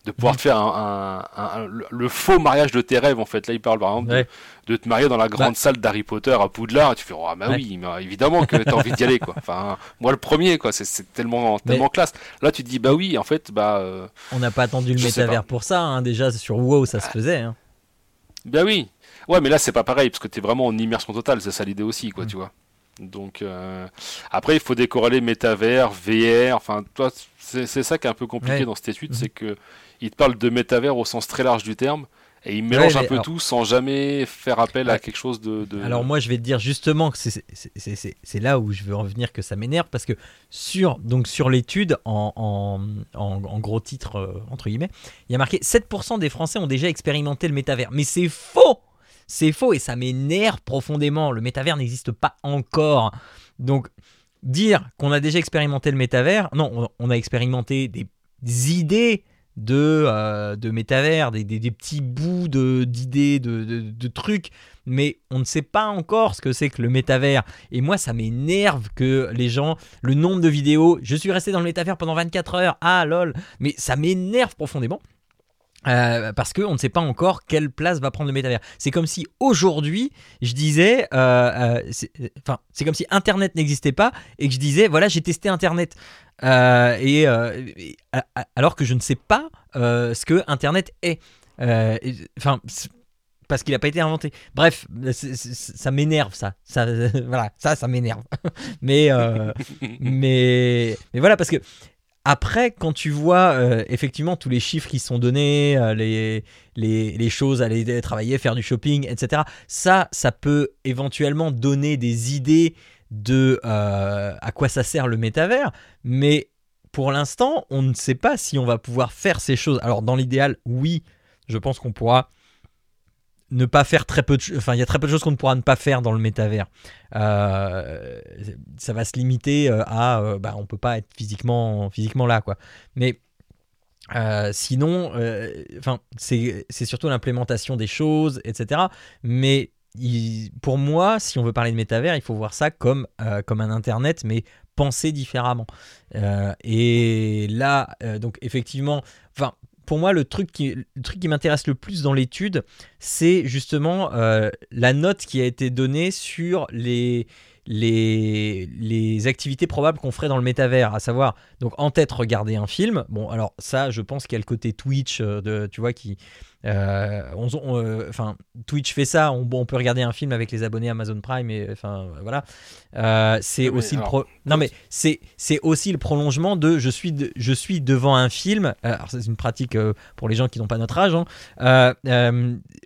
de pouvoir mm. te faire un, le faux mariage de tes rêves en fait. Là, il parle par exemple de, te marier dans la grande bah. salle d'Harry Potter à Poudlard. Et tu fais, oh, bah oui, mais évidemment que t'as envie d'y aller, quoi. Enfin, moi le premier, quoi. C'est tellement, tellement classe. Là, tu te dis, bah oui, en fait, bah. Euh, On n'a pas attendu le métavers pour ça. Hein. Déjà, sur WoW, ça se faisait. Hein. Bah oui. Ouais, mais là, c'est pas pareil parce que t'es vraiment en immersion totale. C'est ça l'idée aussi, quoi, mm. tu vois. Donc euh, après, il faut décorréler métavers, VR. Enfin, toi, c'est ça qui est un peu compliqué dans cette étude, mhm. c'est que il te parle de métavers au sens très large du terme. Et il mélange un peu tout sans jamais faire appel à quelque chose de, Alors moi je vais te dire justement que c'est là où je veux en venir que ça m'énerve parce que sur, donc sur l'étude en, en, gros titre euh, entre guillemets, il y a marqué 7% des Français ont déjà expérimenté le métavers. Mais c'est faux c'est faux et ça m'énerve profondément. Le métavers n'existe pas encore. Donc, dire qu'on a déjà expérimenté le métavers, non, on, a expérimenté des, idées de, euh, métavers, des, petits bouts d'idées, de, de, trucs, mais on ne sait pas encore ce que c'est que le métavers. Et moi, ça m'énerve que les gens, le nombre de vidéos, je suis resté dans le métavers pendant 24 heures, ah lol, mais ça m'énerve profondément. Euh, parce qu'on ne sait pas encore quelle place va prendre le métavers. C'est comme si aujourd'hui, je disais, euh, euh, enfin, c'est comme si Internet n'existait pas et que je disais, voilà, j'ai testé Internet. et, alors que je ne sais pas ce que Internet est. Enfin, parce qu'il n'a pas été inventé. Bref, ça m'énerve ça. ça. voilà, ça, ça m'énerve. mais, mais, mais voilà, parce que après, quand tu vois euh, effectivement tous les chiffres qui sont donnés, euh, les, choses, aller travailler, faire du shopping, etc., ça, ça peut éventuellement donner des idées de euh, à quoi ça sert le métavers, mais pour l'instant, on ne sait pas si on va pouvoir faire ces choses. Alors, dans l'idéal, oui, je pense qu'on pourra ne pas faire très peu de enfin il y a très peu de choses qu'on ne pourra ne pas faire dans le métavers. Euh, ça va se limiter euh, à euh, bah, on peut pas être physiquement physiquement là quoi. Mais sinon enfin c'est surtout l'implémentation des choses etc mais pour moi si on veut parler de métavers il faut voir ça comme comme un internet mais pensé différemment. Et là donc effectivement enfin pour moi, le truc qui, m'intéresse le plus dans l'étude, c'est justement euh, la note qui a été donnée sur les activités probables qu'on ferait dans le métavers, à savoir, donc en tête, regarder un film. Bon, alors ça, je pense qu'il y a le côté Twitch, euh, de, tu vois, qui, euh, euh, enfin, Twitch fait ça. On, on, peut regarder un film avec les abonnés Amazon Prime et enfin voilà. Euh, c'est aussi le non mais c'est c'est aussi le prolongement de je suis je suis devant un film. Alors c'est une pratique pour les gens qui n'ont pas notre âge. Hein.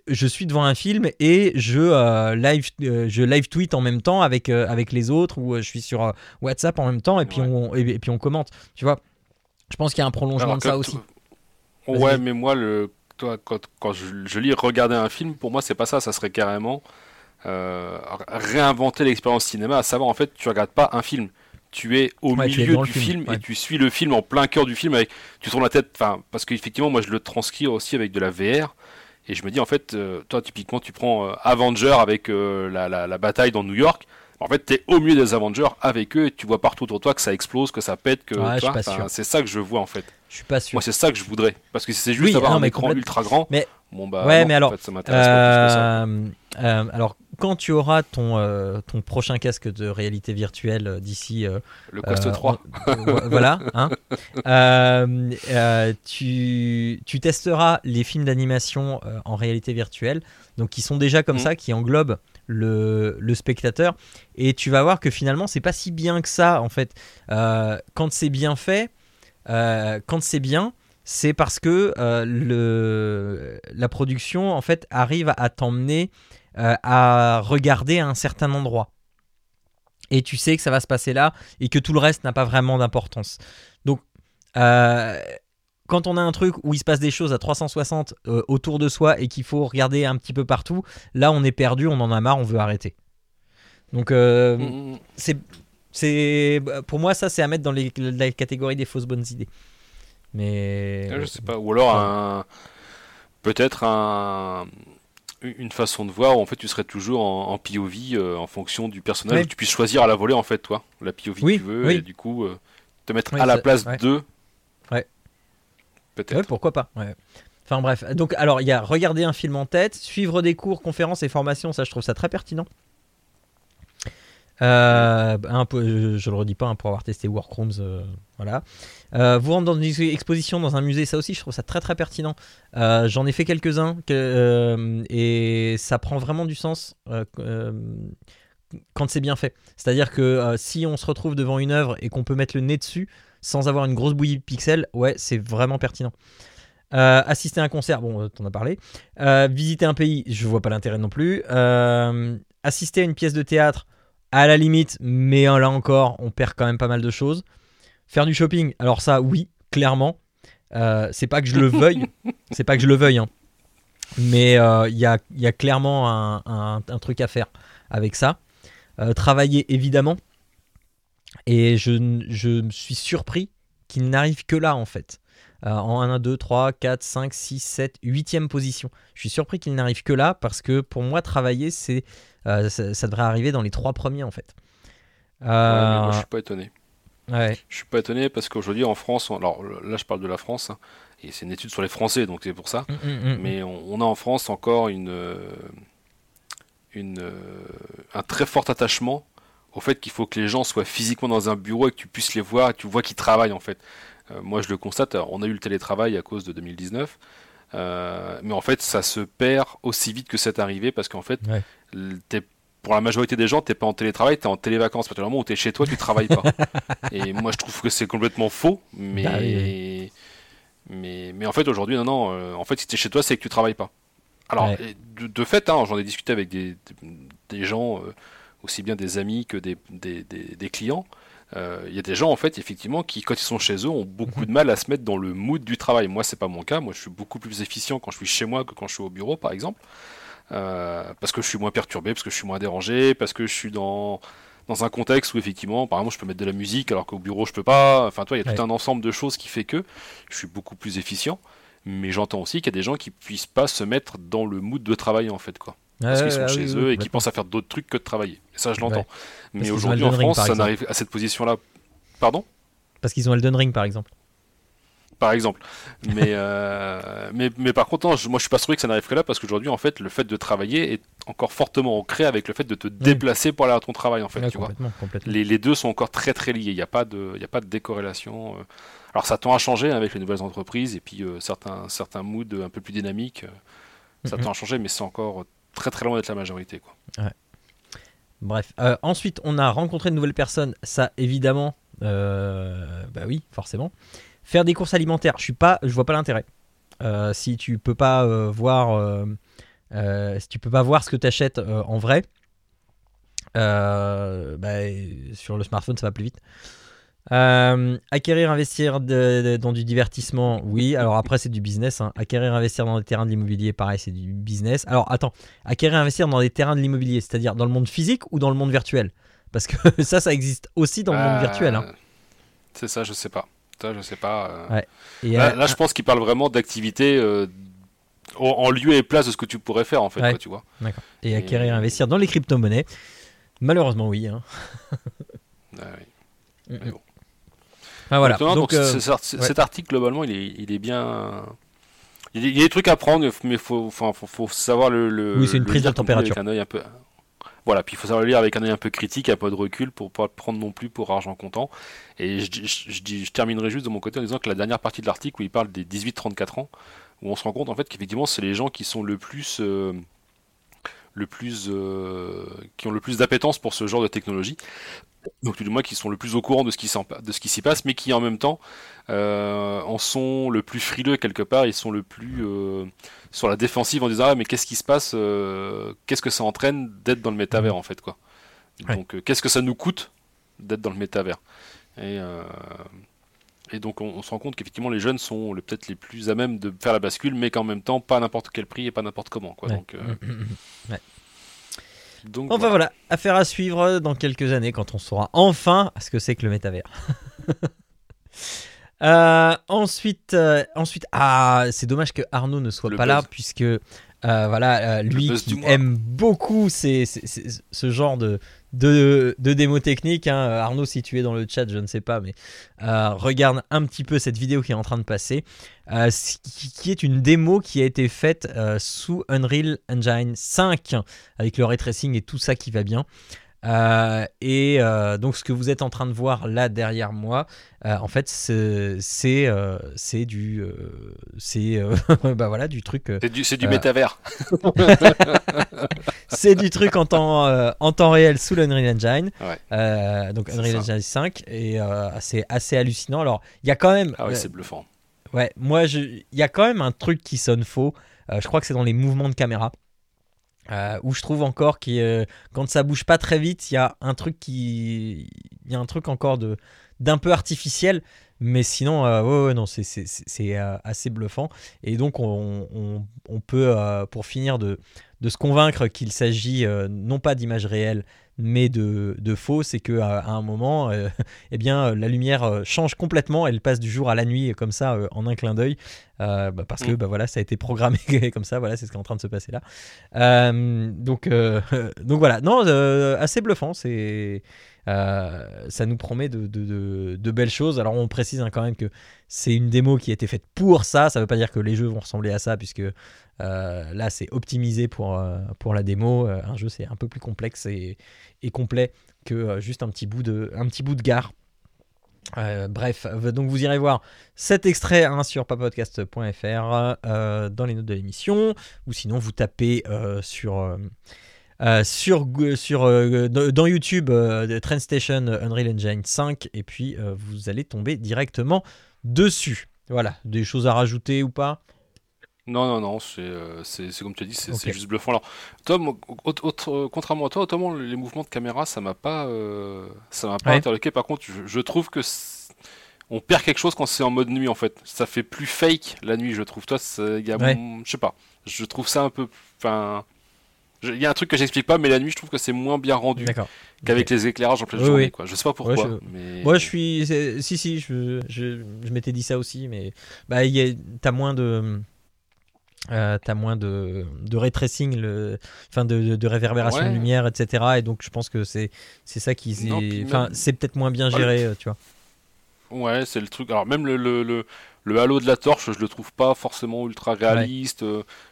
je suis devant un film et je live je live tweet en même temps avec avec les autres ou je suis sur WhatsApp en même temps et puis on et, puis on commente. Tu vois. Je pense qu'il y a un prolongement de ça aussi. Ouais, mais moi le quand, je, lis regarder un film, pour moi, c'est pas ça. Ça serait carrément euh, réinventer l'expérience cinéma, à savoir, en fait, tu regardes pas un film. Tu es au milieu du film, et tu suis le film en plein cœur du film avec tu tournes la tête enfin parce qu'effectivement moi je le transcris aussi avec de la VR et je me dis en fait euh, toi typiquement tu prends euh, Avenger avec la, la, bataille dans New York en fait, tu es au milieu des Avengers avec eux et tu vois partout autour de toi que ça explose, que ça pète, que c'est ça que je vois en fait. Je suis pas sûr. Moi, c'est ça que je voudrais. Parce que si c'est juste avoir un écran ultra grand, mais... bon bah, ouais, mais alors, ça m'intéresse pas plus que ça. Euh, euh, alors, quand tu auras ton, euh, ton prochain casque de réalité virtuelle euh, d'ici. le Quest 3. voilà. Hein, tu, tu, testeras les films d'animation en réalité virtuelle, donc qui sont déjà comme mm. ça, qui englobent le, spectateur. Et tu vas voir que finalement, c'est pas si bien que ça, en fait. quand c'est bien fait, quand c'est bien c'est parce que euh, la production en fait arrive à t'emmener euh, à regarder à un certain endroit. Et tu sais que ça va se passer là et que tout le reste n'a pas vraiment d'importance. Donc, euh, quand on a un truc où il se passe des choses à 360 autour de soi et qu'il faut regarder un petit peu partout, là on est perdu, on en a marre, on veut arrêter. Donc, mm, mm. c'est. Pour moi, ça, c'est à mettre dans la catégorie des fausses bonnes idées. Mais. Ah, je sais pas. Ou alors un. Peut-être un une façon de voir où en fait tu serais toujours en, POV euh, en fonction du personnage tu puisses choisir à la volée en fait toi la POV que tu veux et du coup euh, te mettre à la place de ouais peut-être pourquoi pas enfin bref donc alors il y a regarder un film en tête suivre des cours conférences et formations ça je trouve ça très pertinent euh, peu, je, le redis pas hein, pour avoir testé Workrooms, euh, voilà. Euh, vous rentrez dans une exposition dans un musée, ça aussi, je trouve ça très très pertinent. J'en ai fait quelques-uns et ça prend vraiment du sens quand c'est bien fait. C'est-à-dire que si on se retrouve devant une œuvre et qu'on peut mettre le nez dessus sans avoir une grosse bouillie de pixels, ouais, c'est vraiment pertinent. assister à un concert, bon, t'en as parlé. visiter un pays, je vois pas l'intérêt non plus. assister à une pièce de théâtre, à la limite, mais là encore, on perd quand même pas mal de choses. Faire du shopping, alors ça, oui, clairement. Euh, c'est pas que je le veuille, c'est pas que je le veuille, hein. mais euh, il y, a, clairement un, truc à faire avec ça. Euh, travailler, évidemment. Et je, je me suis surpris qu'il n'arrive que là, en fait. en 1, 2, 3, 4, 5, 6, 7, 8ème position. Je suis surpris qu'il n'arrive que là parce que pour moi, travailler, c'est euh, ça, devrait arriver dans les trois premiers en fait. moi, je suis pas étonné. Ouais. Je suis pas étonné parce qu'aujourd'hui en France, alors là je parle de la France, hein, et c'est une étude sur les Français, donc c'est pour ça. Mm, mm, mm, mais on, a en France encore une, une, un très fort attachement au fait qu'il faut que les gens soient physiquement dans un bureau et que tu puisses les voir et que tu vois qu'ils travaillent en fait. Euh, moi je le constate, on a eu le télétravail à cause de 2019. Euh, mais en fait, ça se perd aussi vite que c'est arrivé parce qu'en fait, pour la majorité des gens, t'es pas en télétravail, t'es en télévacances. Parce que le moment où t'es chez toi, tu travailles pas. et moi, je trouve que c'est complètement faux. Mais, bah mais, mais en fait, aujourd'hui, non, non. Euh, en fait, si t'es chez toi, c'est que tu travailles pas. Alors, de, fait, hein, j'en ai discuté avec des, des gens, euh, aussi bien des amis que des, des, des clients. Euh, il y a des gens en fait effectivement qui quand ils sont chez eux ont beaucoup mhm. de mal à se mettre dans le mood du travail. Moi c'est pas mon cas, moi je suis beaucoup plus efficient quand je suis chez moi que quand je suis au bureau par exemple. Euh, parce que je suis moins perturbé, parce que je suis moins dérangé, parce que je suis dans, dans un contexte où effectivement, par exemple, je peux mettre de la musique alors qu'au bureau je peux pas. Enfin, toi, il y a tout un ensemble de choses qui fait que je suis beaucoup plus efficient. Mais j'entends aussi qu'il y a des gens qui puissent pas se mettre dans le mood de travail en fait, quoi parce qu'ils sont chez eux et qu'ils pensent à faire d'autres trucs que de travailler. Et ça, je l'entends. Mais aujourd'hui, en France, ça n'arrive à cette position-là. Pardon? Parce qu'ils ont Elden Ring, par exemple. Par exemple. Mais, euh, mais, mais, par contre, moi, je suis pas sûr que ça n'arrive que là, parce qu'aujourd'hui, en fait, le fait de travailler est encore fortement ancré avec le fait de te déplacer pour aller à ton travail, en fait. tu vois Les, les, deux sont encore très très liés. Il n'y a, pas de, il a pas de décorrélation. Euh. Alors, ça tend à changer avec les nouvelles entreprises et puis euh, certains, certains moods un peu plus dynamiques. Ça tend à changer, mais c'est encore très très loin d'être la majorité. Quoi. Bref. Euh, ensuite, on a rencontré de nouvelles personnes. Ça, évidemment, euh, bah oui, forcément. Faire des courses alimentaires, je suis pas, je vois pas l'intérêt. Euh, si tu peux pas voir, si tu peux pas voir ce que tu achètes en vrai, bah, sur le smartphone, ça va plus vite. Euh, acquérir, investir dans du divertissement, oui. Alors après, c'est du business. Hein. Acquérir, investir dans des terrains de l'immobilier, pareil, c'est du business. Alors attends, acquérir, investir dans des terrains de l'immobilier, c'est-à-dire dans le monde physique ou dans le monde virtuel? Parce que ça, ça existe aussi dans le monde virtuel. Hein. C'est ça, je sais pas. Ça, je sais pas. Euh. là, je pense qu'il parle vraiment d'activité euh, en lieu et place de ce que tu pourrais faire, en fait. tu vois. Et, acquérir, investir dans les crypto-monnaies, malheureusement, oui. Hein. Ah oui. Mm, mm. Ah, voilà. Donc, euh, cet article, globalement, il est, il est bien. Il y a des trucs à prendre, mais il faut, faut, faut, savoir le, Oui, c'est une prise de température. un œil un peu. Voilà, puis il faut savoir le lire avec un œil un peu critique, un peu de recul pour pas le prendre non plus pour argent comptant. Et je, je, je, terminerai juste de mon côté en disant que la dernière partie de l'article où il parle des 18-34 ans, où on se rend compte en fait qu'effectivement c'est les gens qui sont le plus euh, le plus euh, qui ont le plus d'appétence pour ce genre de technologie. Donc tout du moins qui sont le plus au courant de ce qui de ce qui s'y passe mais qui en même temps euh, en sont le plus frileux quelque part. Ils sont le plus sur la défensive en disant ah mais qu'est-ce qui se passe qu'est-ce que ça entraîne d'être dans le métavers en fait quoi. Donc qu'est-ce que ça nous coûte d'être dans le métavers. Et et donc on, se rend compte qu'effectivement les jeunes sont peut-être les plus à même de faire la bascule, mais qu'en même temps pas à n'importe quel prix et pas n'importe comment. Quoi. Donc, euh, donc enfin voilà. affaire à suivre dans quelques années quand on saura enfin ce que c'est que le métavers. Euh, ensuite, euh, ensuite, ah, c'est dommage que Arnaud ne soit pas là puisque voilà, lui qui aime beaucoup ce genre de, de, de démo technique. Hein. Arnaud, si tu es dans le chat, je ne sais pas, mais euh, regarde un petit peu cette vidéo qui est en train de passer, euh, qui, est une démo qui a été faite euh, sous Unreal Engine 5, avec le ray tracing et tout ça qui va bien. Euh, et euh, donc ce que vous êtes en train de voir là derrière moi, euh, en fait c'est c'est du c'est bah voilà du truc. c'est du du métavers. c'est du truc en temps en temps réel sous l'Unreal Engine. donc Unreal Engine 5 et c'est assez hallucinant. Alors il y a quand même. Ah ouais c'est bluffant. Ouais moi il y a quand même un truc qui sonne faux. je crois que c'est dans les mouvements de caméra. Euh, où je trouve encore que euh, quand ça bouge pas très vite, il y a un truc qui, il y a un truc encore de d'un peu artificiel, mais sinon, euh, ouais, non, c'est assez bluffant. Et donc, on, on, on peut, pour finir, de, de se convaincre qu'il s'agit non pas d'images réelles, mais de, de faux, c'est que à, un moment, euh, eh bien, la lumière euh, change complètement, elle passe du jour à la nuit comme ça euh, en un clin d'œil, bah, parce que mm. bah, voilà, ça a été programmé comme ça, voilà, c'est ce qui est en train de se passer là. donc, donc voilà, non, assez bluffant, c'est ça nous promet de, de, de, belles choses. Alors on précise hein, quand même que c'est une démo qui a été faite pour ça, ça ne veut pas dire que les jeux vont ressembler à ça, puisque là c'est optimisé pour, pour la démo. un jeu c'est un peu plus complexe et, et complet que euh, juste un petit bout de, un petit bout de gare. Euh, bref, donc vous irez voir cet extrait hein, sur papodcast.fr euh, dans les notes de l'émission, ou sinon vous tapez sur, sur, sur dans YouTube Train Station Unreal Engine 5 et puis vous allez tomber directement dessus. Voilà, des choses à rajouter ou pas? Non, non, non, c'est euh, comme tu as dit, c'est juste bluffant. Alors, Tom, autre, contrairement à toi, autrement, les mouvements de caméra, ça m'a pas, euh, ça m'a pas interloqué. Par contre, je, trouve que on perd quelque chose quand c'est en mode nuit, en fait. Ça fait plus fake la nuit, je trouve. Toi, y a, je sais pas, je trouve ça un peu, enfin, il y a un truc que j'explique pas, mais la nuit, je trouve que c'est moins bien rendu qu'avec les éclairages en pleine journée. Quoi. Je sais pas pourquoi. je... Mais... Moi, je suis. Si, si, je, je, je m'étais dit ça aussi, mais bah, t'as moins de. Euh, t'as moins de, de ray tracing, le, enfin de, de, réverbération de lumière, etc. Et donc je pense que c'est c'est ça qui, enfin c'est peut-être moins bien géré, euh, tu vois. Ouais, c'est le truc. Alors même le, le, le, halo de la torche, je le trouve pas forcément ultra réaliste.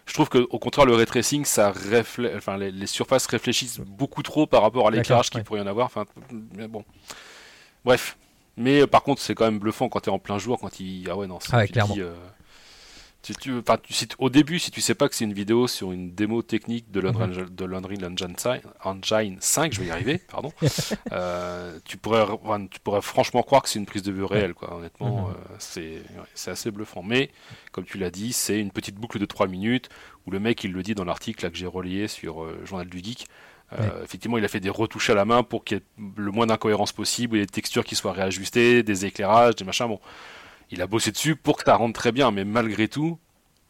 Je trouve que au contraire le ray tracing, ça reflète, enfin les, surfaces réfléchissent beaucoup trop par rapport à l'éclairage qu'il pourrait y en avoir. Enfin, bon. Bref. Mais par contre, c'est quand même bluffant quand t'es en plein jour, quand il ah ouais non, ah clairement. Euh, si tu, au début, si tu sais pas que c'est une vidéo sur une démo technique de l'Unreal, mhm. Engine, 5, Engine 5, je vais y arriver, pardon, euh, tu, pourrais, tu pourrais franchement croire que c'est une prise de vue réelle, quoi. Honnêtement, mhm. euh, c'est assez bluffant. Mais, comme tu l'as dit, c'est une petite boucle de 3 minutes où le mec, il le dit dans l'article que j'ai relayé sur euh, Journal du Geek. Effectivement, il a fait des retouches à la main pour qu'il y ait le moins d'incohérences possible, des textures qui soient réajustées, des éclairages, des machins. Bon, il a bossé dessus pour que ça rentre très bien, mais malgré tout,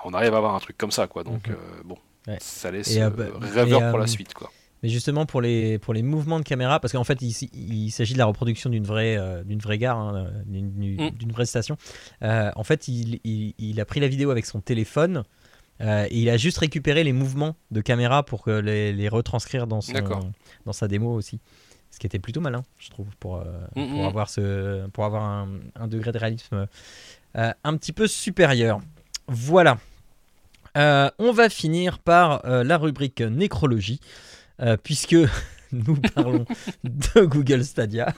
on arrive à avoir un truc comme ça, quoi. Donc, mhm. euh, bon, ça laisse euh, bah, rêveur pour la euh, suite, quoi. Mais justement pour les, pour les mouvements de caméra, parce qu'en fait il, il s'agit de la reproduction d'une vraie, d'une vraie gare, hein, mm. d'une vraie station. en fait il, il, a pris la vidéo avec son téléphone et il a juste récupéré les mouvements de caméra pour que les, les retranscrire dans, son, dans sa démo aussi ce qui était plutôt malin, je trouve, pour, euh, mm, pour mm. avoir, ce, pour avoir un, degré de réalisme euh, un petit peu supérieur. Voilà. Euh, on va finir par la rubrique nécrologie. puisque nous parlons de Google Stadia.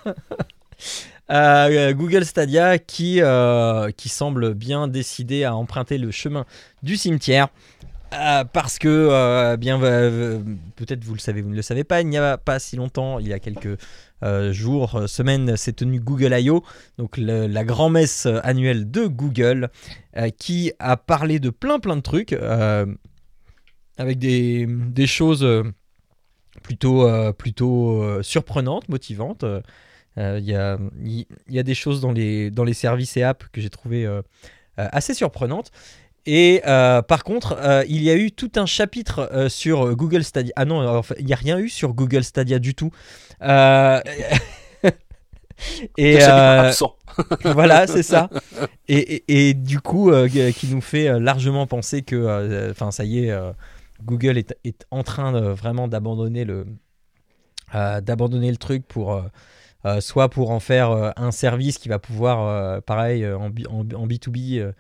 Google Stadia qui, qui semble bien décidé à emprunter le chemin du cimetière. Parce que, bien, peut-être vous le savez, vous ne le savez pas, il n'y a pas si longtemps, il y a quelques euh, jour, euh, semaine, s'est tenu Google I.O., donc la grand-messe annuelle de Google, euh, qui a parlé de plein plein de trucs, avec des, choses plutôt, plutôt surprenantes, motivantes. Il y, a, y, a, des choses dans les, dans les services et apps que j'ai trouvé assez surprenantes. Et par contre, il y a eu tout un chapitre sur Google Stadia. Ah non, il n'y a rien eu sur Google Stadia du tout. Euh, et euh, voilà, c'est ça. Et, et, du coup, euh, qui nous fait largement penser que, enfin, ça y est, Google est, est, en train de, vraiment d'abandonner le, d'abandonner le truc pour, soit pour en faire un service qui va pouvoir, pareil, en, en, en B2B,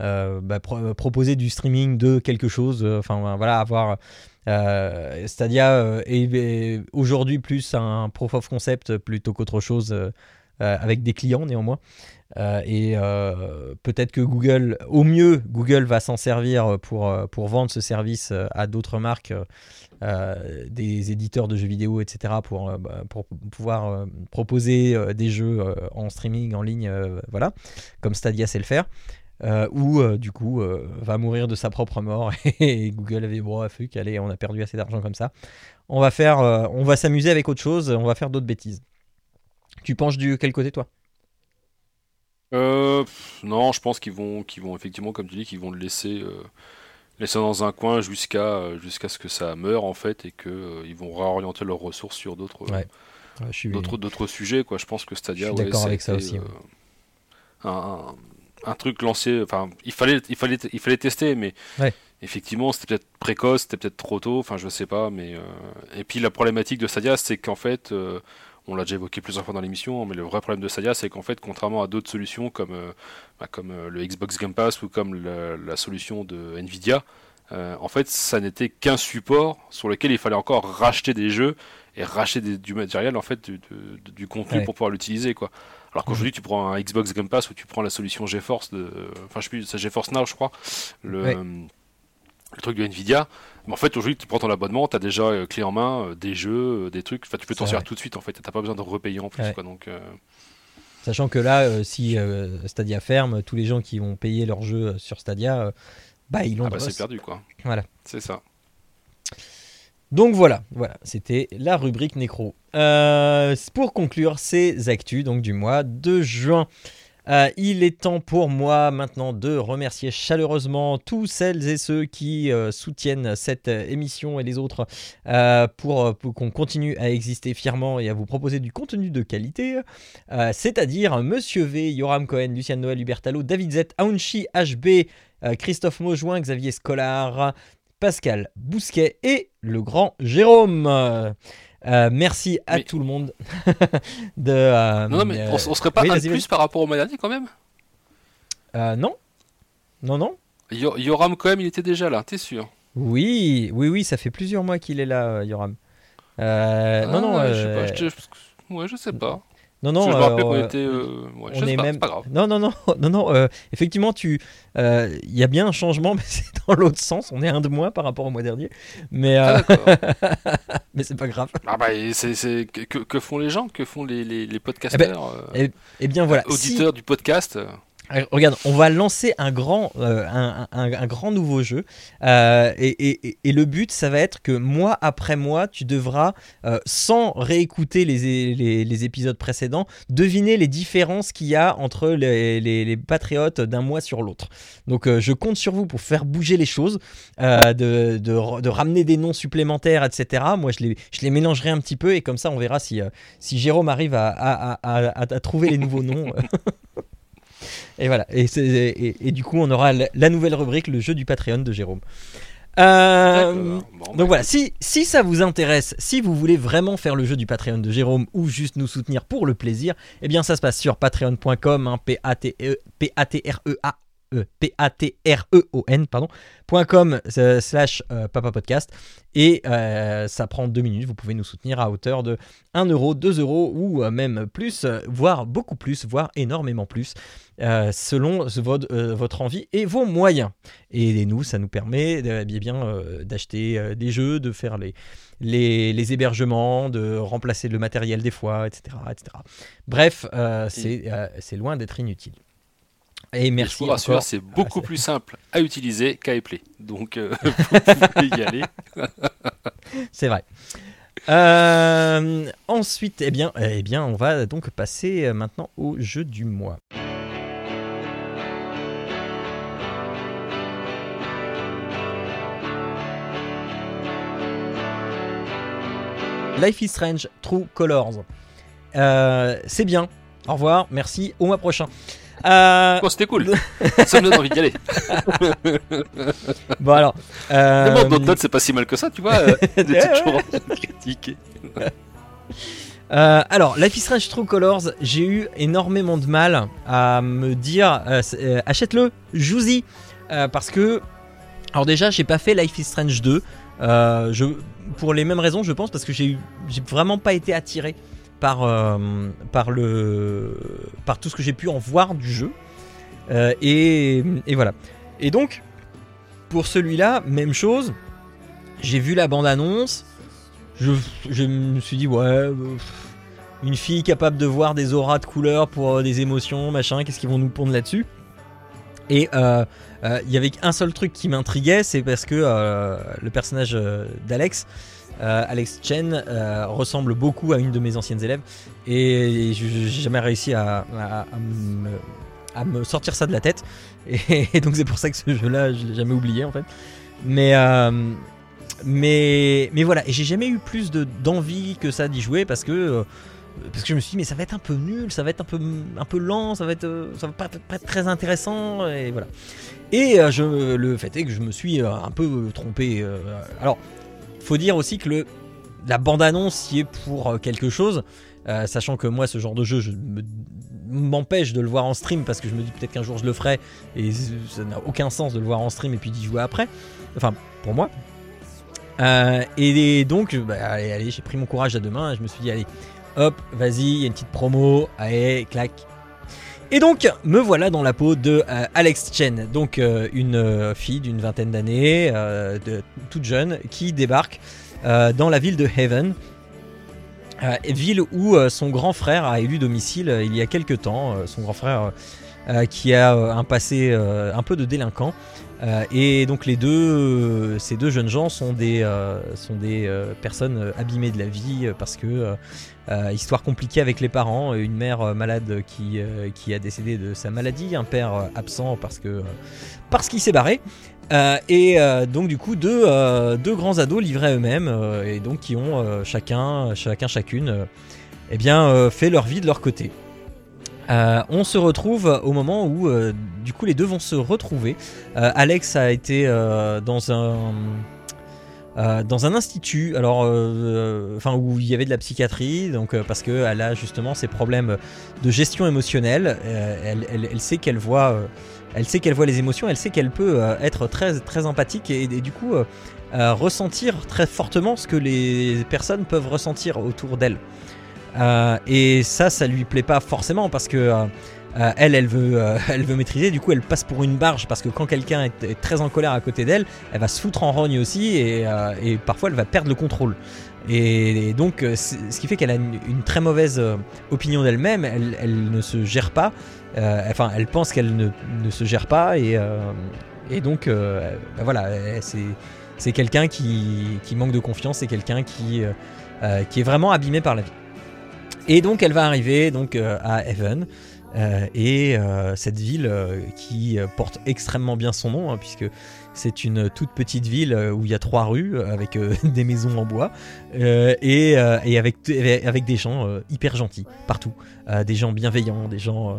bah, proposer du streaming de quelque chose. Enfin, voilà, avoir euh, Stadia euh, est, aujourd'hui plus un proof of concept plutôt qu'autre chose euh, avec des clients néanmoins. et peut-être que Google, au mieux, Google va s'en servir pour, pour vendre ce service à d'autres marques, des éditeurs de jeux vidéo, etc., pour, bah, pour pouvoir proposer des jeux en streaming, en ligne, voilà, comme Stadia sait le faire. Euh, ou euh, du coup euh, va mourir de sa propre mort. Et Google avait bon fuck allez on a perdu assez d'argent comme ça. On va faire on va s'amuser avec autre chose on va faire d'autres bêtises. Tu penches du quel côté toi? Non je pense qu'ils vont qu'ils vont effectivement comme tu dis qu'ils vont le laisser laisser dans un coin jusqu'à jusqu'à ce que ça meure en fait et que ils vont réorienter leurs ressources sur d'autres d'autres d'autres sujets quoi. Je pense que Stadia je suis d'accord avec ça aussi un, un truc lancé. Enfin, il fallait, il fallait, il fallait tester, mais effectivement, c'était peut-être précoce, c'était peut-être trop tôt. Enfin, je sais pas, mais euh, et puis la problématique de Stadia, c'est qu'en fait, euh, on l'a déjà évoqué plusieurs fois dans l'émission, mais le vrai problème de Stadia, c'est qu'en fait, contrairement à d'autres solutions comme, euh, bah, comme le Xbox Game Pass ou comme la, solution de Nvidia, en fait, ça n'était qu'un support sur lequel il fallait encore racheter des jeux et racheter du matériel, en fait, du, contenu pour pouvoir l'utiliser, quoi. Alors qu'aujourd'hui, tu prends un Xbox Game Pass ou tu prends la solution GeForce, de, enfin, je sais plus, c'est GeForce Now, je crois, le, le truc de Nvidia. Mais en fait, aujourd'hui, tu prends ton abonnement, tu as déjà euh, clé en main euh, des jeux, euh, des trucs, enfin, tu peux t'en servir tout de suite, en fait, t'as pas besoin de repayer en plus, quoi, donc. Sachant que là, si Stadia ferme, tous les gens qui vont payer leur jeu sur Stadia, bah ils l'ont. Ah bah c'est perdu, quoi. Voilà. C'est ça. Donc voilà, voilà, c'était la rubrique nécro. Euh, pour conclure ces actus du mois de juin. Euh, il est temps pour moi maintenant de remercier chaleureusement tous celles et ceux qui euh, soutiennent cette émission et les autres pour, qu'on continue à exister fièrement et à vous proposer du contenu de qualité. C'est-à-dire Monsieur V, Yoram Cohen, Lucien Noël, Hubert David Z, Aounchi, HB, Christophe Maujoin, Xavier Scolar, Pascal Bousquet et le grand Jérôme. Euh, merci à tout le monde de. Euh, non, mais on, serait pas un plus par rapport au mois dernier quand même? Euh, Non, non, non. Yoram quand même, il était déjà là, t'es sûr? Oui, oui, oui, ça fait plusieurs mois qu'il est là, Yoram. Ah, non, non. Je sais pas, ouais, je sais pas. Non, non, je me rappelle qu'on euh, était. Euh, on est même. Pas grave. Non, non, non, non, non. Euh, effectivement, tu, il y a bien un changement, mais c'est dans l'autre sens. On est un de moins par rapport au mois dernier, mais ah, mais c'est pas grave. Ah bah, c'est, que, que, font les gens, que font les les, les podcasteurs, eh, ben, eh, eh, bien voilà, auditeurs du podcast. Regarde, on va lancer un grand, euh, un, grand nouveau jeu. Euh, et, le but, ça va être que mois après mois, tu devras, euh, sans réécouter les, épisodes précédents, deviner les différences qu'il y a entre les, patriotes d'un mois sur l'autre. Donc je compte sur vous pour faire bouger les choses, de, ramener des noms supplémentaires, etc. Moi, je les, mélangerai un petit peu et comme ça, on verra si, Jérôme arrive à trouver les nouveaux noms. Et voilà. Et, et, du coup, on aura la, nouvelle rubrique, le jeu du Patreon de Jérôme. Euh, donc bah, voilà, si, si ça vous intéresse, si vous voulez vraiment faire le jeu du Patreon de Jérôme ou juste nous soutenir pour le plaisir, eh bien ça se passe sur patreon.com, hein, P-A-T-R-E-A e p a t r e o n pardon .com slash papa podcast et ça prend deux minutes. Vous pouvez nous soutenir à hauteur de 1 euro, 2 euros ou même plus, voire beaucoup plus, voire énormément plus. selon votre, envie et vos moyens. Et, nous, ça nous permet eh bien, bien d'acheter des jeux, de faire les, les, hébergements, de remplacer le matériel des fois, etc. etc. Bref, euh, euh, c'est loin d'être inutile. Et merci. Je vous c'est beaucoup plus simple à utiliser qu'à épeler. Donc, euh, vous pouvez y aller. c'est vrai. ensuite, eh bien, eh bien, on va donc passer maintenant au jeu du mois. Life is Strange True Colors. Euh, c'est bien. Au revoir, merci, au mois prochain. Euh... c'était cool. ça me donne envie d'y aller. bon alors. Euh... Mais bon, c'est pas si mal que ça, tu vois. Euh, toujours euh, alors, Life is Strange True Colors, j'ai eu énormément de mal à me dire achète-le, joue-y. parce que, alors déjà, j'ai pas fait Life is Strange 2. je, pour les mêmes raisons, je pense, parce que j'ai vraiment pas été attiré par, euh, par, le, par tout ce que j'ai pu en voir du jeu. Euh, et, voilà. Et donc, pour celui-là, même chose. J'ai vu la bande-annonce. Je, je, me suis dit, ouais, euh, une fille capable de voir des auras de couleurs pour des émotions, machin, qu'est-ce qu'ils vont nous pondre là-dessus? Et il y avait un seul truc qui m'intriguait, c'est parce que le personnage d'Alex euh, Alex Chen euh, ressemble beaucoup à une de mes anciennes élèves et j'ai jamais réussi à, me, sortir ça de la tête et, donc c'est pour ça que ce jeu-là je l'ai jamais oublié en fait. Mais euh, mais mais voilà et j'ai jamais eu plus d'envie que ça d'y jouer parce que parce que je me suis dit mais ça va être un peu nul, ça va être un peu un peu lent, ça va être ça va pas, être très intéressant et voilà. Et le fait est que je me suis un peu trompé. alors faut dire aussi que le, la bande-annonce y est pour euh, quelque chose. Euh, sachant que moi, ce genre de jeu, je m'empêche de le voir en stream parce que je me dis peut-être qu'un jour je le ferai et ça n'a aucun sens de le voir en stream et puis d'y jouer après. Enfin, pour moi. Euh, et, donc, bah, allez, allez j'ai pris mon courage à deux mains je me suis dit, allez, hop, vas-y, il y a une petite promo, allez, clac. Et donc, me voilà dans la peau de Alex Chen, donc une fille d'une vingtaine d'années, toute jeune, qui débarque euh, dans la ville de Haven. Euh, ville où euh, son grand frère a élu domicile il y a quelques temps. son grand frère qui a un passé un peu de délinquant. et donc les deux, ces deux jeunes gens sont des, sont des personnes abîmées de la vie parce que histoire compliquée avec les parents, une mère malade qui, qui a décédé de sa maladie, un père absent parce que parce qu'il s'est barré. Euh, et euh, donc du coup deux, euh, deux grands ados livrés eux-mêmes et donc qui ont chacun chacun chacune eh bien fait leur vie de leur côté. on se retrouve au moment où du coup les deux vont se retrouver. Alex a été dans un dans un institut, alors, enfin où il y avait de la psychiatrie, donc parce qu'elle a justement ces problèmes de gestion émotionnelle. Elle, elle, sait qu'elle voit elle sait qu'elle voit les émotions, elle sait qu'elle peut euh, être très, très empathique et, du coup euh, euh, ressentir très fortement ce que les personnes peuvent ressentir autour d'elle. et ça, ça lui plaît pas forcément parce que elle, elle veut, elle veut maîtriser. Du coup, elle passe pour une barge parce que quand quelqu'un est, très en colère à côté d'elle, elle va se foutre en rogne aussi et, parfois elle va perdre le contrôle. Et, donc, ce qui fait qu'elle a une, très mauvaise opinion d'elle-même. Elle, ne se gère pas. Euh, enfin, elle pense qu'elle ne, se gère pas et, euh, donc, euh, voilà, c'est quelqu'un qui, manque de confiance, c'est quelqu'un qui, qui est vraiment abîmé par la vie. Et donc, elle va arriver donc à Heaven. Et cette ville qui porte extrêmement bien son nom, hein, puisque c'est une toute petite ville euh, où il y a trois rues euh, avec euh, des maisons en bois et, avec, avec des gens hyper gentils partout. des gens bienveillants, des gens,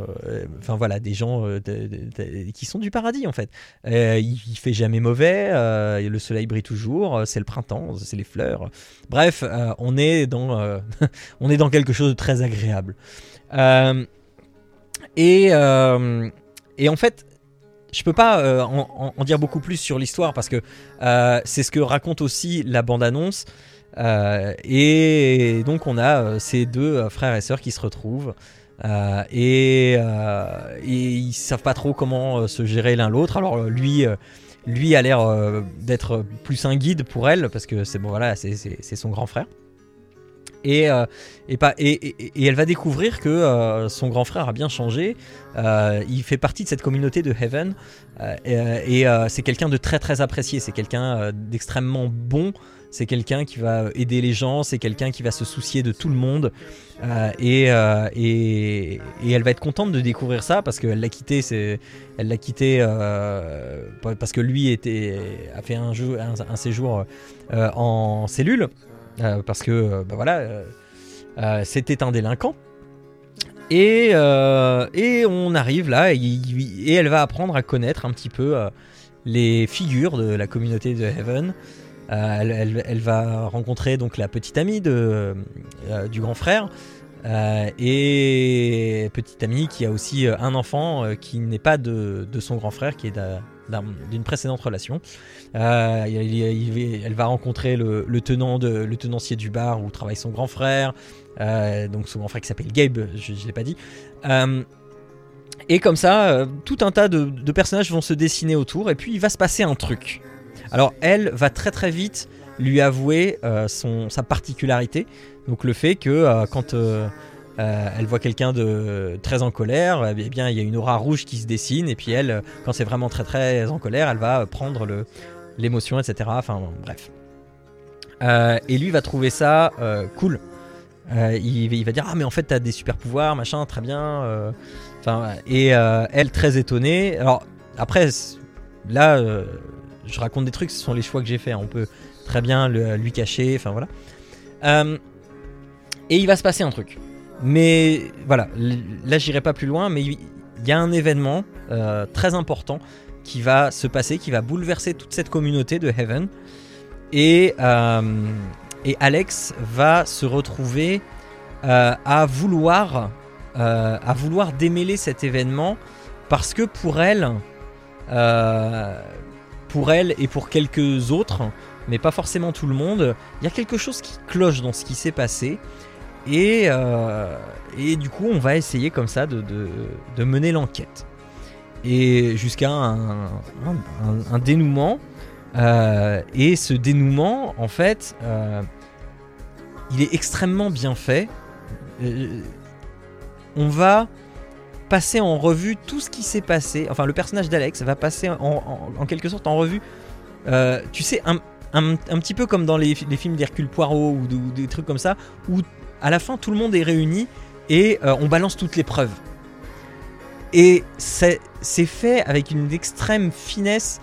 enfin voilà, des gens qui sont du paradis en fait. il, fait jamais mauvais, le soleil brille toujours, c'est le printemps, c'est les fleurs. Bref, on est dans, on est dans quelque chose de très agréable. Et, et en fait, je peux pas en, en, dire beaucoup plus sur l'histoire parce que c'est ce que raconte aussi la bande-annonce. et donc on a ces deux frères et sœurs qui se retrouvent. et, et, ils savent pas trop comment se gérer l'un l'autre. Alors lui, lui a l'air euh, d'être plus un guide pour elle parce que c'est bon voilà c'est son grand frère. Et, euh, et, pas, et, elle va découvrir que euh, son grand frère a bien changé. il fait partie de cette communauté de Heaven. et c'est quelqu'un de très très apprécié. C'est quelqu'un d'extrêmement bon c'est quelqu'un qui va aider les gens, c'est quelqu'un qui va se soucier de tout le monde. Euh, euh, et, elle va être contente de découvrir ça parce qu'elle l'a quitté, elle l'a quitté euh, parce que lui était, a fait un, séjour en cellule parce que bah voilà, c'était un délinquant. Et, on arrive là et, elle va apprendre à connaître un petit peu les figures de la communauté de Heaven. Euh, elle, va rencontrer donc la petite amie euh, du grand frère. Euh, et petite amie qui a aussi un enfant qui n'est pas de, son grand frère, qui est d'une précédente relation. Elle va rencontrer le, tenant de, le tenancier du bar où travaille son grand frère, donc son grand frère qui s'appelle Gabe, je ne l'ai pas dit. et comme ça, tout un tas de, personnages vont se dessiner autour, et puis il va se passer un truc. Alors elle va très très vite lui avouer euh, son, sa particularité, donc le fait que euh, quand euh, elle voit quelqu'un de très en colère, eh bien il y a une aura rouge qui se dessine, et puis elle, quand c'est vraiment très très en colère, elle va prendre l'émotion, etc. Enfin bref. et lui va trouver ça cool. Il, il, va dire ah mais en fait t'as des super pouvoirs machin très bien. Et elle très étonnée. Alors après là je raconte des trucs, ce sont les choix que j'ai fait. On peut très bien lui cacher, enfin voilà. Euh, et il va se passer un truc. Mais voilà, là j'irai pas plus loin, mais il y a un événement euh, très important qui va se passer, qui va bouleverser toute cette communauté de Heaven. Et, euh, et Alex va se retrouver à vouloir à vouloir démêler cet événement parce que pour elle, pour elle et pour quelques autres, mais pas forcément tout le monde, il y a quelque chose qui cloche dans ce qui s'est passé. Et, euh, et, du coup, on va essayer comme ça de, de, mener l'enquête. Et jusqu'à un, dénouement. Euh, et ce dénouement, en fait, euh, il est extrêmement bien fait. on va passer en revue tout ce qui s'est passé. Enfin, le personnage d'Alex va passer en, quelque sorte en revue. Euh, tu sais, un, petit peu comme dans les, films d'Hercule Poirot ou, des trucs comme ça, où à la fin tout le monde est réuni et euh, on balance toutes les preuves. Et c'est fait avec une extrême finesse,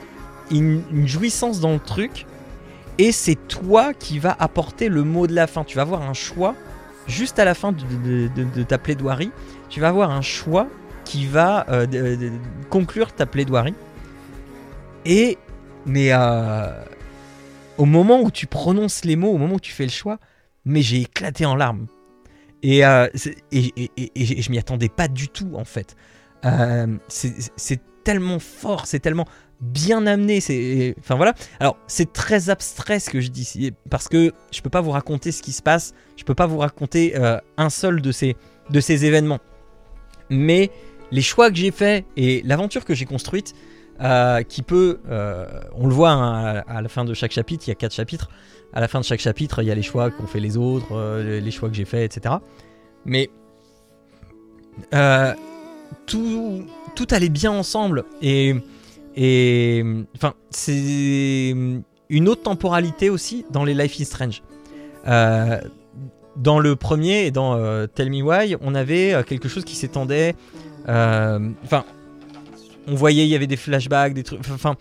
une, jouissance dans le truc. Et c'est toi qui vas apporter le mot de la fin. Tu vas avoir un choix juste à la fin de, ta plaidoirie tu vas avoir un choix qui va euh, conclure ta plaidoirie. Et, mais euh, au moment où tu prononces les mots, au moment où tu fais le choix, mais j'ai éclaté en larmes. Et, euh, et, et, je m'y attendais pas du tout, en fait. C'est tellement fort, c'est tellement bien amené. C'est, enfin voilà. Alors c'est très abstrait ce que je dis parce que je peux pas vous raconter ce qui se passe. Je peux pas vous raconter un seul de ces de ces événements mais les choix que j'ai faits et l'aventure que j'ai construite, euh, qui peut, euh, on le voit hein, à, la fin de chaque chapitre, il y a quatre chapitres. À la fin de chaque chapitre, il y a les choix qu'ont fait les autres, euh, les choix que j'ai faits, etc. Mais tout, tout allait bien ensemble et et enfin c'est une autre temporalité aussi dans les Life is Strange. Dans le premier et dans euh, Tell Me Why, on avait euh, quelque chose qui s'étendait. Euh, enfin, on voyait, il y avait des flashbacks, des trucs. Enfin,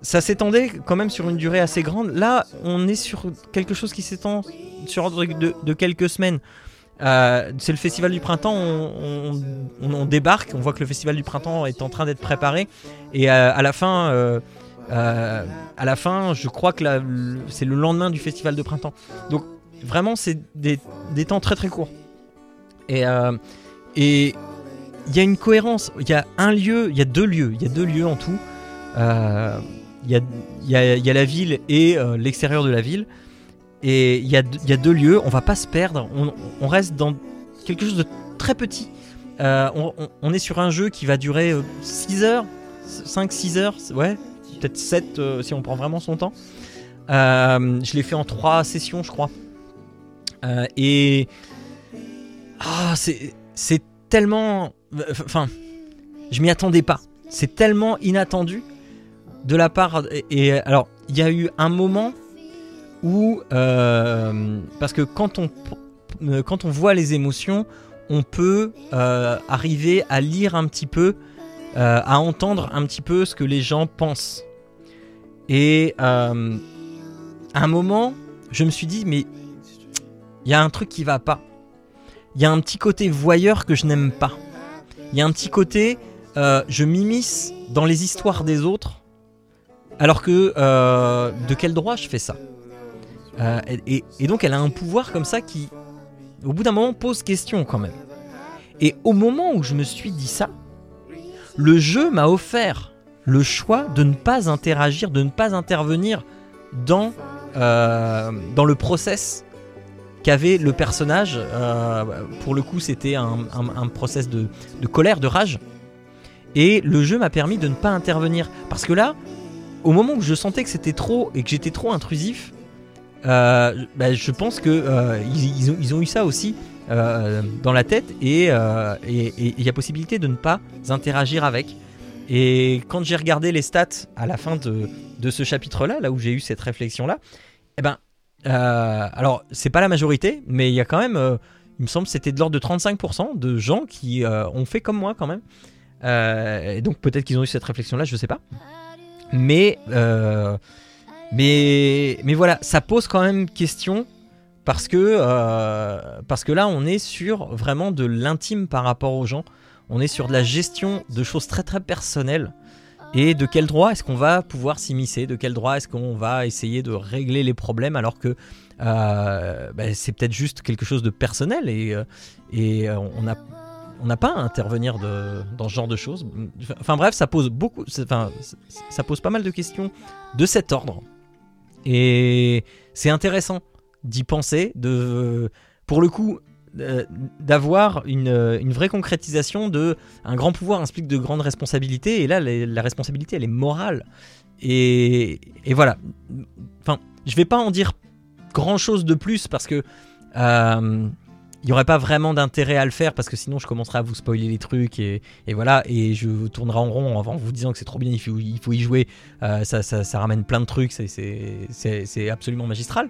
ça s'étendait quand même sur une durée assez grande. Là, on est sur quelque chose qui s'étend sur ordre de, quelques semaines. C'est le festival du printemps, on, débarque, on voit que le festival du printemps est en train d'être préparé, et à la fin, à la fin, je crois que c'est le lendemain du festival de printemps. Donc Vraiment, c'est des, temps très très courts. Et, euh, et y a une cohérence. Il y a un lieu, il y a deux lieux, il y a deux lieux en tout. Euh, il y, a, la ville et euh, l'extérieur de la ville. Et il y, a, deux lieux, on va pas se perdre, on, reste dans quelque chose de très petit. Euh, on, est sur un jeu qui va durer 6 heures, 5-6 heures, ouais, peut-être 7 si on prend vraiment son temps. je l'ai fait en 3 sessions, je crois. et. Ah, c'est tellement. Enfin, je m'y attendais pas. C'est tellement inattendu de la part. Et, alors, il y a eu un moment où. Euh, parce que quand on, euh, quand on voit les émotions, on peut euh, arriver à lire un petit peu, à entendre un petit peu ce que les gens pensent. Et à un moment, je me suis dit, mais il y a un truc qui va pas il y a un petit côté voyeur que je n'aime pas. Il y a un petit côté, je m'immisce dans les histoires des autres, alors que de quel droit je fais ça? Euh, et, donc elle a un pouvoir comme ça qui, au bout d'un moment, pose question quand même. Et au moment où je me suis dit ça, le jeu m'a offert le choix de ne pas interagir, de ne pas intervenir dans, dans le process qu'avait le personnage. Euh, pour le coup, c'était un, process de, colère, de rage. Et le jeu m'a permis de ne pas intervenir. Parce que là, au moment où je sentais que c'était trop et que j'étais trop intrusif, euh, bah, je pense que euh, ils, ont, eu ça aussi dans la tête et il y a possibilité de ne pas interagir avec. Et quand j'ai regardé les stats à la fin de, ce chapitre-là, là où j'ai eu cette réflexion-là, eh ben, euh, alors, c'est pas la majorité, mais il y a quand même, euh, il me semble, c'était de l'ordre de 35% de gens qui euh, ont fait comme moi quand même. et donc peut-être qu'ils ont eu cette réflexion-là, je sais pas. Mais, mais, mais voilà, ça pose quand même question parce que, parce que là, on est sur vraiment de l'intime par rapport aux gens. On est sur de la gestion de choses très très personnelles. Et de quel droit est-ce qu'on va pouvoir s'immiscer? De quel droit est-ce qu'on va essayer de régler les problèmes alors que euh, bah, c'est peut-être juste quelque chose de personnel et, euh, et euh, on n'a on n'a pas à intervenir dans ce genre de choses. Enfin bref, ça pose beaucoup, enfin, ça pose pas mal de questions de cet ordre. Et c'est intéressant d'y penser. De, pour le coup, euh, d'avoir une, une, vraie concrétisation de un grand pouvoir implique de grandes responsabilités et là la responsabilité elle est morale et, et, voilà enfin je vais pas en dire grand chose de plus parce que euh, il n'y aurait pas vraiment d'intérêt à le faire parce que sinon je commencerai à vous spoiler les trucs et, voilà. Et je tournerai en rond en vous disant que c'est trop bien il faut, y jouer. Euh, ça, ramène plein de trucs c'est absolument magistral.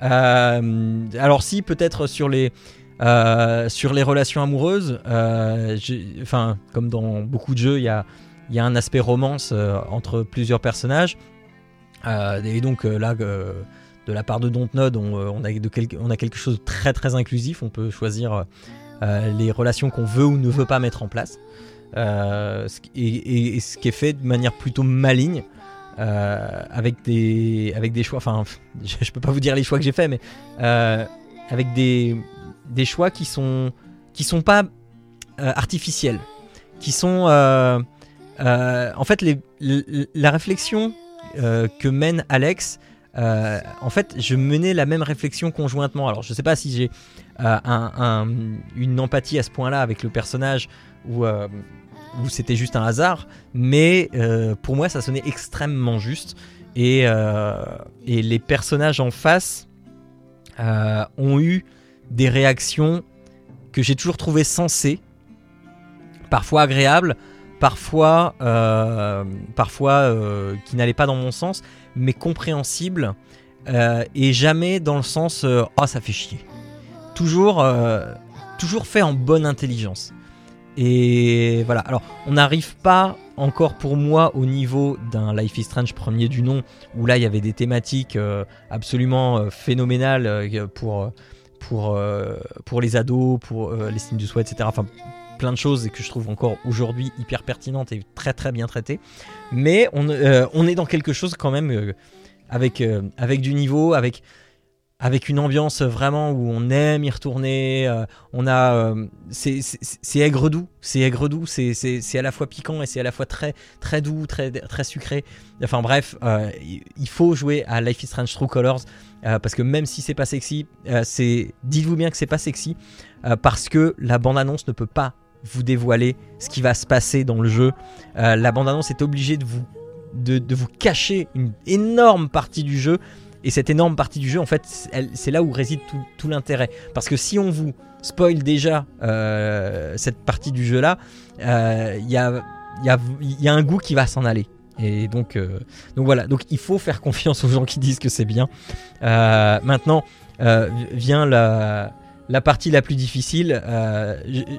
Alors si peut-être sur les euh, relations amoureuses, euh, enfin, comme dans beaucoup de jeux, il y a, y a, un aspect romance euh, entre plusieurs personnages. et donc là, de la part de Dontnod, on, on, a quelque chose de très très inclusif. On peut choisir les relations qu'on veut ou ne veut pas mettre en place. Et, ce qui est fait de manière plutôt maligne. avec des choix enfin je, je, peux pas vous dire les choix que j'ai fait mais avec des choix qui sont qui sont pas euh, artificiels, qui sont euh, euh, en fait la réflexion que mène Alex. En fait, je menais la même réflexion conjointement. Alors, je sais pas si j'ai un, une empathie à ce point-là avec le personnage ou ou c'était juste un hasard, mais pour moi ça sonnait extrêmement juste. Et, les personnages en face ont eu des réactions que j'ai toujours trouvées sensées, parfois agréables, parfois, euh, parfois euh, qui n'allaient pas dans mon sens, mais compréhensibles, euh, et jamais dans le sens oh ça fait chier. Toujours, toujours fait en bonne intelligence. Et voilà. Alors, on n'arrive pas encore pour moi au niveau d'un Life is Strange premier du nom, où là il y avait des thématiques absolument phénoménales pour pour, euh, pour les ados, pour euh, l'estime du soi, etc. Enfin, plein de choses et que je trouve encore aujourd'hui hyper pertinentes et très très bien traitées. Mais on, euh, on est dans quelque chose quand même avec, avec du niveau, avec avec une ambiance vraiment où on aime y retourner. Euh, on a, euh, c'est aigre doux, c'est aigre doux, c'est à la fois piquant et c'est à la fois très très doux, très très sucré. Enfin bref, euh, il faut jouer à Life is Strange True Colors parce que même si c'est pas sexy, c'est dites-vous bien que c'est pas sexy parce que la bande annonce ne peut pas vous dévoiler ce qui va se passer dans le jeu. la bande annonce est obligée de vous de, vous cacher une énorme partie du jeu et cette énorme partie du jeu, en fait, c'est là où réside tout, l'intérêt. Parce que si on vous spoil déjà euh, cette partie du jeu-là, il euh, y, a, un goût qui va s'en aller. Et euh, donc voilà, donc il faut faire confiance aux gens qui disent que c'est bien. maintenant vient la, la partie la plus difficile.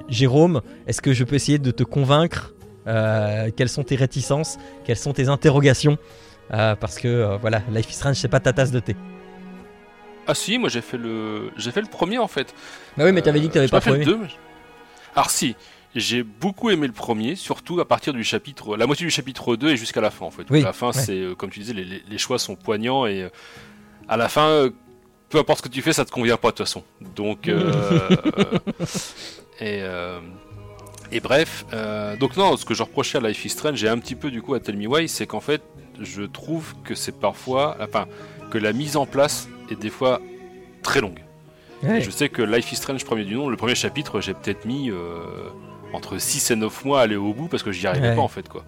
Jérôme, est-ce que je peux essayer de te convaincre Quelles sont tes réticences Quelles sont tes interrogations euh, parce que euh, voilà, Life is Strange c'est pas ta tasse de thé. Ah si, moi j'ai fait le j'ai fait le premier en fait. Bah oui, mais t'avais dit que t'avais euh, pas, pas fait le deux. Alors si, j'ai beaucoup aimé le premier, surtout à partir du chapitre, la moitié du chapitre 2 et jusqu'à la fin en fait. Oui, la fin, c'est comme tu disais, les, les, choix sont poignants et à la fin, peu importe ce que tu fais, ça te convient pas de toute façon. Donc et et bref, donc non, ce que je reprochais à Life is Strange, j'ai un petit peu du coup à Tell Me Why, c'est qu'en fait, je trouve que c'est parfois, enfin, que la mise en place est des fois très longue. Je sais que Life is Strange, premier du nom, le premier chapitre, j'ai peut-être mis euh, entre 6 et 9 mois à aller au bout parce que j'y arrivais pas en fait quoi.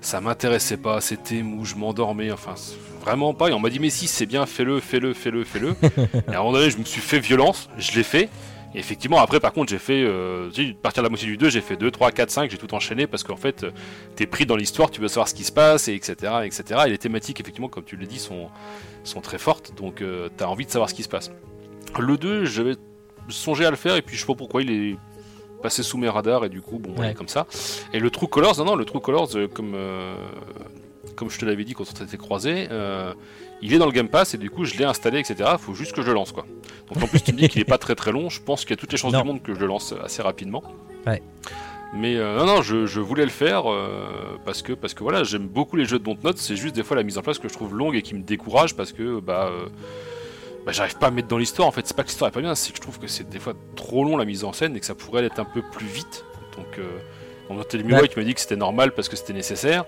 Ça m'intéressait pas, c'était mou, je m'endormais, enfin vraiment pas. Et on m'a dit mais si c'est bien, fais-le, fais-le, fais-le, fais-le. et à un moment donné, je me suis fait violence, je l'ai fait. Et effectivement, après, par contre, j'ai fait, euh, à partir de la moitié du 2, j'ai fait 2, 3, 4, 5, j'ai tout enchaîné parce qu'en fait, t'es pris dans l'histoire, tu veux savoir ce qui se passe, et etc., etc. Et les thématiques, effectivement, comme tu l'as dit, sont, sont très fortes, donc euh, t'as envie de savoir ce qui se passe. Le 2, j'avais songé à le faire, et puis je sais pas pourquoi il est passé sous mes radars, et du coup, bon, ouais. comme ça. Et le True Colors, non, non, le True Colors, euh, comme, euh, comme je te l'avais dit quand on s'était croisé, il est dans le Game Pass et du coup je l'ai installé, etc. Il faut juste que je le lance quoi. Donc en plus tu me dis qu'il est pas très très long, je pense qu'il y a toutes les chances du monde que je le lance assez rapidement. Ouais. Mais euh, non, non, je, voulais le faire euh, parce que parce que voilà, j'aime beaucoup les jeux de Dontnod. C'est juste des fois la mise en place que je trouve longue et qui me décourage parce que bah, euh, bah j'arrive pas à mettre dans l'histoire. En fait, c'est pas que l'histoire est pas bien, c'est que je trouve que c'est des fois trop long la mise en scène et que ça pourrait être un peu plus vite. Donc on a le ouais. qui m'a dit que c'était normal parce que c'était nécessaire.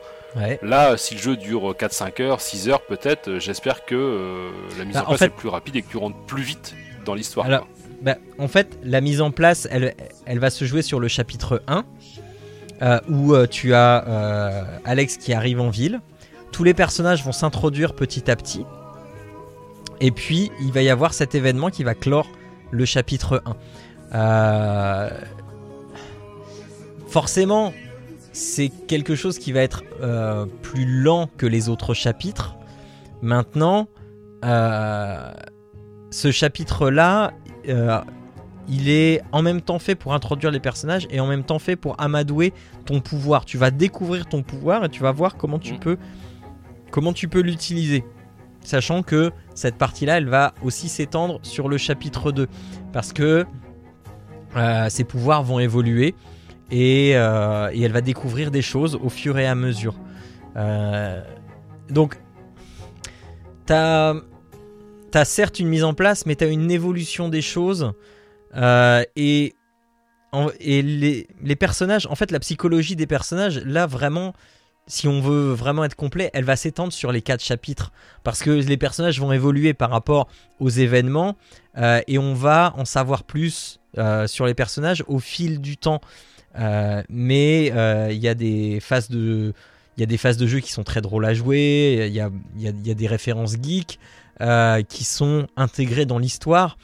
Là, si le jeu dure 4-5 heures, 6 heures peut-être, euh, j'espère que euh, la mise bah, en place est plus rapide et que tu rentres plus vite dans l'histoire. Alors, bah, en fait, la mise en place, elle, elle va se jouer sur le chapitre 1, euh, où tu as Alex qui arrive en ville. Tous les personnages vont s'introduire petit à petit. Et puis, il va y avoir cet événement qui va clore le chapitre 1. Forcément, c'est quelque chose qui va être euh, plus lent que les autres chapitres. Maintenant, euh, ce chapitre-là, euh, il est en même temps fait pour introduire les personnages et en même temps fait pour amadouer ton pouvoir. Tu vas découvrir ton pouvoir et tu vas voir comment tu mm. peux, comment tu peux l'utiliser. Sachant que cette partie-là, elle va aussi s'étendre sur le chapitre 2. Parce que ces pouvoirs vont évoluer. Euh, et, elle va découvrir des choses au fur et à mesure. Euh, donc, t'as as certes une mise en place, mais t'as une évolution des choses. Euh, et et les, les, personnages, en fait, la psychologie des personnages, là vraiment, si on veut vraiment être complet, elle va s'étendre sur les quatre chapitres parce que les personnages vont évoluer par rapport aux événements et on va en savoir plus sur les personnages au fil du temps. Euh, mais euh, il y a des phases de il y a des phases de jeu qui sont très drôles à jouer, il y a, y, a, y a, des références geeks euh, qui sont intégrées dans l'histoire.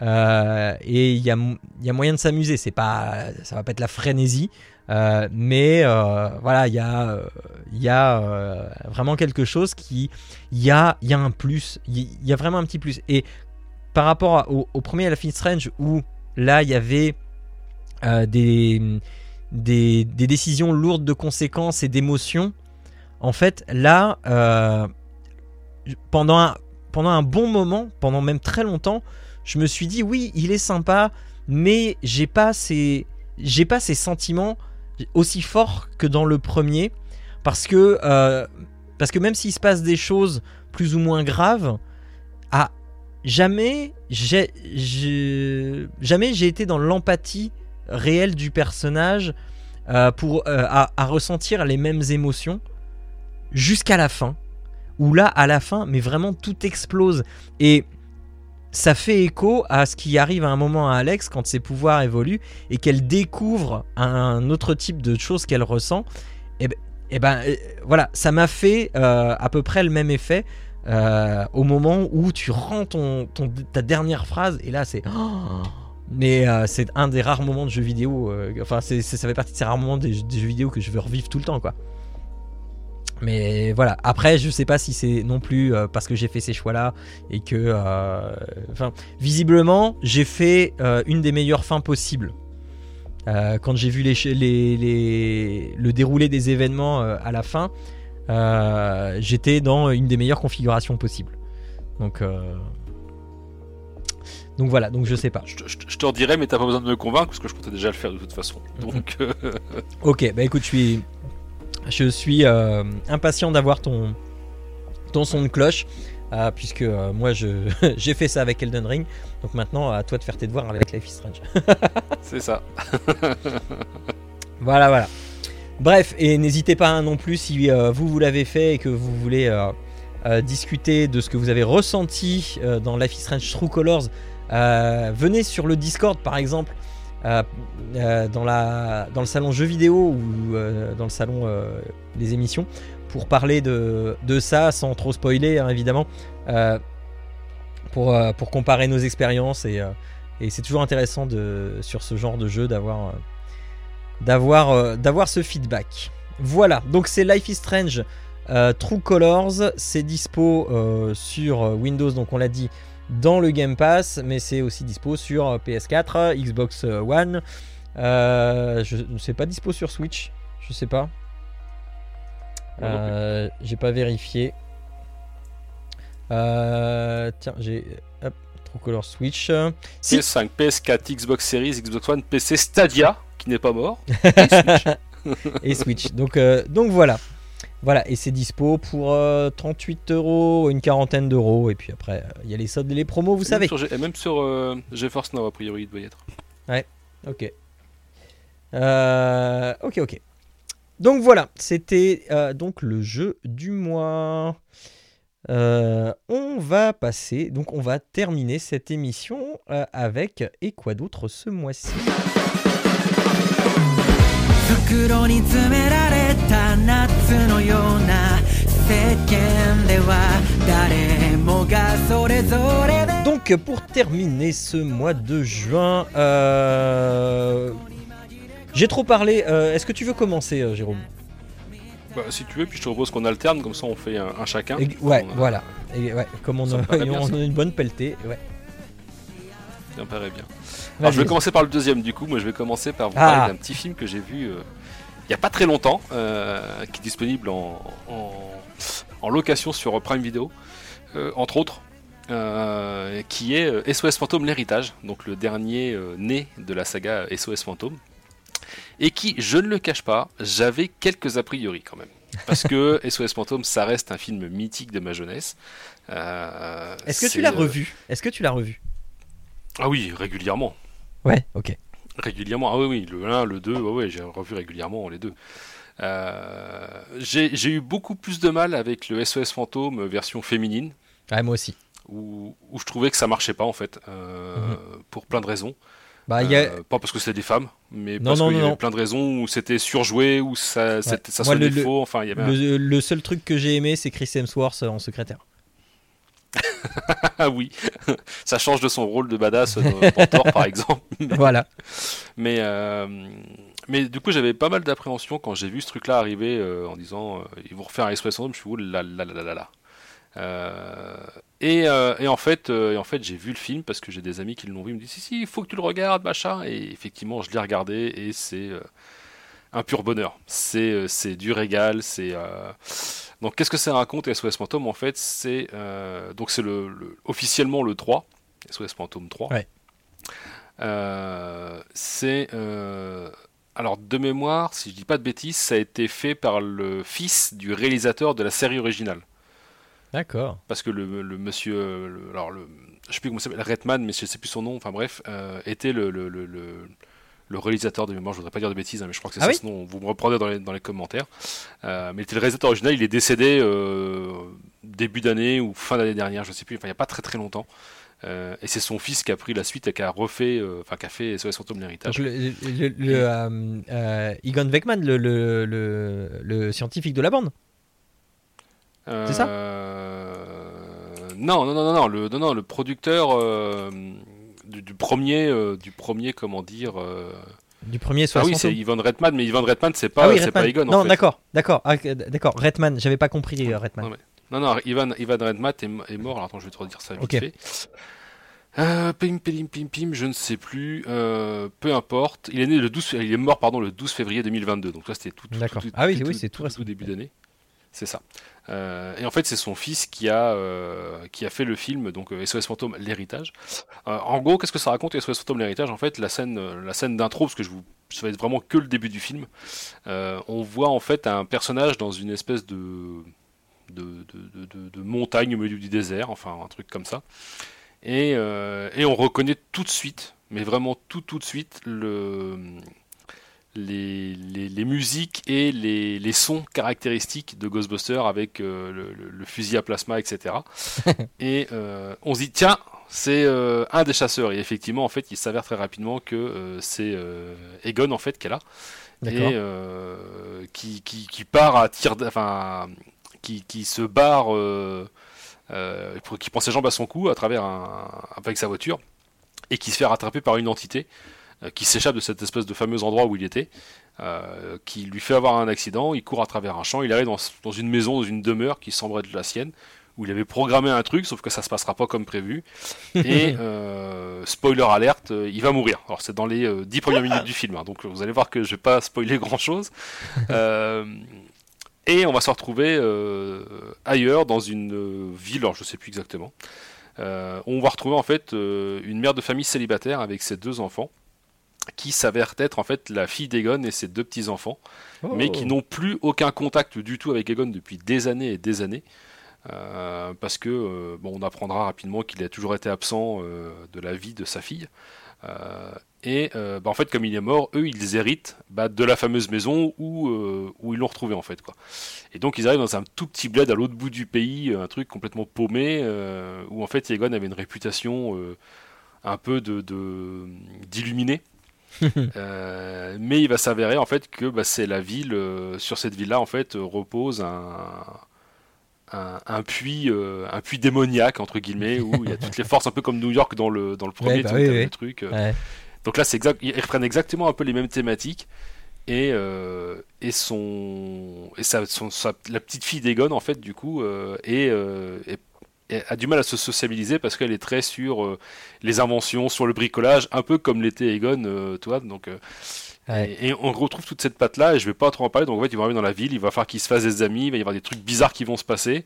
Euh, et il y a, y a, moyen de s'amuser. C'est pas, ça va pas être la frénésie, euh, mais voilà, il y a, y a vraiment quelque chose qui, il y a, y a un plus, il y, a vraiment un petit plus. Et par rapport au, au premier Life is Strange où là il y avait euh, des, des, décisions lourdes de conséquences et d'émotions. En fait, là, euh, pendant, un, pendant un bon moment, pendant même très longtemps, je me suis dit oui, il est sympa, mais j'ai pas ces, j'ai pas ces sentiments aussi forts que dans le premier, parce que, euh, parce que même s'il se passe des choses plus ou moins graves, à, jamais j'ai jamais j'ai été dans l'empathie réelle du personnage euh, pour à, ressentir les mêmes émotions jusqu'à la fin où là à la fin mais vraiment tout explose et ça fait écho à ce qui arrive à un moment à Alex quand ses pouvoirs évoluent et qu'elle découvre un autre type de choses qu'elle ressent. Et ben, et ben euh, voilà, ça m'a fait euh, à peu près le même effet euh, au moment où tu rends ton, ta dernière phrase et là c'est. Mais c'est un des rares moments de jeux vidéo. enfin, ça fait partie de ces rares moments des, des, jeux vidéo que je veux revivre tout le temps, quoi. Mais voilà, après, je sais pas si c'est non plus euh, parce que j'ai fait ces choix-là et que. Euh, enfin, visiblement, j'ai fait euh, une des meilleures fins possibles. quand j'ai vu le déroulé des événements à la fin, j'étais dans une des meilleures configurations possibles. Donc. Donc voilà, donc je sais pas. Je, te redirai, mais t'as pas besoin de me convaincre parce que je comptais déjà le faire de toute façon. Donc. ok, bah écoute, je suis, je suis euh, impatient d'avoir ton, ton son de cloche. Euh, puisque euh, moi j'ai fait ça avec Elden Ring, donc maintenant à toi de faire tes devoirs avec Life is Strange. C'est ça. voilà, voilà. Bref, et n'hésitez pas hein, non plus si vous vous l'avez fait et que vous voulez discuter de ce que vous avez ressenti dans Life is Strange True Colors, venez sur le Discord par exemple. Euh, euh, dans, la, dans le salon jeux vidéo ou euh, dans le salon des émissions pour parler de, de, ça sans trop spoiler hein, évidemment pour, pour comparer nos expériences et, et c'est toujours intéressant de, sur ce genre de jeu d'avoir d'avoir d'avoir ce feedback. Voilà, donc c'est Life is Strange True Colors, c'est dispo sur Windows, donc on l'a dit, dans le Game Pass, mais c'est aussi dispo sur PS4, Xbox One. Euh, je ne sais pas dispo sur Switch, je sais pas. Euh, j'ai pas vérifié. Euh, tiens, j'ai True Color Switch. PS5, PS4, Xbox Series, Xbox One, PC Stadia, qui n'est pas mort. Et Switch. et Switch. Donc, donc voilà. Voilà, et c'est dispo pour 38 euh, euros, une quarantaine d'euros. Et puis après, il y a les soldes et les promos, vous savez. et même sur euh, GeForce Now, a priori, il doit y être. Ouais, ok. Euh, ok, ok. Donc voilà, c'était donc le jeu du mois. on va passer, donc on va terminer cette émission avec et quoi d'autre ce mois-ci? Donc pour terminer ce mois de juin, euh, j'ai trop parlé. Euh, est-ce que tu veux commencer, euh, Jérôme? Bah, Si tu veux, puis je te propose qu'on alterne, comme ça on fait un, chacun. ouais, voilà. Et, ouais, comme on, a, une bonne pelletée. Ouais. Ça me paraît bien. Alors, je vais commencer par le deuxième du coup. Moi je vais commencer par vous parler ah. d'un petit film que j'ai vu il n'y a pas très longtemps, euh, qui est disponible en, location sur Prime Video, euh, entre autres, euh, qui est SOS Fantôme l'héritage, donc le dernier né de la saga SOS Fantôme, et qui, je ne le cache pas, j'avais quelques a priori quand même. Parce que SOS Fantôme, ça reste un film mythique de ma jeunesse. Est-ce que tu l'as revu? Est-ce que tu l'as revu? Ah oui, régulièrement. Ouais, ok. Régulièrement, ah oui, oui, le 1, le 2, ouais, ouais, j'ai revu régulièrement les deux. Euh, j'ai eu beaucoup plus de mal avec le SOS Fantôme version féminine. Ouais, moi aussi. Où, où, je trouvais que ça marchait pas en fait, euh, mhm. pour plein de raisons. Bah, y a... Euh, pas parce que c'était des femmes, mais parce qu'il y avait plein de raisons où c'était surjoué, où ça, ça sonnait faux. Enfin, y avait le, le, seul truc que j'ai aimé, c'est Chris Hemsworth en secrétaire. Ah oui, ça change de son rôle de badass dans Thor par exemple. voilà. Mais, euh, mais du coup, j'avais pas mal d'appréhension quand j'ai vu ce truc-là arriver euh, en disant euh, ils vont refaire un Express je suis oh là là là là là. Et, et, en fait, et en fait j'ai vu le film parce que j'ai des amis qui l'ont vu. Ils me disent si, si, il faut que tu le regardes, machin. Et effectivement, je l'ai regardé et c'est un pur bonheur. C'est du régal, c'est donc qu'est-ce que ça raconte SOS Phantom En fait, c'est euh, donc c'est le, officiellement le 3, SOS Phantom 3. Euh, c'est euh, alors de mémoire, si je dis pas de bêtises, ça a été fait par le fils du réalisateur de la série originale. D'accord. Parce que le, monsieur, alors le, je sais plus comment s'appelle, Redman, mais je sais plus son nom. Enfin bref, était le, le, le réalisateur de mémoire, je voudrais pas dire de bêtises, hein, mais je crois que c'est ah ça, sinon vous me reprenez dans les, dans les commentaires. Euh, mais le réalisateur original, il est décédé euh, début d'année ou fin d'année dernière, je sais plus, enfin il n'y a pas très très longtemps. Euh, et c'est son fils qui a pris la suite et qui a refait, euh, enfin qui a fait SOS Fantôme l'héritage. Le, le, Egon Weckman, le, le, scientifique de la bande. C'est ça non, non, non, non, le, non, non, le producteur du, premier, euh, du premier, comment dire. Euh, du premier Ah oui, c'est Ivan Redman, mais Ivan Redman, c'est pas, ah pas Egon. Non, d'accord, d'accord, ah, d'accord. Redman, j'avais pas compris euh, Redman. Non, non, Ivan, Ivan Redman est, mort. Alors attends, je vais te redire ça vite fait. Euh, pim, pim, pim, pim, je ne sais plus. Euh, peu importe. Il est né le 12, il est mort pardon le 12 février 2022. Donc là c'était tout, tout, tout, Ah oui, oui, c'est tout, tout, début d'année. C'est ça. Euh, et en fait, c'est son fils qui a, euh, qui a fait le film, donc SOS euh, Fantôme, l'héritage. en gros, qu'est-ce que ça raconte SOS Fantôme, l'héritage? En fait, la scène, la scène d'intro, parce que je vous, ça va être vraiment que le début du film. on voit en fait un personnage dans une espèce de de, de, de, montagne au milieu du désert, enfin un truc comme ça. Et, et on reconnaît tout de suite, mais vraiment tout tout de suite, le les, les, musiques et les, les, sons caractéristiques de Ghostbusters avec euh, le, fusil à plasma, etc. et euh, on se dit, tiens, c'est euh, un des chasseurs. Et effectivement, en fait, il s'avère très rapidement que c'est Egon, en fait, qui est là. Et qui, qui, qui, part à tir. Enfin, qui, qui se barre. qui prend ses jambes à son cou à travers un, avec sa voiture. Et qui se fait rattraper par une entité qui s'échappe de cette espèce de fameux endroit où il était, euh, qui lui fait avoir un accident, il court à travers un champ, il arrive dans, une maison, dans une demeure qui semble être la sienne, où il avait programmé un truc, sauf que ça se passera pas comme prévu. Et euh, spoiler alerte, il va mourir. Alors c'est dans les dix premières minutes du film, hein, donc vous allez voir que je vais pas spoiler grand chose. et on va se retrouver ailleurs, dans une ville, alors je sais plus exactement. on va retrouver en fait une mère de famille célibataire avec ses deux enfants qui s'avère être en fait la fille d'Egon et ses deux petits enfants, mais qui oh. n'ont plus aucun contact du tout avec Egon depuis des années et des années. Euh, parce que euh, bon, on apprendra rapidement qu'il a toujours été absent euh, de la vie de sa fille. et bah, en fait, comme il est mort, eux, ils héritent bah, de la fameuse maison où, où ils l'ont retrouvé en fait. Quoi. Et donc ils arrivent dans un tout petit bled à l'autre bout du pays, un truc complètement paumé, où en fait Egon avait une réputation un peu de d'illuminé. Euh, mais il va s'avérer en fait que bah, c'est la ville, euh, sur cette ville-là en fait repose un, un, puits, euh, un puits démoniaque entre guillemets où il y a toutes les forces un peu comme New York dans le dans le premier bah truc. Donc là c'est exact, ils reprennent exactement un peu les mêmes thématiques et et son et sa, la petite fille d'Egon en fait du coup est, est a du mal à se sociabiliser parce qu'elle est très sur euh, les inventions, sur le bricolage, un peu comme l'était Egon, euh, toi. Donc, euh, et, on retrouve toute cette patte là, et je vais pas trop en parler. Donc en fait, ils vont arriver dans la ville, il va falloir qu'ils se fassent des amis, il va y avoir des trucs bizarres qui vont se passer.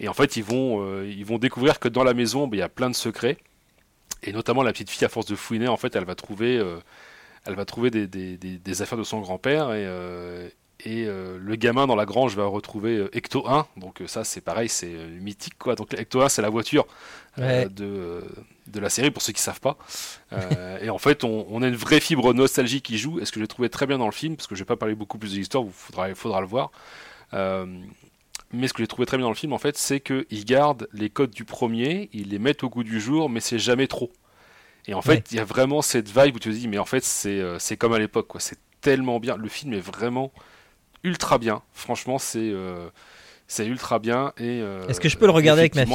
Et en fait, ils vont, ils vont découvrir que dans la maison, ben, il y a plein de secrets. Et notamment la petite fille, à force de fouiner, en fait, elle va trouver, elle va trouver des, des, des, affaires de son grand-père et, et euh, le gamin dans la grange va retrouver euh, Ecto 1, donc euh, ça c'est pareil, c'est mythique quoi. Donc Ecto 1 c'est la voiture de, de la série pour ceux qui savent pas. et en fait on, a une vraie fibre nostalgie qui joue, et ce que j'ai trouvé très bien dans le film, parce que je vais pas parler beaucoup plus de l'histoire, il faudra, faudra le voir. mais ce que j'ai trouvé très bien dans le film en fait, c'est qu'il garde les codes du premier, il les met au goût du jour, mais c'est jamais trop. Et en fait, il y a vraiment cette vibe où tu te dis, mais en fait, c'est comme à l'époque, quoi. C'est tellement bien. Le film est vraiment ultra bien. Franchement, c'est euh, c'est ultra bien. Et euh, est-ce que je peux le regarder avec ma fille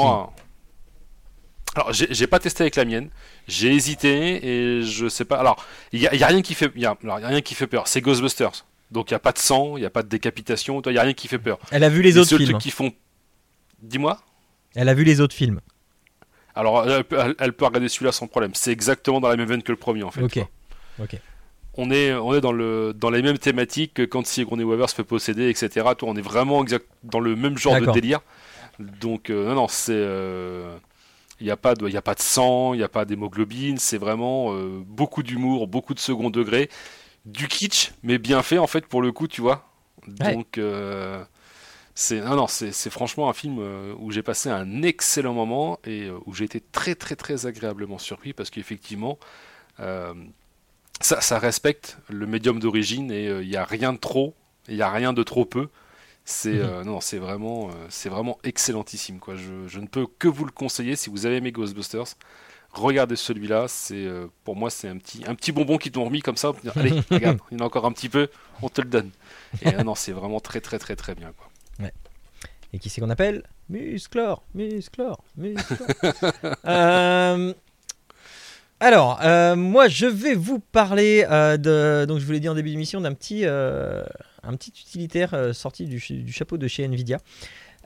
alors, j'ai pas testé avec la mienne. J'ai hésité et je sais pas. Alors, il y, a, rien qui fait, y a, rien qui fait peur. C'est Ghostbusters. Donc il y a pas de sang, il y a pas de décapitation. Il y a rien qui fait peur. Elle a vu les, autres films. qui font. Dis-moi. Elle a vu les autres films. Alors, elle peut, regarder celui-là sans problème. C'est exactement dans la même veine que le premier en fait. Ok. Ok on est, on est dans, le, dans les mêmes thématiques que quand Sigourney Weaver se fait posséder, etc. Tout, on est vraiment exact, dans le même genre de délire. Donc, euh, non, non, c'est. il euh, n'y a, pas de, a pas de sang, il n'y a pas d'hémoglobine, c'est vraiment euh, beaucoup d'humour, beaucoup de second degré, du kitsch, mais bien fait en fait pour le coup, tu vois. Donc, C'est non, non, c'est franchement un film euh, où j'ai passé un excellent moment et euh, où j'ai été très très très agréablement surpris parce qu'effectivement euh, ça, ça, respecte le médium d'origine et il n'y a rien de trop, il n'y a rien de trop peu. C'est mhm. non, c'est vraiment c'est vraiment excellentissime quoi. Je, je, ne peux que vous le conseiller si vous avez aimé Ghostbusters. Regardez celui-là, c'est pour moi c'est un petit un petit bonbon qui t'ont remis comme ça. Allez, regarde, il y en a encore un petit peu, on te le donne. Et non, c'est vraiment très très très très bien quoi. Et qui c'est qu'on appelle? Musclor, Musclor, Musclor. Euh, alors, euh, moi, je vais vous parler euh, de. Donc, je vous l'ai dit en début d'émission, d'un petit, un petit utilitaire sorti du, du, chapeau de chez Nvidia.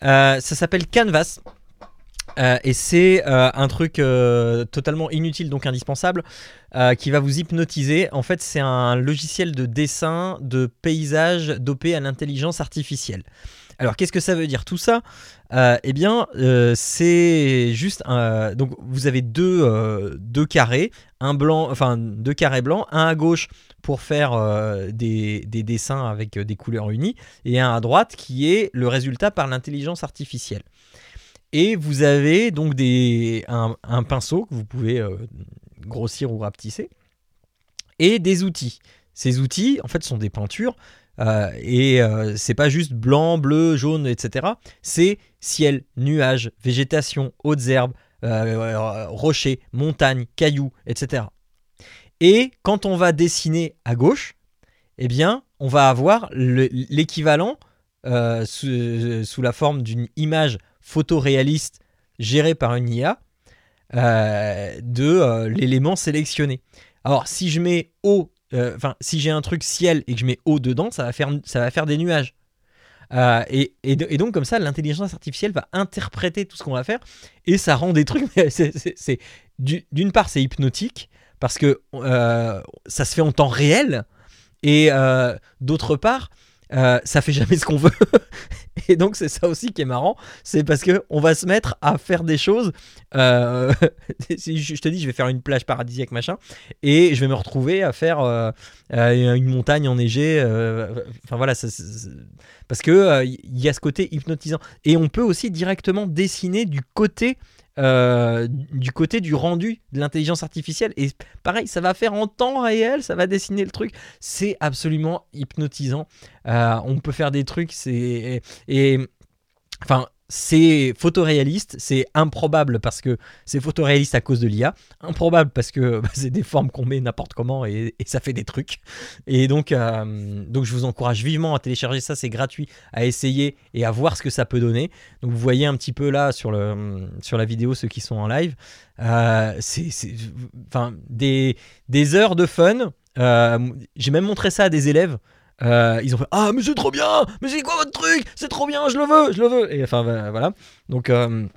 ça s'appelle Canvas. et c'est un truc totalement inutile, donc indispensable, qui va vous hypnotiser. En fait, c'est un logiciel de dessin de paysage dopé à l'intelligence artificielle. Alors, qu'est-ce que ça veut dire tout ça? Euh, Eh bien, euh, c'est juste un, donc vous avez deux, euh, deux, carrés, un blanc, enfin deux carrés blancs, un à gauche pour faire des, des, dessins avec des couleurs unies, et un à droite qui est le résultat par l'intelligence artificielle. Et vous avez donc des, un, pinceau que vous pouvez grossir ou rapetisser, et des outils. Ces outils, en fait, sont des peintures et euh, c'est pas juste blanc, bleu, jaune, etc. C'est ciel, nuages, végétation, hautes herbes, euh, rochers, montagnes, cailloux, etc. Et quand on va dessiner à gauche, eh bien, on va avoir l'équivalent sous, sous, la forme d'une image photoréaliste gérée par une IA de l'élément sélectionné. Alors, si je mets euh, enfin, si j'ai un truc ciel et que je mets eau dedans, ça va faire des nuages. Euh, et, donc comme ça, l'intelligence artificielle va interpréter tout ce qu'on va faire et ça rend des trucs. c'est d'une part, c'est hypnotique parce que euh, ça se fait en temps réel et d'autre part, ça fait jamais ce qu'on veut. Et donc c'est ça aussi qui est marrant, c'est parce que on va se mettre à faire des choses. Euh, je te dis, je vais faire une plage paradisiaque machin, et je vais me retrouver à faire euh, euh, une montagne enneigée. enfin voilà, parce que il y a ce côté hypnotisant. Et on peut aussi directement dessiner du côté euh, du côté du rendu de l'intelligence artificielle. Et pareil, ça va faire en temps réel, ça va dessiner le truc. C'est absolument hypnotisant. Euh, on peut faire des trucs, c'est. Et. Enfin, c'est photoréaliste, c'est improbable parce que c'est photoréaliste à cause de l'IA, improbable parce que bah, c'est des formes qu'on met n'importe comment et, ça fait des trucs. Et donc, euh, donc je vous encourage vivement à télécharger ça, c'est gratuit, à essayer et à voir ce que ça peut donner. Donc vous voyez un petit peu là sur, le, sur la vidéo ceux qui sont en live, euh, c'est enfin, des, des heures de fun. Euh, j'ai même montré ça à des élèves. Euh, ils ont fait Ah, mais c'est trop bien Mais c'est quoi votre truc? C'est trop bien, je le veux, je le veux Et enfin, bah, voilà. Donc, euh,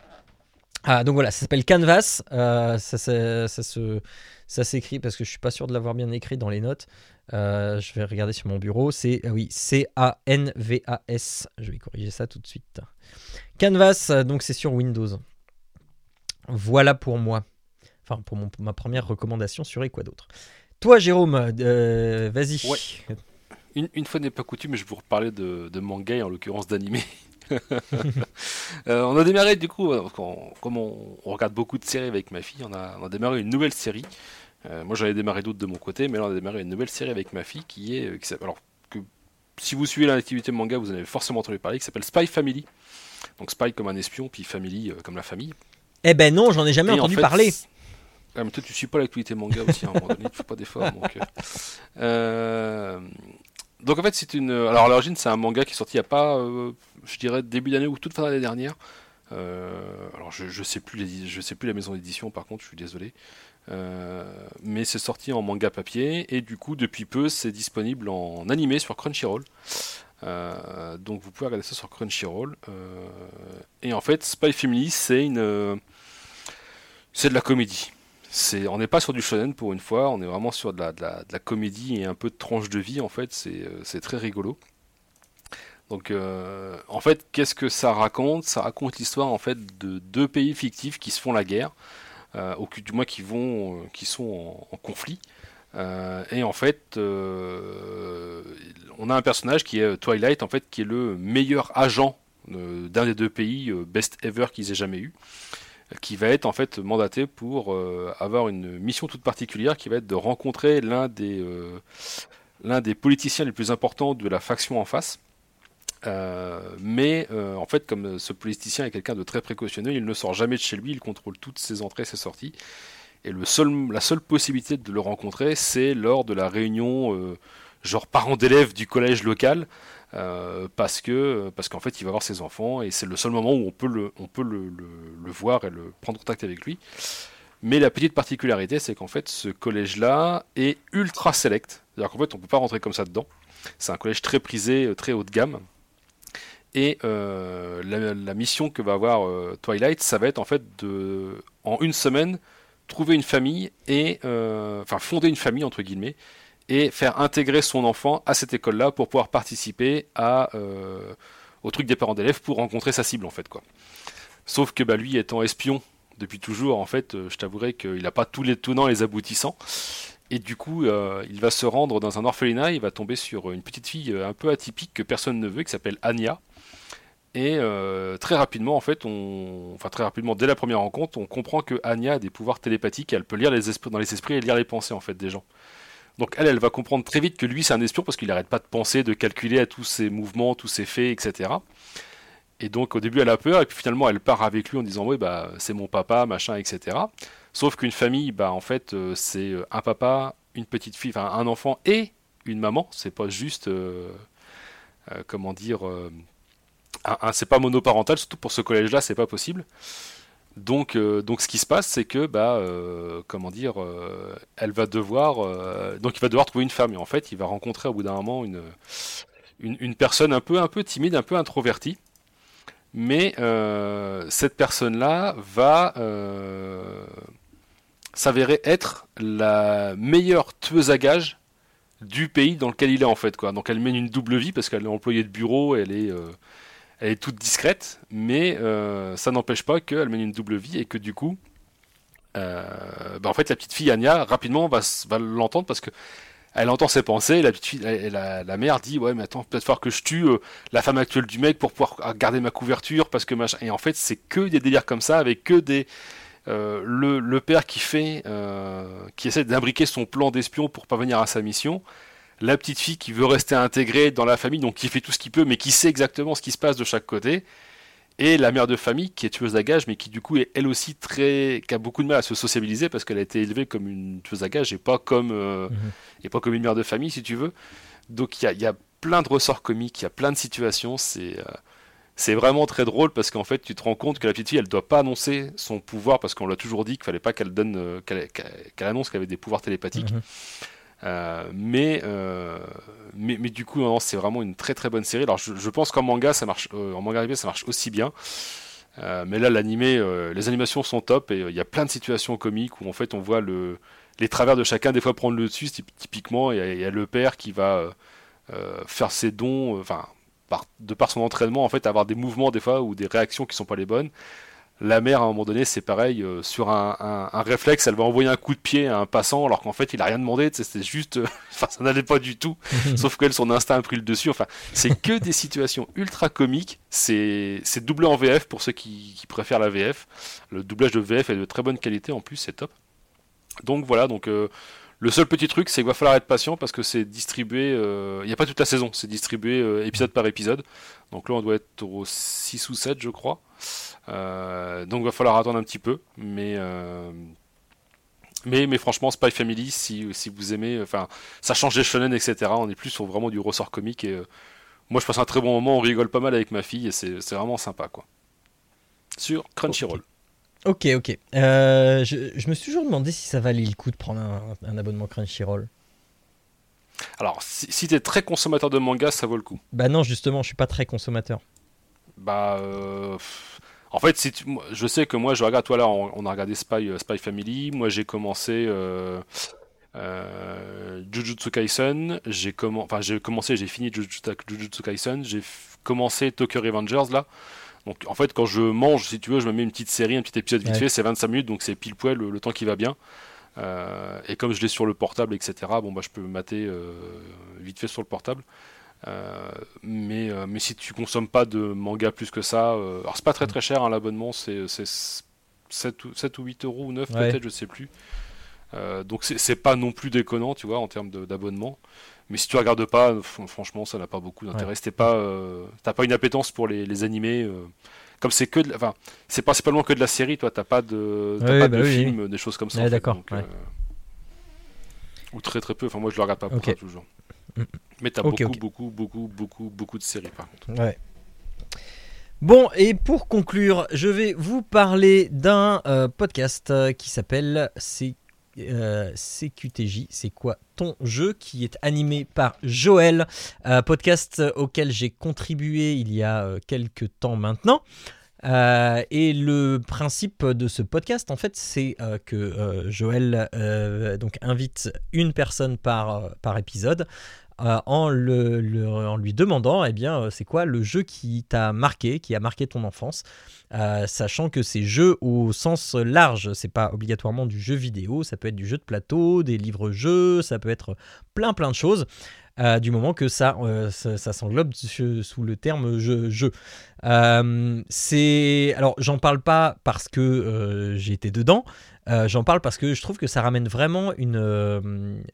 ah, donc voilà, ça s'appelle Canvas. Euh, ça, ça, se, ça s'écrit parce que je suis pas sûr de l'avoir bien écrit dans les notes. je vais regarder sur mon bureau. C'est ah oui, C-A-N-V-A-S. Je vais corriger ça tout de suite. Canvas, donc c'est sur Windows. Voilà pour moi. Enfin, pour ma première recommandation sur et quoi d'autre. Toi, Jérôme, vas-y une, fois n'est pas coutume, je vais vous reparler de, manga et en l'occurrence d'anime. Euh, on a démarré du coup, euh, comme on, regarde beaucoup de séries avec ma fille, on a, démarré une nouvelle série. Euh, moi j'avais démarré d'autres de mon côté, mais là on a démarré une nouvelle série avec ma fille qui est, qui alors que si vous suivez l'activité manga, vous en avez forcément entendu parler, qui s'appelle Spy Family. Donc Spy comme un espion, puis Family comme la famille. Eh ben non, j'en ai jamais entendu parler. Ah, mais toi, tu suis pas l'activité manga aussi, à un moment donné, tu fais pas d'efforts. Donc, euh, donc en fait, c'est une. Alors à l'origine, c'est un manga qui est sorti il n'y a pas, euh, je dirais, début d'année ou toute fin d'année dernière. Euh, alors je, sais plus je sais plus la maison d'édition. Par contre, je suis désolé. Euh, mais c'est sorti en manga papier et du coup, depuis peu, c'est disponible en animé sur Crunchyroll. donc vous pouvez regarder ça sur Crunchyroll. et en fait, Spy Family, c'est une, c'est de la comédie on n'est pas sur du shonen pour une fois, on est vraiment sur de la, comédie et un peu de tranche de vie en fait, c'est, euh, très rigolo. Donc euh, en fait, qu'est-ce que ça raconte? Ça raconte l'histoire en fait de deux pays fictifs qui se font la guerre, euh, du moins qui vont, qui sont en, conflit. et en fait, on a un personnage qui est Twilight, en fait, qui est le meilleur agent d'un des deux pays best ever qu'ils aient jamais eu, qui va être en fait mandaté pour avoir une mission toute particulière qui va être de rencontrer l'un des l'un des politiciens les plus importants de la faction en face. mais en fait, comme ce politicien est quelqu'un de très précautionneux, il ne sort jamais de chez lui, il contrôle toutes ses entrées, ses sorties. Et le seul, la seule possibilité de le rencontrer, c'est lors de la réunion, euh, genre parents d'élèves du collège local, euh, parce que parce qu'en fait, il va voir ses enfants et c'est le seul moment où on peut le, on peut le, le, voir et le prendre contact avec lui. Mais la petite particularité, c'est qu'en fait, ce collège-là est ultra select. C'est-à-dire qu'en fait, on peut pas rentrer comme ça dedans. C'est un collège très prisé, euh, très haut de gamme. Et la, la, mission que va avoir Twilight, ça va être en fait de, en une semaine, trouver une famille et euh, enfin fonder une famille entre guillemets et faire intégrer son enfant à cette école-là pour pouvoir participer euh, au truc des parents d'élèves pour rencontrer sa cible en fait quoi. Sauf que bah, lui étant espion depuis toujours en fait, euh, je t'avouerai qu'il n'a pas tous les tenants et les aboutissants. Et du coup, il va se rendre dans un orphelinat, il va tomber sur une petite fille un peu atypique que personne ne veut, qui s'appelle Anya, et euh, très rapidement, en fait, enfin très rapidement, dès la première rencontre, on comprend que Anya a des pouvoirs télépathiques, elle peut lire dans les esprits et lire les pensées en fait des gens. Donc elle, va comprendre très vite que lui c'est un espion parce qu'il n'arrête pas de penser, de calculer à tous ses mouvements, tous ses faits, etc. Et donc au début elle a peur et puis finalement elle part avec lui en disant oui bah c'est mon papa, machin, etc. Sauf qu'une famille, bah en fait euh, c'est euh, un papa, une petite fille, enfin un enfant et une maman. C'est pas juste comment dire c'est pas monoparental, surtout pour ce collège-là, c'est pas possible. Donc, euh, donc ce qui se passe, c'est que, bah, euh, comment dire, euh, elle va devoir, donc il va devoir trouver une femme. Et en fait, il va rencontrer au bout d'un moment une, une, personne un peu, un peu timide, un peu introvertie. Mais cette personne-là va s'avérer être la meilleure tueuse à gages du pays dans lequel il est en fait. Donc elle mène une double vie parce qu'elle est employée de bureau, elle est elle est toute discrète, mais euh, ça n'empêche pas qu'elle mène une double vie et que du coup, euh, bah, en fait, la petite fille Anya rapidement va, va l'entendre parce que elle entend ses pensées. La petite la, mère dit ouais, mais attends, peut-être falloir que je tue euh, la femme actuelle du mec pour pouvoir garder ma couverture parce que machin. Et en fait, c'est que des délires comme ça avec que le, père qui fait, qui essaie d'imbriquer son plan d'espion pour parvenir à sa mission la petite fille qui veut rester intégrée dans la famille, donc qui fait tout ce qu'il peut, mais qui sait exactement ce qui se passe de chaque côté, et la mère de famille qui est tueuse à gages, mais qui du coup est elle aussi très, qui a beaucoup de mal à se sociabiliser parce qu'elle a été élevée comme une tueuse à gages et pas comme euh, mhm. et pas comme une mère de famille si tu veux. Donc il y a, plein de ressorts comiques, il y a plein de situations, c'est euh, c'est vraiment très drôle parce qu'en fait tu te rends compte que la petite fille elle doit pas annoncer son pouvoir parce qu'on l'a toujours dit qu'il fallait pas qu'elle donne euh, qu'elle annonce qu'elle avait des pouvoirs télépathiques. Mhm. Euh, mais, euh, mais, mais, du coup, c'est vraiment une très très bonne série. Alors, je, pense qu'en manga, ça marche, euh, en manga ça marche aussi bien. mais là, l'animé, les animations sont top et il y a plein de situations comiques où en fait on voit le, les travers de chacun des fois prendre le dessus. Typiquement, il y, a le père qui va faire ses dons, enfin, de par son entraînement, en fait, avoir des mouvements des fois ou des réactions qui sont pas les bonnes. La mère, à un moment donné, c'est pareil, euh, sur un, réflexe, elle va envoyer un coup de pied à un passant, alors qu'en fait, il a rien demandé, c'était juste, euh, enfin, ça n'allait pas du tout, sauf qu'elle, son instinct a pris le dessus, enfin, c'est que des situations ultra comiques, c'est doublé en VF pour ceux qui, préfèrent la VF, le doublage de VF est de très bonne qualité, en plus, c'est top. Donc voilà, donc... Euh, le seul petit truc, c'est qu'il va falloir être patient parce que c'est distribué. Il n'y a pas toute la saison, c'est distribué épisode par épisode. Donc là, on doit être au 6 ou 7, je crois. Euh, donc il va falloir attendre un petit peu, mais euh, mais, mais franchement, Spy Family, si, si vous aimez, enfin, ça change des shonen, etc. On est plus sur vraiment du ressort comique et euh, moi je passe un très bon moment, on rigole pas mal avec ma fille et c'est vraiment sympa quoi. Sur Crunchyroll. Ok, ok. je, je, me suis toujours demandé si ça valait le coup de prendre un, abonnement Crunchyroll. Alors, si, si t'es très consommateur de manga, ça vaut le coup. Bah non, justement, je suis pas très consommateur. Bah. En fait, si je sais que moi, je regarde, toi là, on, a regardé Spy, euh, Spy Family. Moi, j'ai commencé euh, euh, Jujutsu Kaisen. J'ai enfin, j'ai commencé, j'ai fini Jujutsu, Kaisen. J'ai commencé Tokyo Revengers là. Donc, en fait, quand je mange, si tu veux, je me mets une petite série, un petit épisode vite fait. C'est 25 minutes, donc c'est pile poil le, temps qui va bien. et comme je l'ai sur le portable, etc. Bon, bah, je peux mater vite fait sur le portable. Mais, mais si tu consommes pas de manga plus que ça, alors c'est pas très très cher hein, l'abonnement, c'est 7 ou, 7 ou 8 euros ou 9 peut-être, je sais plus. donc c'est pas non plus déconnant, tu vois, en termes d'abonnement. Mais si tu regardes pas, franchement, ça n'a pas beaucoup d'intérêt. Ouais. pas, euh, t'as pas une appétence pour les, animés. Euh, comme c'est que, enfin, c'est principalement que de la série, toi, t'as pas de, pas bah de films, des choses comme ça. d'accord. Euh, ou très très peu. Enfin, moi, je le regarde pas pour ça toujours. Mais t'as beaucoup, beaucoup, beaucoup, beaucoup, beaucoup de séries par contre. Ouais. Bon, et pour conclure, je vais vous parler d'un podcast qui s'appelle C'est euh, CQTJ, c'est quoi ton jeu qui est animé par Joël, euh, podcast auquel j'ai contribué il y a euh, quelques temps maintenant. et le principe de ce podcast, en fait, c'est que Joël donc invite une personne par, par épisode en, le, en, lui demandant, eh bien, c'est quoi le jeu qui t'a marqué, qui a marqué ton enfance. Euh, sachant que ces jeux au sens large, c'est pas obligatoirement du jeu vidéo, ça peut être du jeu de plateau, des livres-jeux, ça peut être plein plein de choses. Euh, du moment que ça, euh, ça, s'englobe sous le terme jeu. jeu. c'est alors j'en parle pas parce que été dedans, euh, j'en parle parce que je trouve que ça ramène vraiment une, euh,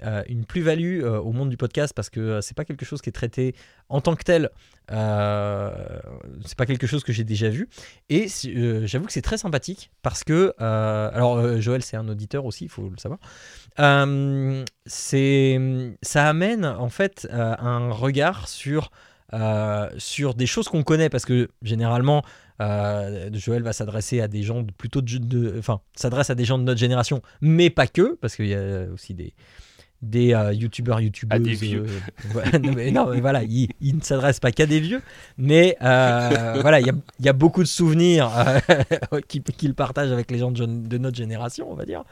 euh, une plus-value au monde du podcast parce que c'est pas quelque chose qui est traité en tant que tel. c'est pas quelque chose que j'ai déjà vu. Et j'avoue que c'est très sympathique parce que. alors, Joël, c'est un auditeur aussi, il faut le savoir. ça amène en fait un regard sur. sur des choses qu'on connaît parce que généralement euh, Joël va s'adresser à des gens plutôt de, enfin, s'adresse à des gens de notre génération, mais pas que, parce qu'il y a aussi des des euh, youtubeurs youtubeuses des vieux. Euh, non, mais, voilà il, ne s'adresse pas qu'à des vieux mais voilà il y, a, beaucoup de souvenirs qu'il partage avec les gens de, de, notre génération on va dire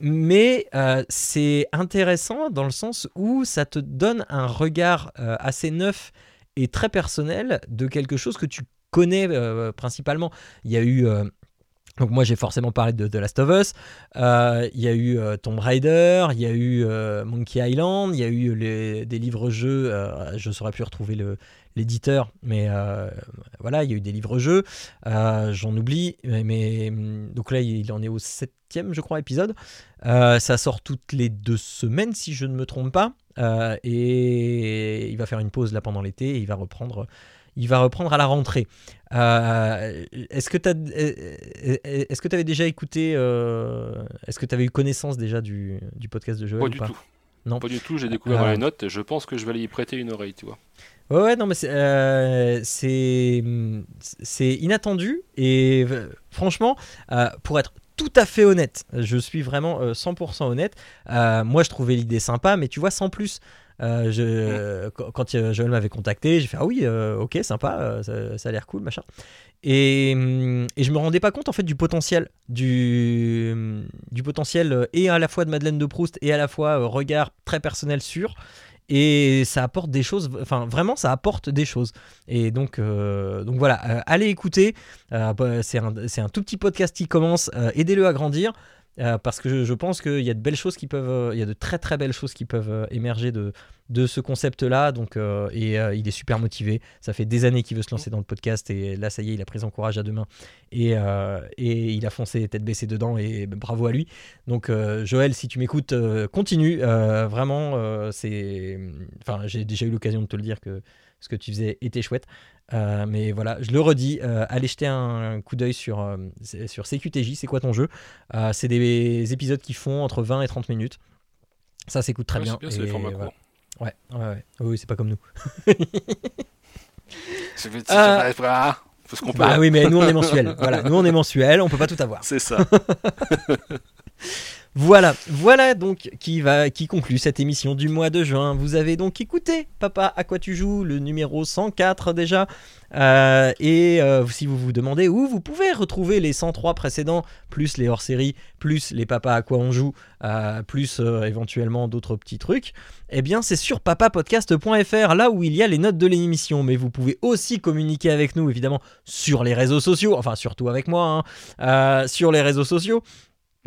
mais c'est intéressant dans le sens où ça te donne un regard assez neuf et très personnel de quelque chose que tu connais euh, principalement. Il y a eu. Euh, donc moi j'ai forcément parlé de The Last of Us, euh, il y a eu Tomb Raider, il y a eu Monkey Island, il y a eu des livres-jeux, je ne saurais plus retrouver l'éditeur, mais voilà, il y a eu des livres-jeux, j'en oublie, mais, donc là il en est au septième je crois épisode, ça sort toutes les deux semaines si je ne me trompe pas, et il va faire une pause là pendant l'été et il va reprendre il va reprendre à la rentrée. Euh, est-ce que tu est-ce que tu avais déjà écouté euh, est-ce que tu avais eu connaissance déjà du, du podcast de Joël Pas du tout. Non. Pas du tout, j'ai découvert dans les notes et je pense que je vais aller y prêter une oreille, tu vois. Ouais, ouais, non, mais c'est euh, c'est inattendu et franchement, pour être tout à fait honnête, je suis vraiment 100% honnête. moi, je trouvais l'idée sympa, mais tu vois, sans plus. Euh, je, quand Joël m'avait contacté, j'ai fait ah oui, euh, ok, sympa, euh, ça, a l'air cool, machin. Et, et, je me rendais pas compte en fait du potentiel, du, du potentiel et à la fois de Madeleine de Proust et à la fois regard très personnel sur. Et ça apporte des choses, enfin vraiment ça apporte des choses. Et donc, donc voilà, allez écouter. Bah, c'est un, un, tout petit podcast qui commence, aidez-le à grandir. Euh, parce que je, pense qu'il y a de belles choses qui peuvent, euh, il y a de très très belles choses qui peuvent euh, émerger de, de ce concept-là. Donc, et il est super motivé. Ça fait des années qu'il veut se lancer dans le podcast et là, ça y est, il a pris son courage à deux mains et, et il a foncé tête baissée dedans et bravo à lui. Donc, Joël, si tu m'écoutes, continue. vraiment, c'est, enfin, j'ai déjà eu l'occasion de te le dire que ce que tu faisais était chouette. Euh, mais voilà, je le redis, euh, allez jeter un, coup d'œil sur, euh, sur CQTJ, c'est quoi ton jeu? C'est des épisodes qui font entre 20 et 30 minutes. Ça s'écoute très bien. c'est Ouais, ouais, ouais. Oui, c'est pas comme nous. c'est Faut ce qu'on peut. Bah oui, mais nous on est mensuel. voilà, nous on est mensuel, on peut pas tout avoir. C'est ça. Voilà, voilà donc qui va qui conclut cette émission du mois de juin. Vous avez donc écouté Papa à quoi tu joues, le numéro 104 déjà. Euh, et euh, si vous vous demandez où vous pouvez retrouver les 103 précédents, plus les hors-séries, plus les Papa à quoi on joue, euh, plus éventuellement d'autres petits trucs, eh bien c'est sur papapodcast.fr, là où il y a les notes de l'émission. Mais vous pouvez aussi communiquer avec nous évidemment sur les réseaux sociaux, enfin surtout avec moi, hein, sur les réseaux sociaux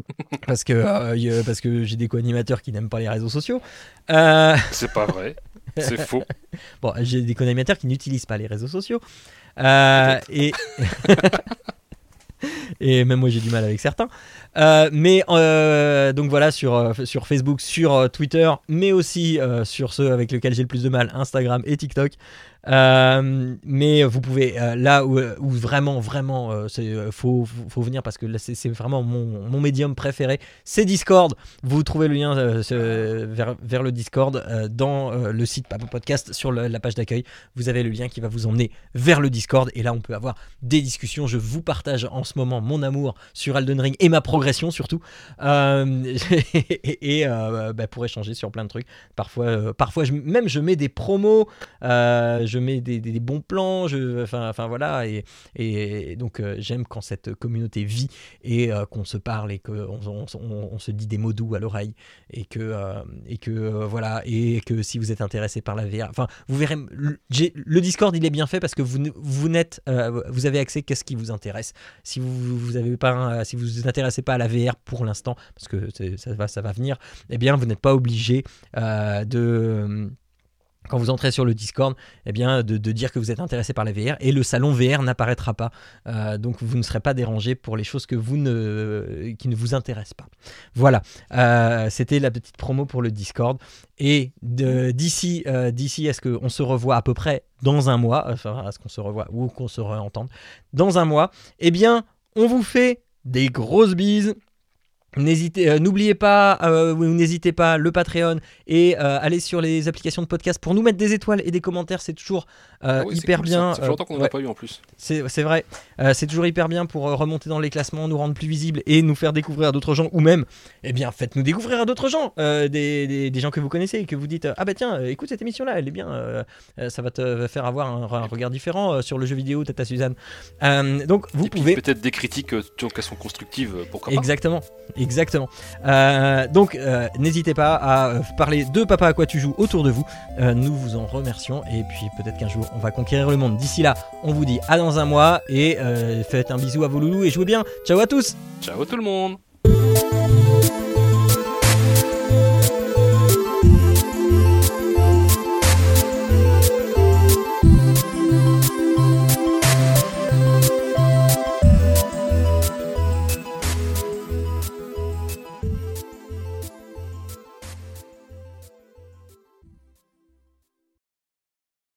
parce que, euh, parce que j'ai des co-animateurs qui n'aiment pas les réseaux sociaux. Euh, c'est pas vrai. C'est faux. bon, j'ai des co-animateurs qui n'utilisent pas les réseaux sociaux. et. et même moi j'ai du mal avec certains. Euh, mais euh, donc voilà sur, euh, sur Facebook, sur Twitter, mais aussi sur ceux avec lesquels j'ai le plus de mal, Instagram et TikTok. Euh, mais vous pouvez, euh, là où, vraiment, vraiment, euh, il faut, faut, venir parce que c'est vraiment mon, médium préféré, c'est Discord. Vous trouvez le lien vers, vers, le Discord dans le site Papa Podcast sur la page d'accueil. Vous avez le lien qui va vous emmener vers le Discord et là, on peut avoir des discussions. Je vous partage en ce moment mon amour sur Elden Ring et ma progression surtout. et, bah, pour échanger sur plein de trucs. Parfois, parfois même je mets des promos je mets des, bons plans, enfin, voilà, et, donc euh, j'aime quand cette communauté vit et euh, qu'on se parle et qu'on on, se dit des mots doux à l'oreille et que, euh, voilà, et que si vous êtes intéressé par la VR, enfin vous verrez, le Discord il est bien fait parce que vous, avez accès qu'à ce qui vous intéresse. Si vous vous avez pas, vous intéressez pas à la VR pour l'instant, parce que ça va, ça va venir, eh bien vous n'êtes pas obligé de quand vous entrez sur le Discord, eh bien, de, dire que vous êtes intéressé par la VR et le salon VR n'apparaîtra pas. Euh, donc vous ne serez pas dérangé pour les choses que vous ne, qui ne vous intéressent pas. Voilà, euh, c'était la petite promo pour le Discord. Et d'ici euh, d'ici à ce qu'on se revoit à peu près dans un mois, enfin à ce qu'on se revoit ou qu'on se réentende dans un mois, eh bien, on vous fait des grosses bises. N'hésitez, euh, n'oubliez pas, euh, n'hésitez pas, le Patreon et euh, allez sur les applications de podcast pour nous mettre des étoiles et des commentaires, c'est toujours ah hyper bien. Ça fait longtemps qu'on n'en a pas eu en plus. C'est, vrai, c'est toujours hyper bien pour remonter dans les classements, nous rendre plus visibles et nous faire découvrir à d'autres gens ou même, eh bien, faites-nous découvrir à d'autres gens, des, des, gens que vous connaissez et que vous dites ah bah tiens, écoute cette émission là, elle est bien, ça va te faire avoir un, regard différent sur le jeu vidéo, Tata Suzanne. donc vous pouvez peut-être des critiques, qu'elles sont constructives, pourquoi pas. Exactement. Exactement. Euh, donc, euh, n'hésitez pas à euh, parler de Papa à quoi tu joues autour de vous. nous vous en remercions et puis peut-être qu'un jour on va conquérir le monde. D'ici là, on vous dit à dans un mois et faites un bisou à vos loulous et jouez bien. Ciao à tous. Ciao tout le monde.